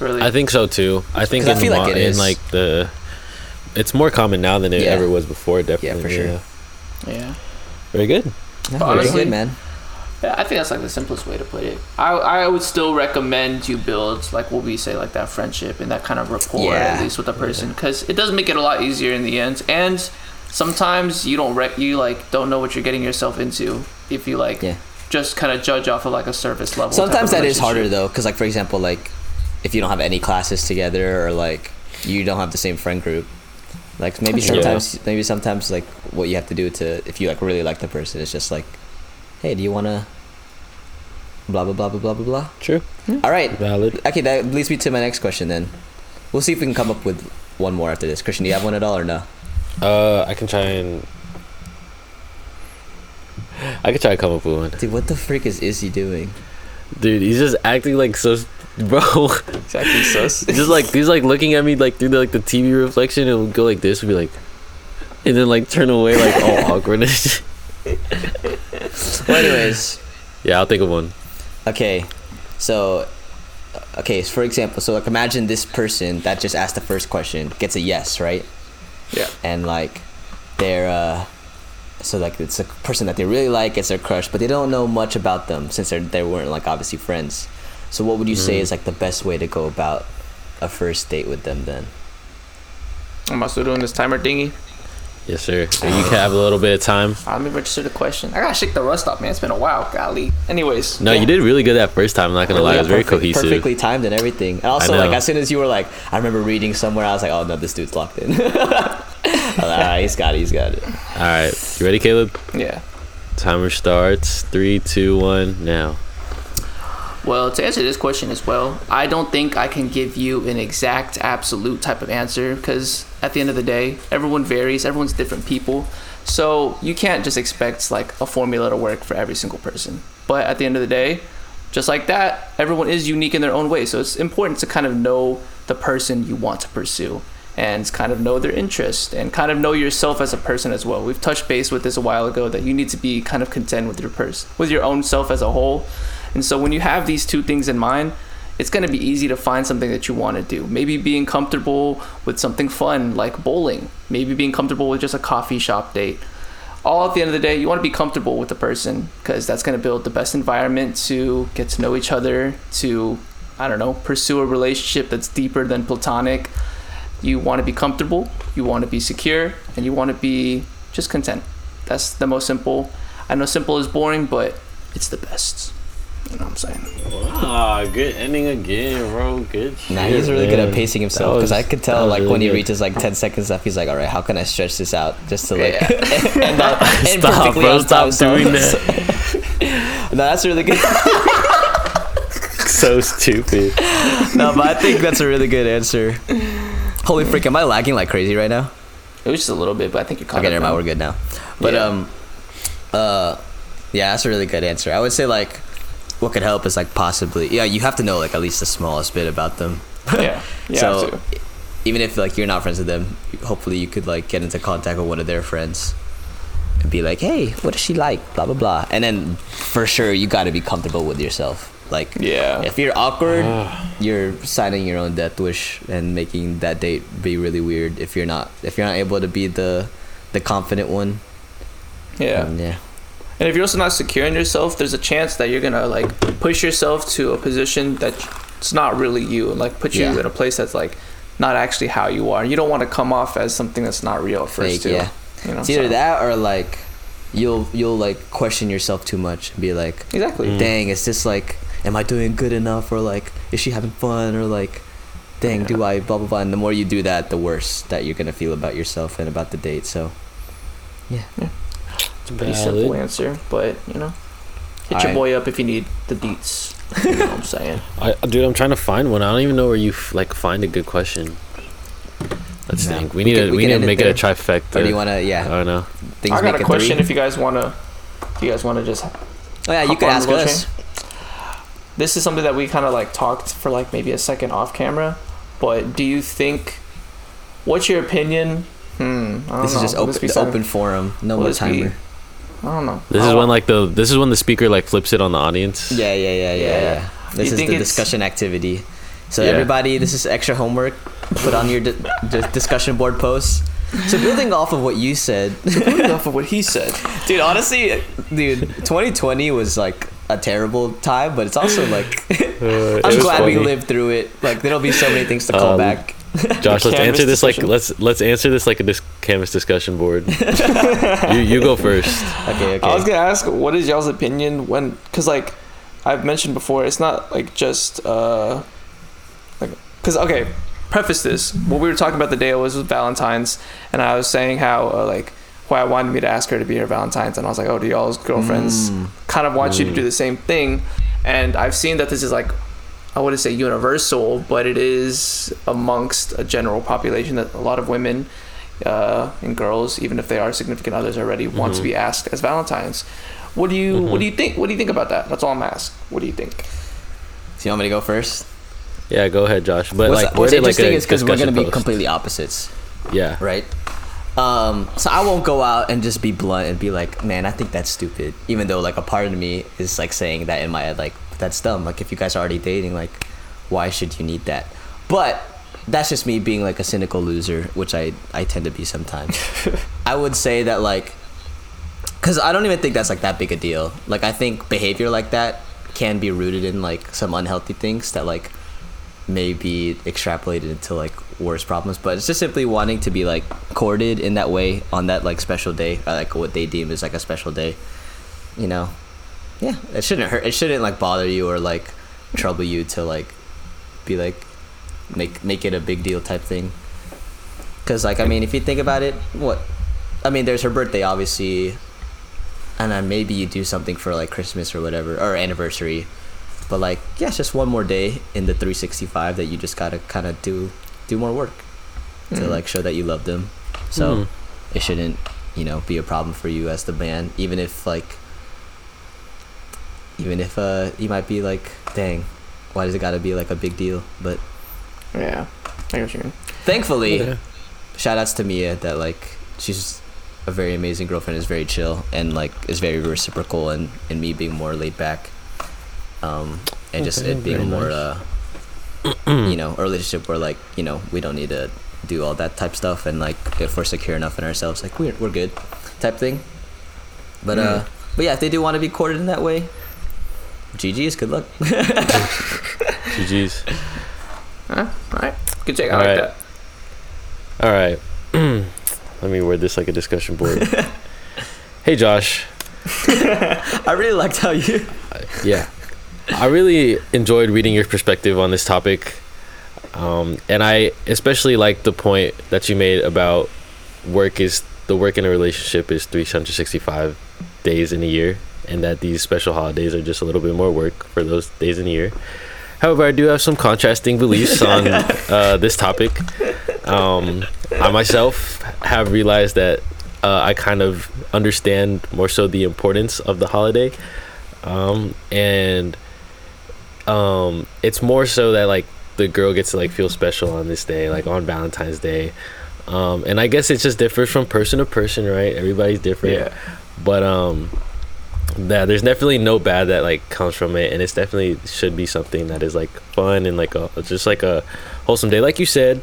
Really. I think so too. I think 'Cause I in, feel like mo- it in is. like the it's more common now than it Yeah. ever was before, definitely. Yeah, for sure. Yeah. yeah. Very good. Yeah, very good, man. Yeah, I think that's like the simplest way to put it. I I would still recommend you build like what we say like that friendship and that kind of rapport Yeah. at least with the person because it does make it a lot easier in the end. And sometimes you don't rec- you like don't know what you're getting yourself into if you like Yeah. just kind of judge off of like a surface level. Sometimes that is harder though, because like for example, like if you don't have any classes together or like you don't have the same friend group, like maybe Yeah. sometimes maybe sometimes like what you have to do to if you like really like the person is just like, hey, do you wanna blah blah blah blah blah blah blah. True. All right. Valid. Okay, that leads me to my next question then. We'll see if we can come up with one more after this. Christian, do you have one at all or no? Uh, I can try and I could try to come up with one. Dude, what the freak is Izzy doing? Dude, he's just acting like so, bro. Exactly. Sus. just like he's like looking at me like through the, like the TV reflection and would go like this, would be like, and then like turn away like all awkward. Well, anyways, yeah, I'll think of one. okay, so, okay, so for example, so like imagine this person that just asked the first question gets a yes, right? Yeah. And like, they're, uh, so like it's a person that they really like, it's their crush, but they don't know much about them since they're, they weren't like obviously friends. So what would you say is like the best way to go about a first date with them then? Am I still doing this timer thingy? Yes, sir. So you can have a little bit of time. Let me register the question. I gotta shake the rust off, man. It's been a while. Golly. Anyways. No, yeah. you did really good that first time. I'm not gonna lie, it was very Perfect- cohesive. Perfectly timed and everything. And also, like as soon as you were like, I remember reading somewhere, I was like, oh no, this dude's locked in. Like, All right, he's got it. He's got it. All right, you ready, Caleb? Yeah. Timer starts. Three, two, one, now. Well, to answer this question as well, I don't think I can give you an exact, absolute type of answer because at the end of the day, everyone varies. Everyone's different people. So you can't just expect like a formula to work for every single person. But at the end of the day, just like that, everyone is unique in their own way. So it's important to kind of know the person you want to pursue and kind of know their interest and kind of know yourself as a person as well. We've touched base with this a while ago that you need to be kind of content with your person, with your own self as a whole. And so when you have these two things in mind, it's going to be easy to find something that you want to do. Maybe being comfortable with something fun like bowling, maybe being comfortable with just a coffee shop date. All at the end of the day, you want to be comfortable with the person because that's going to build the best environment to get to know each other, to, I don't know, pursue a relationship that's deeper than platonic. You want to be comfortable, you want to be secure, and you want to be just content. That's the most simple. I know simple is boring, but it's the best. You know what I'm saying? Ah, good ending again, bro. Good. Nah, he's really good at pacing himself because I could tell like when he reaches like ten seconds left, he's like, all right, how can I stretch this out just to like Yeah. end, up, end Stop, perfectly bro. on time, Stop so- doing that. no, that's really good. so stupid. no, but I think that's a really good answer. Holy freak, am I lagging like crazy right now? It was just a little bit, but I think you're caught Okay, never mind, we're good now. But Yeah. um, uh, yeah, that's a really good answer. I would say like, what could help is like possibly, yeah, you have to know like at least the smallest bit about them. Yeah, you so even if like you're not friends with them, hopefully you could like get into contact with one of their friends. and be like, hey, what is she like? Blah blah blah. And then for sure you got to be comfortable with yourself. Like Yeah. if you're awkward, you're signing your own death wish and making that date be really weird. If you're not if you're not able to be the the confident one, Yeah. then yeah. And if you're also not secure in yourself, there's a chance that you're gonna like push yourself to a position that's not really you, and like put you Yeah. in a place that's like not actually how you are. You don't want to come off as something that's not real at first, Fake, too. yeah. You know, It's either so- that or like you'll you'll like question yourself too much and be like, Exactly. Mm. dang, it's just like, am I doing good enough? Or like, is she having fun? Or like, dang, do I blah blah blah? And the more you do that, the worse that you're gonna feel about yourself and about the date. So, yeah. It's a pretty simple answer, but you know, hit your boy up if you need the deets. You know what I'm saying? I, dude, I'm trying to find one. I don't even know where you f- like find a good question. Let's Yeah. think. We We need can- to we we need to make it a trifecta. Or do you wanna? Yeah. I don't know. Things I got make a question three? if you guys wanna. If you guys wanna just. Oh yeah, you hop could ask us. chain. This is something that we kind of like talked for like maybe a second off camera, but do you think? What's your opinion? Hmm. I don't This is just open, this be the something- open forum. No will more this be- timer. I don't know. This I is when like the this is when the speaker like flips it on the audience. Yeah, yeah, yeah, yeah, Yeah. yeah. This You is the it's- discussion activity. So Yeah. everybody, this is extra homework. Put on your di- di- discussion board posts. So building off of what you said, Building off of what he said. dude. Honestly, dude, 2020 was like a terrible time, but it's also like Uh, I'm was glad we lived through it. Like there'll be so many things to call Um, back. Josh, let's answer this like let's let's answer this like a dis- canvas discussion board. you you go first. Okay, okay. I was gonna ask, what is y'all's opinion when? Because like, I've mentioned before, it's not like just uh, like, because okay, preface this. What we were talking about the day was with Valentine's, and I was saying how uh, like why I wanted me to ask her to be her Valentine's, and I was like, oh, do y'all's girlfriends Mm. kind of want you to Mm. do the same thing? And I've seen that this is like. I wouldn't say universal, but it is amongst a general population that a lot of women uh, and girls, even if they are significant others already, want to Mhm. be asked as Valentines. What do you What Mhm. do you think? What do you think about that? That's all I'm asked. What do you think? Do you want me to go first? Yeah, go ahead, Josh. But what's like, what's word it like interesting a is because we're gonna be completely opposites. Yeah. right? Um, so I won't go out and just be blunt and be like, man, I think that's stupid. Even though like a part of me is like saying that in my head, like that's dumb. Like if you guys are already dating, like why should you need that? But that's just me being like a cynical loser, which I I tend to be sometimes. I would say that like, cause I don't even think that's like that big a deal. Like I think behavior like that can be rooted in like some unhealthy things that like may be extrapolated into like worse problems but it's just simply wanting to be like courted in that way on that like special day or like what they deem is like a special day you know yeah it shouldn't hurt it shouldn't like bother you or like trouble you to like be like make make it a big deal type thing because like i mean if you think about it what i mean there's her birthday obviously and then maybe you do something for like christmas or whatever or anniversary but like yeah it's just one more day in the 365 that you just gotta kind of do do more work to Mm. like show that you love them so Mhm. it shouldn't you know be a problem for you as the band, even if like even if uh you might be like dang why does it gotta be like a big deal but Yeah, I get you mean. thankfully Yeah. shout outs to Mia that like she's a very amazing girlfriend is very chill and like is very reciprocal and and me being more laid back um and just it being more nice. uh you know a relationship where like you know we don't need to do all that type stuff and like if we're secure enough in ourselves like we're, we're good type thing but uh but yeah if they do want to be courted in that way GG's good luck GG's. Huh? All right, good check. I All like right. that. All right. Let me word this like a discussion board. hey, Josh. I really liked how you Yeah. I really enjoyed reading your perspective on this topic. Um, and I especially like the point that you made about work is the work in a relationship is 365 days in a year, and that these special holidays are just a little bit more work for those days in the year. However, I do have some contrasting beliefs on uh, this topic. Um, I myself have realized that uh, I kind of understand more so the importance of the holiday, um, and um, it's more so that like the girl gets to like feel special on this day, like on Valentine's Day. Um, and I guess it just differs from person to person, right? Everybody's different. Yeah. But um, yeah, there's definitely no bad that like comes from it, and it's definitely should be something that is like fun and like a just like a wholesome day, like you said.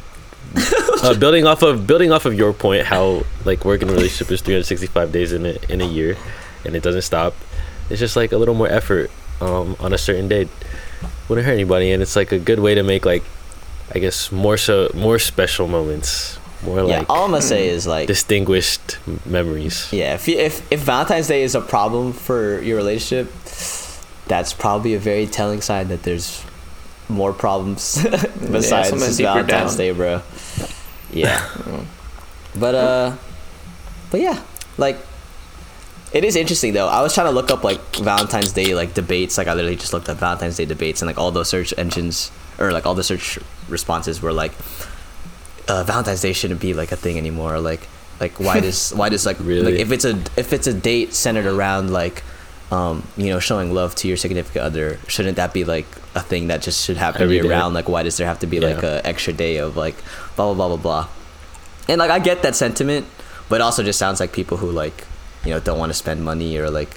uh, building off of building off of your point, how like working in relationship is 365 days in a in a year, and it doesn't stop. It's just like a little more effort um, on a certain day. Wouldn't hurt anybody, and it's like a good way to make like, I guess more so more special moments, more yeah, like all I'm gonna say is like distinguished memories. Yeah, if, you, if if Valentine's Day is a problem for your relationship, that's probably a very telling sign that there's more problems besides deeper Valentine's down. Day, bro. Yeah, but uh, but yeah, like it is interesting though. I was trying to look up like Valentine's Day like debates. Like I literally just looked up Valentine's Day debates and like all those search engines or like all the search responses were like uh, Valentine's Day shouldn't be like a thing anymore. Like like why does why does like Really? like if it's a if it's a date centered around like um you know showing love to your significant other shouldn't that be like a thing that just should happen Every year day. round like why does there have to be like Yeah. a extra day of like blah blah blah blah blah and like I get that sentiment but it also just sounds like people who like you know don't want to spend money or like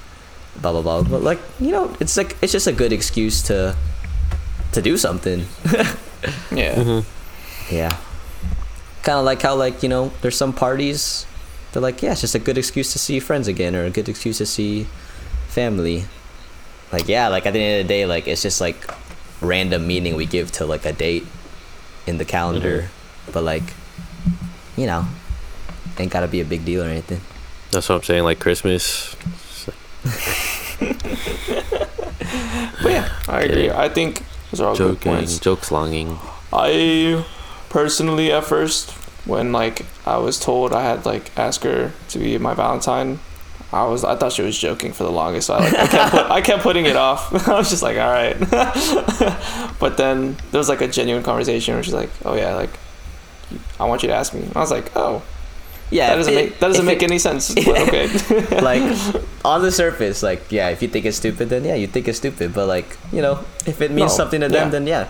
blah blah blah but like you know it's like it's just a good excuse to to do something Yeah. Mm-hmm. yeah. Kind of like how like you know there's some parties they're like yeah it's just a good excuse to see friends again or a good excuse to see family. Like yeah like at the end of the day like it's just like random meaning we give to like a date in the calendar, mm-hmm. but like you know ain't gotta be a big deal or anything. That's what I'm saying. Like Christmas. But yeah, I agree. I think those are all good joking, points. jokes longing. I personally, at first, when like I was told I had like asked her to be my Valentine, I was I thought she was joking for the longest. So I like I kept, put, I kept putting it off. I was just like, all right. but then there was like a genuine conversation where she's like, oh yeah, like I want you to ask me. I was like, oh, Yeah, that doesn't it- make that doesn't make it- any sense. But okay. like on the surface, like yeah, if you think it's stupid, then yeah, you think it's stupid. But like you know, if it means No, something to them, yeah. then yeah,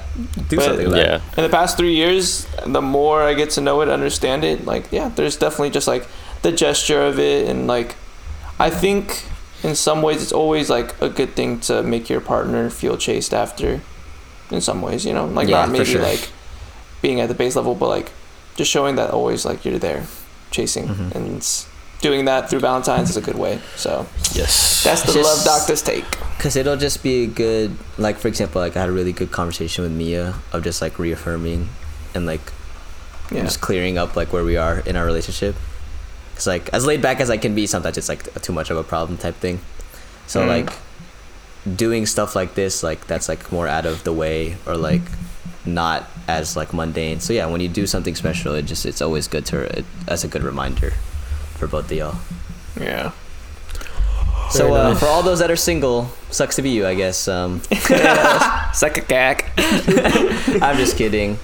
do But- something about it. Yeah. in the past three years, the more I get to know it, understand it, like yeah, there's definitely just like the gesture of it, and like I think in some ways it's always like a good thing to make your partner feel chased after. In some ways, you know, like Yeah, not maybe sure. like being at the base level, but like just showing that always like you're there, chasing, Mhm. and doing that through Valentine's is a good way. So Yes. that's the Just- love doctor's take. Cause it'll just be a good, like for example, like I had a really good conversation with Mia of just like reaffirming, and like Yeah, just clearing up like where we are in our relationship. Cause like as laid back as I can be, sometimes it's like too much of a problem type thing. So Mm. like doing stuff like this, like that's like more out of the way or like not as like mundane. So yeah, when you do something special, it just it's always good to it, as a good reminder for both of y'all. yeah. So uh, nice. for all those that are single, sucks to be you, I guess. Um, Suck a cack. I'm just kidding.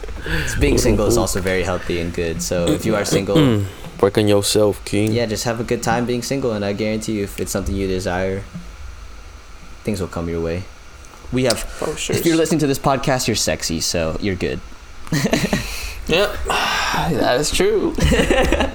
Being single is also very healthy and good. So if you are single. Work on yourself, King. yeah, just have a good time being single, and I guarantee you, if it's something you desire, things will come your way. We have. Oh sure. If you're listening to this podcast, you're sexy, so you're good. Yep, that is true. I,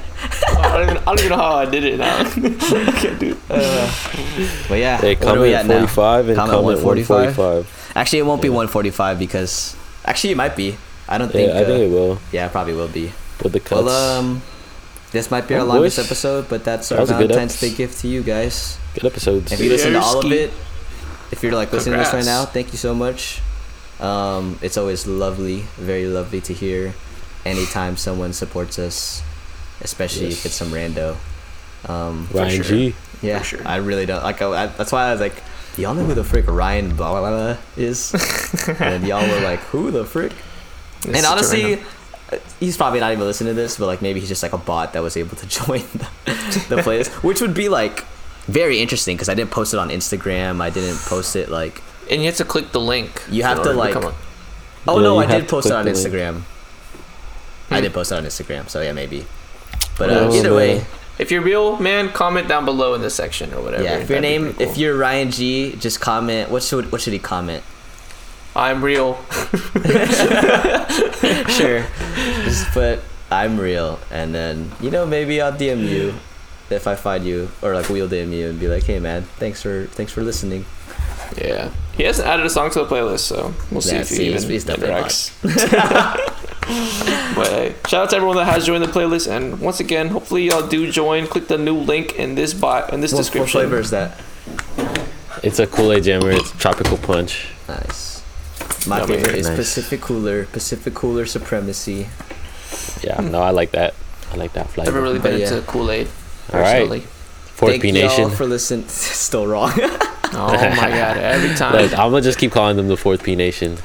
don't even, I don't even know how I did it now. I can't do it. But yeah, Hey, what are we comment at now? 45 and Comment comment 145? 145. Actually, it won't be 145 because actually it might be. I don't think. Yeah, I uh, think it will. yeah, it probably will be. With the cuts. Well, um, this might be our longest boys. episode, but that's That our was a Valentine's. Day gift to you guys. Good episodes. If you listen to all of it, if you're like listening to this right now, thank you so much. Um, it's always lovely, very lovely to hear. Anytime someone supports us, especially if it's some rando. Um, Ryan sure. G. yeah, sure. I really don't like. I, I, that's why I was like, y'all know who the frick Ryan blah blah blah is, and y'all were like, who the frick? It's and honestly, uh, he's probably not even listening to this, but like maybe he's just like a bot that was able to join the, the playlist, which would be like very interesting because I didn't post it on Instagram. I didn't post it like. And you have to click the link. You have to, order like- become Oh Yeah, no, I did post it on the link. Instagram. I Hmm. did post it on Instagram, so yeah, maybe. But Oh, uh, either man. way, if you're real, man, comment down below in the section or whatever. yeah. If your name, pretty if you're Ryan G, just comment. What should what should he comment? I'm real. sure. Just put I'm real, and then you know maybe I'll DM you if I find you, or like we'll DM you and be like, hey man, thanks for thanks for listening. Yeah. He hasn't added a song to the playlist, so we'll see Yeah, if he see, even he's- he's definitely interacts. but hey, shout out to everyone that has joined the playlist, and once again, hopefully y'all do join. Click the new link in this bio, in this What, what flavor is that? It's a Kool Aid Jammer. It's tropical punch. Nice. My Yummy. favorite is Nice. Pacific Cooler, Pacific Cooler Supremacy. Yeah, no, I like that. I like that flavor. Never really been But yeah. into Kool Aid. All right. Personally. Fourth Thank P y'all Nation. for listening. Still wrong. Oh my god! Every time. Look, I'm gonna just keep calling them the Fourth P Nation.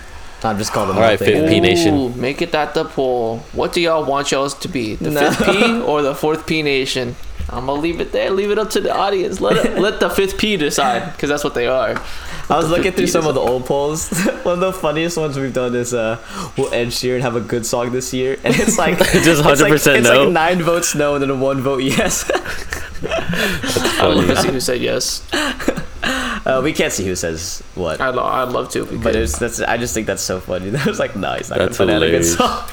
I'm just calling them All right, nothing. fifth P Nation. Ooh, make it at the poll. What do y'all want y'all to be? The No. fifth P or the fourth P Nation? I'm gonna leave it there. Leave it up to the audience. Let it, let the fifth P decide, because that's what they are. I was looking through 50s some of the old polls. One of the funniest ones we've done is uh, will Ed Sheeran have a good song this year? And it's like Just it's like- 100% It's no. like nine votes no and then a one vote yes. I would love to see who said yes. Uh, we can't see who says what, I'd, lo- I'd love to. Because but it's that's I just think that's so funny. That was like no, he's not That's gonna put out a good song.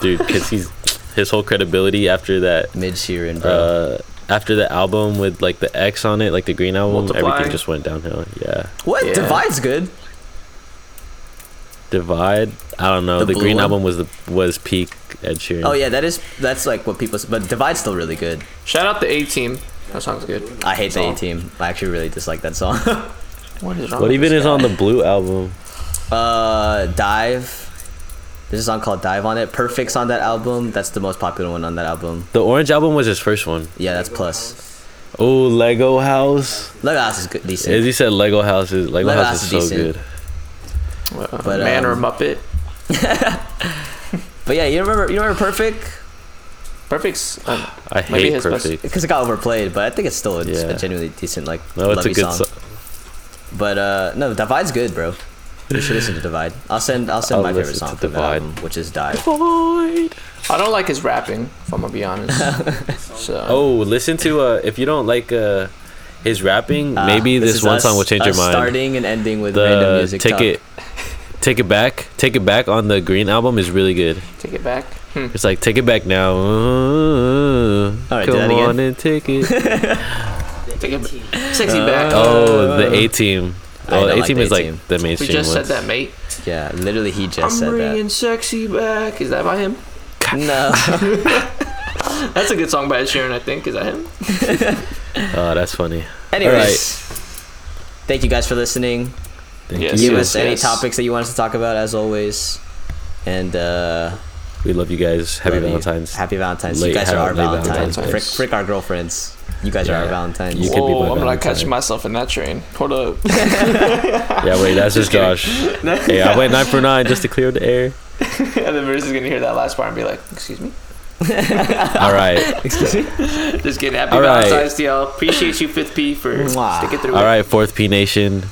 dude, because he's his whole credibility after that. Mid Sheeran, bro. Uh, after the album with like the X on it, like the green album, Multiply. everything just went downhill. Yeah, what yeah. Divide's good. Divide. I don't know. The The, green one? album was the was peak Ed Sheeran. Oh yeah, that is that's like what people. s- But Divide's still really good. shout out the A Team. That song's good. I hate the Song. A Team. I actually really dislike that song. What is wrong? What even this is on the blue album? uh, Dive. There's a song called Dive on it. Perfect's on that album. That's the most popular one on that album. The orange album was his first one. Yeah, that's plus. Oh, Lego House. Lego House is good, decent. As he said, Lego House is Lego, Lego House, House is is so decent. good. Uh, but, Man or um, Muppet? But yeah, you remember you remember Perfect Perfect's. Um, I Maybe hate his Perfect. because it got overplayed, but I think it's still a, Yeah. a genuinely decent like No, it's a good song. song. But uh, no, Divide's good, bro. You should listen to Divide. I'll send I'll send I'll my favorite song to from that Divide. album, which is Dive. Void. I don't like his rapping. If I'm gonna be honest. so. Oh, listen to uh if you don't like uh his rapping, Uh, maybe this, is one us- song will change your mind. Starting and ending with random the music. take talk. it take it back take it back on the green album is really good Take it back. Hmm. it's like take it back now uh, All right, do come that again. on and take it Take it. Sexy back. oh the a team I oh don't the a like team the is like A-Team. the we mainstream just said ones. that, mate. Yeah, literally he just I'm said bringing sexy back. Is that by him? that. No. That's a good song by Ed Sheeran, I think. Is that him? oh that's funny Anyways, thank you guys for listening. Thank Yes, you Give yes. us any topics that you want us to talk about, as always. And uh, we love you guys happy love you. valentine's Happy Valentine's. Late you guys are our ha- Valentines. Valentine's. Frick, frick our girlfriends. You guys are our Yeah. Valentines. You could be Whoa, my I'm gonna Valentine. catch myself in that train. Hold up. yeah wait that's just josh hey i went nine for nine just to clear the air and then Marissa's gonna hear that last part and be like, "Excuse me." all right Excuse me. Just kidding. Happy All right. Valentine's to y'all. Appreciate you, Fifth P, for Mwah. sticking through all it. right fourth p nation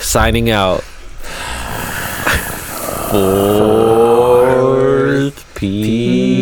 signing out fourth p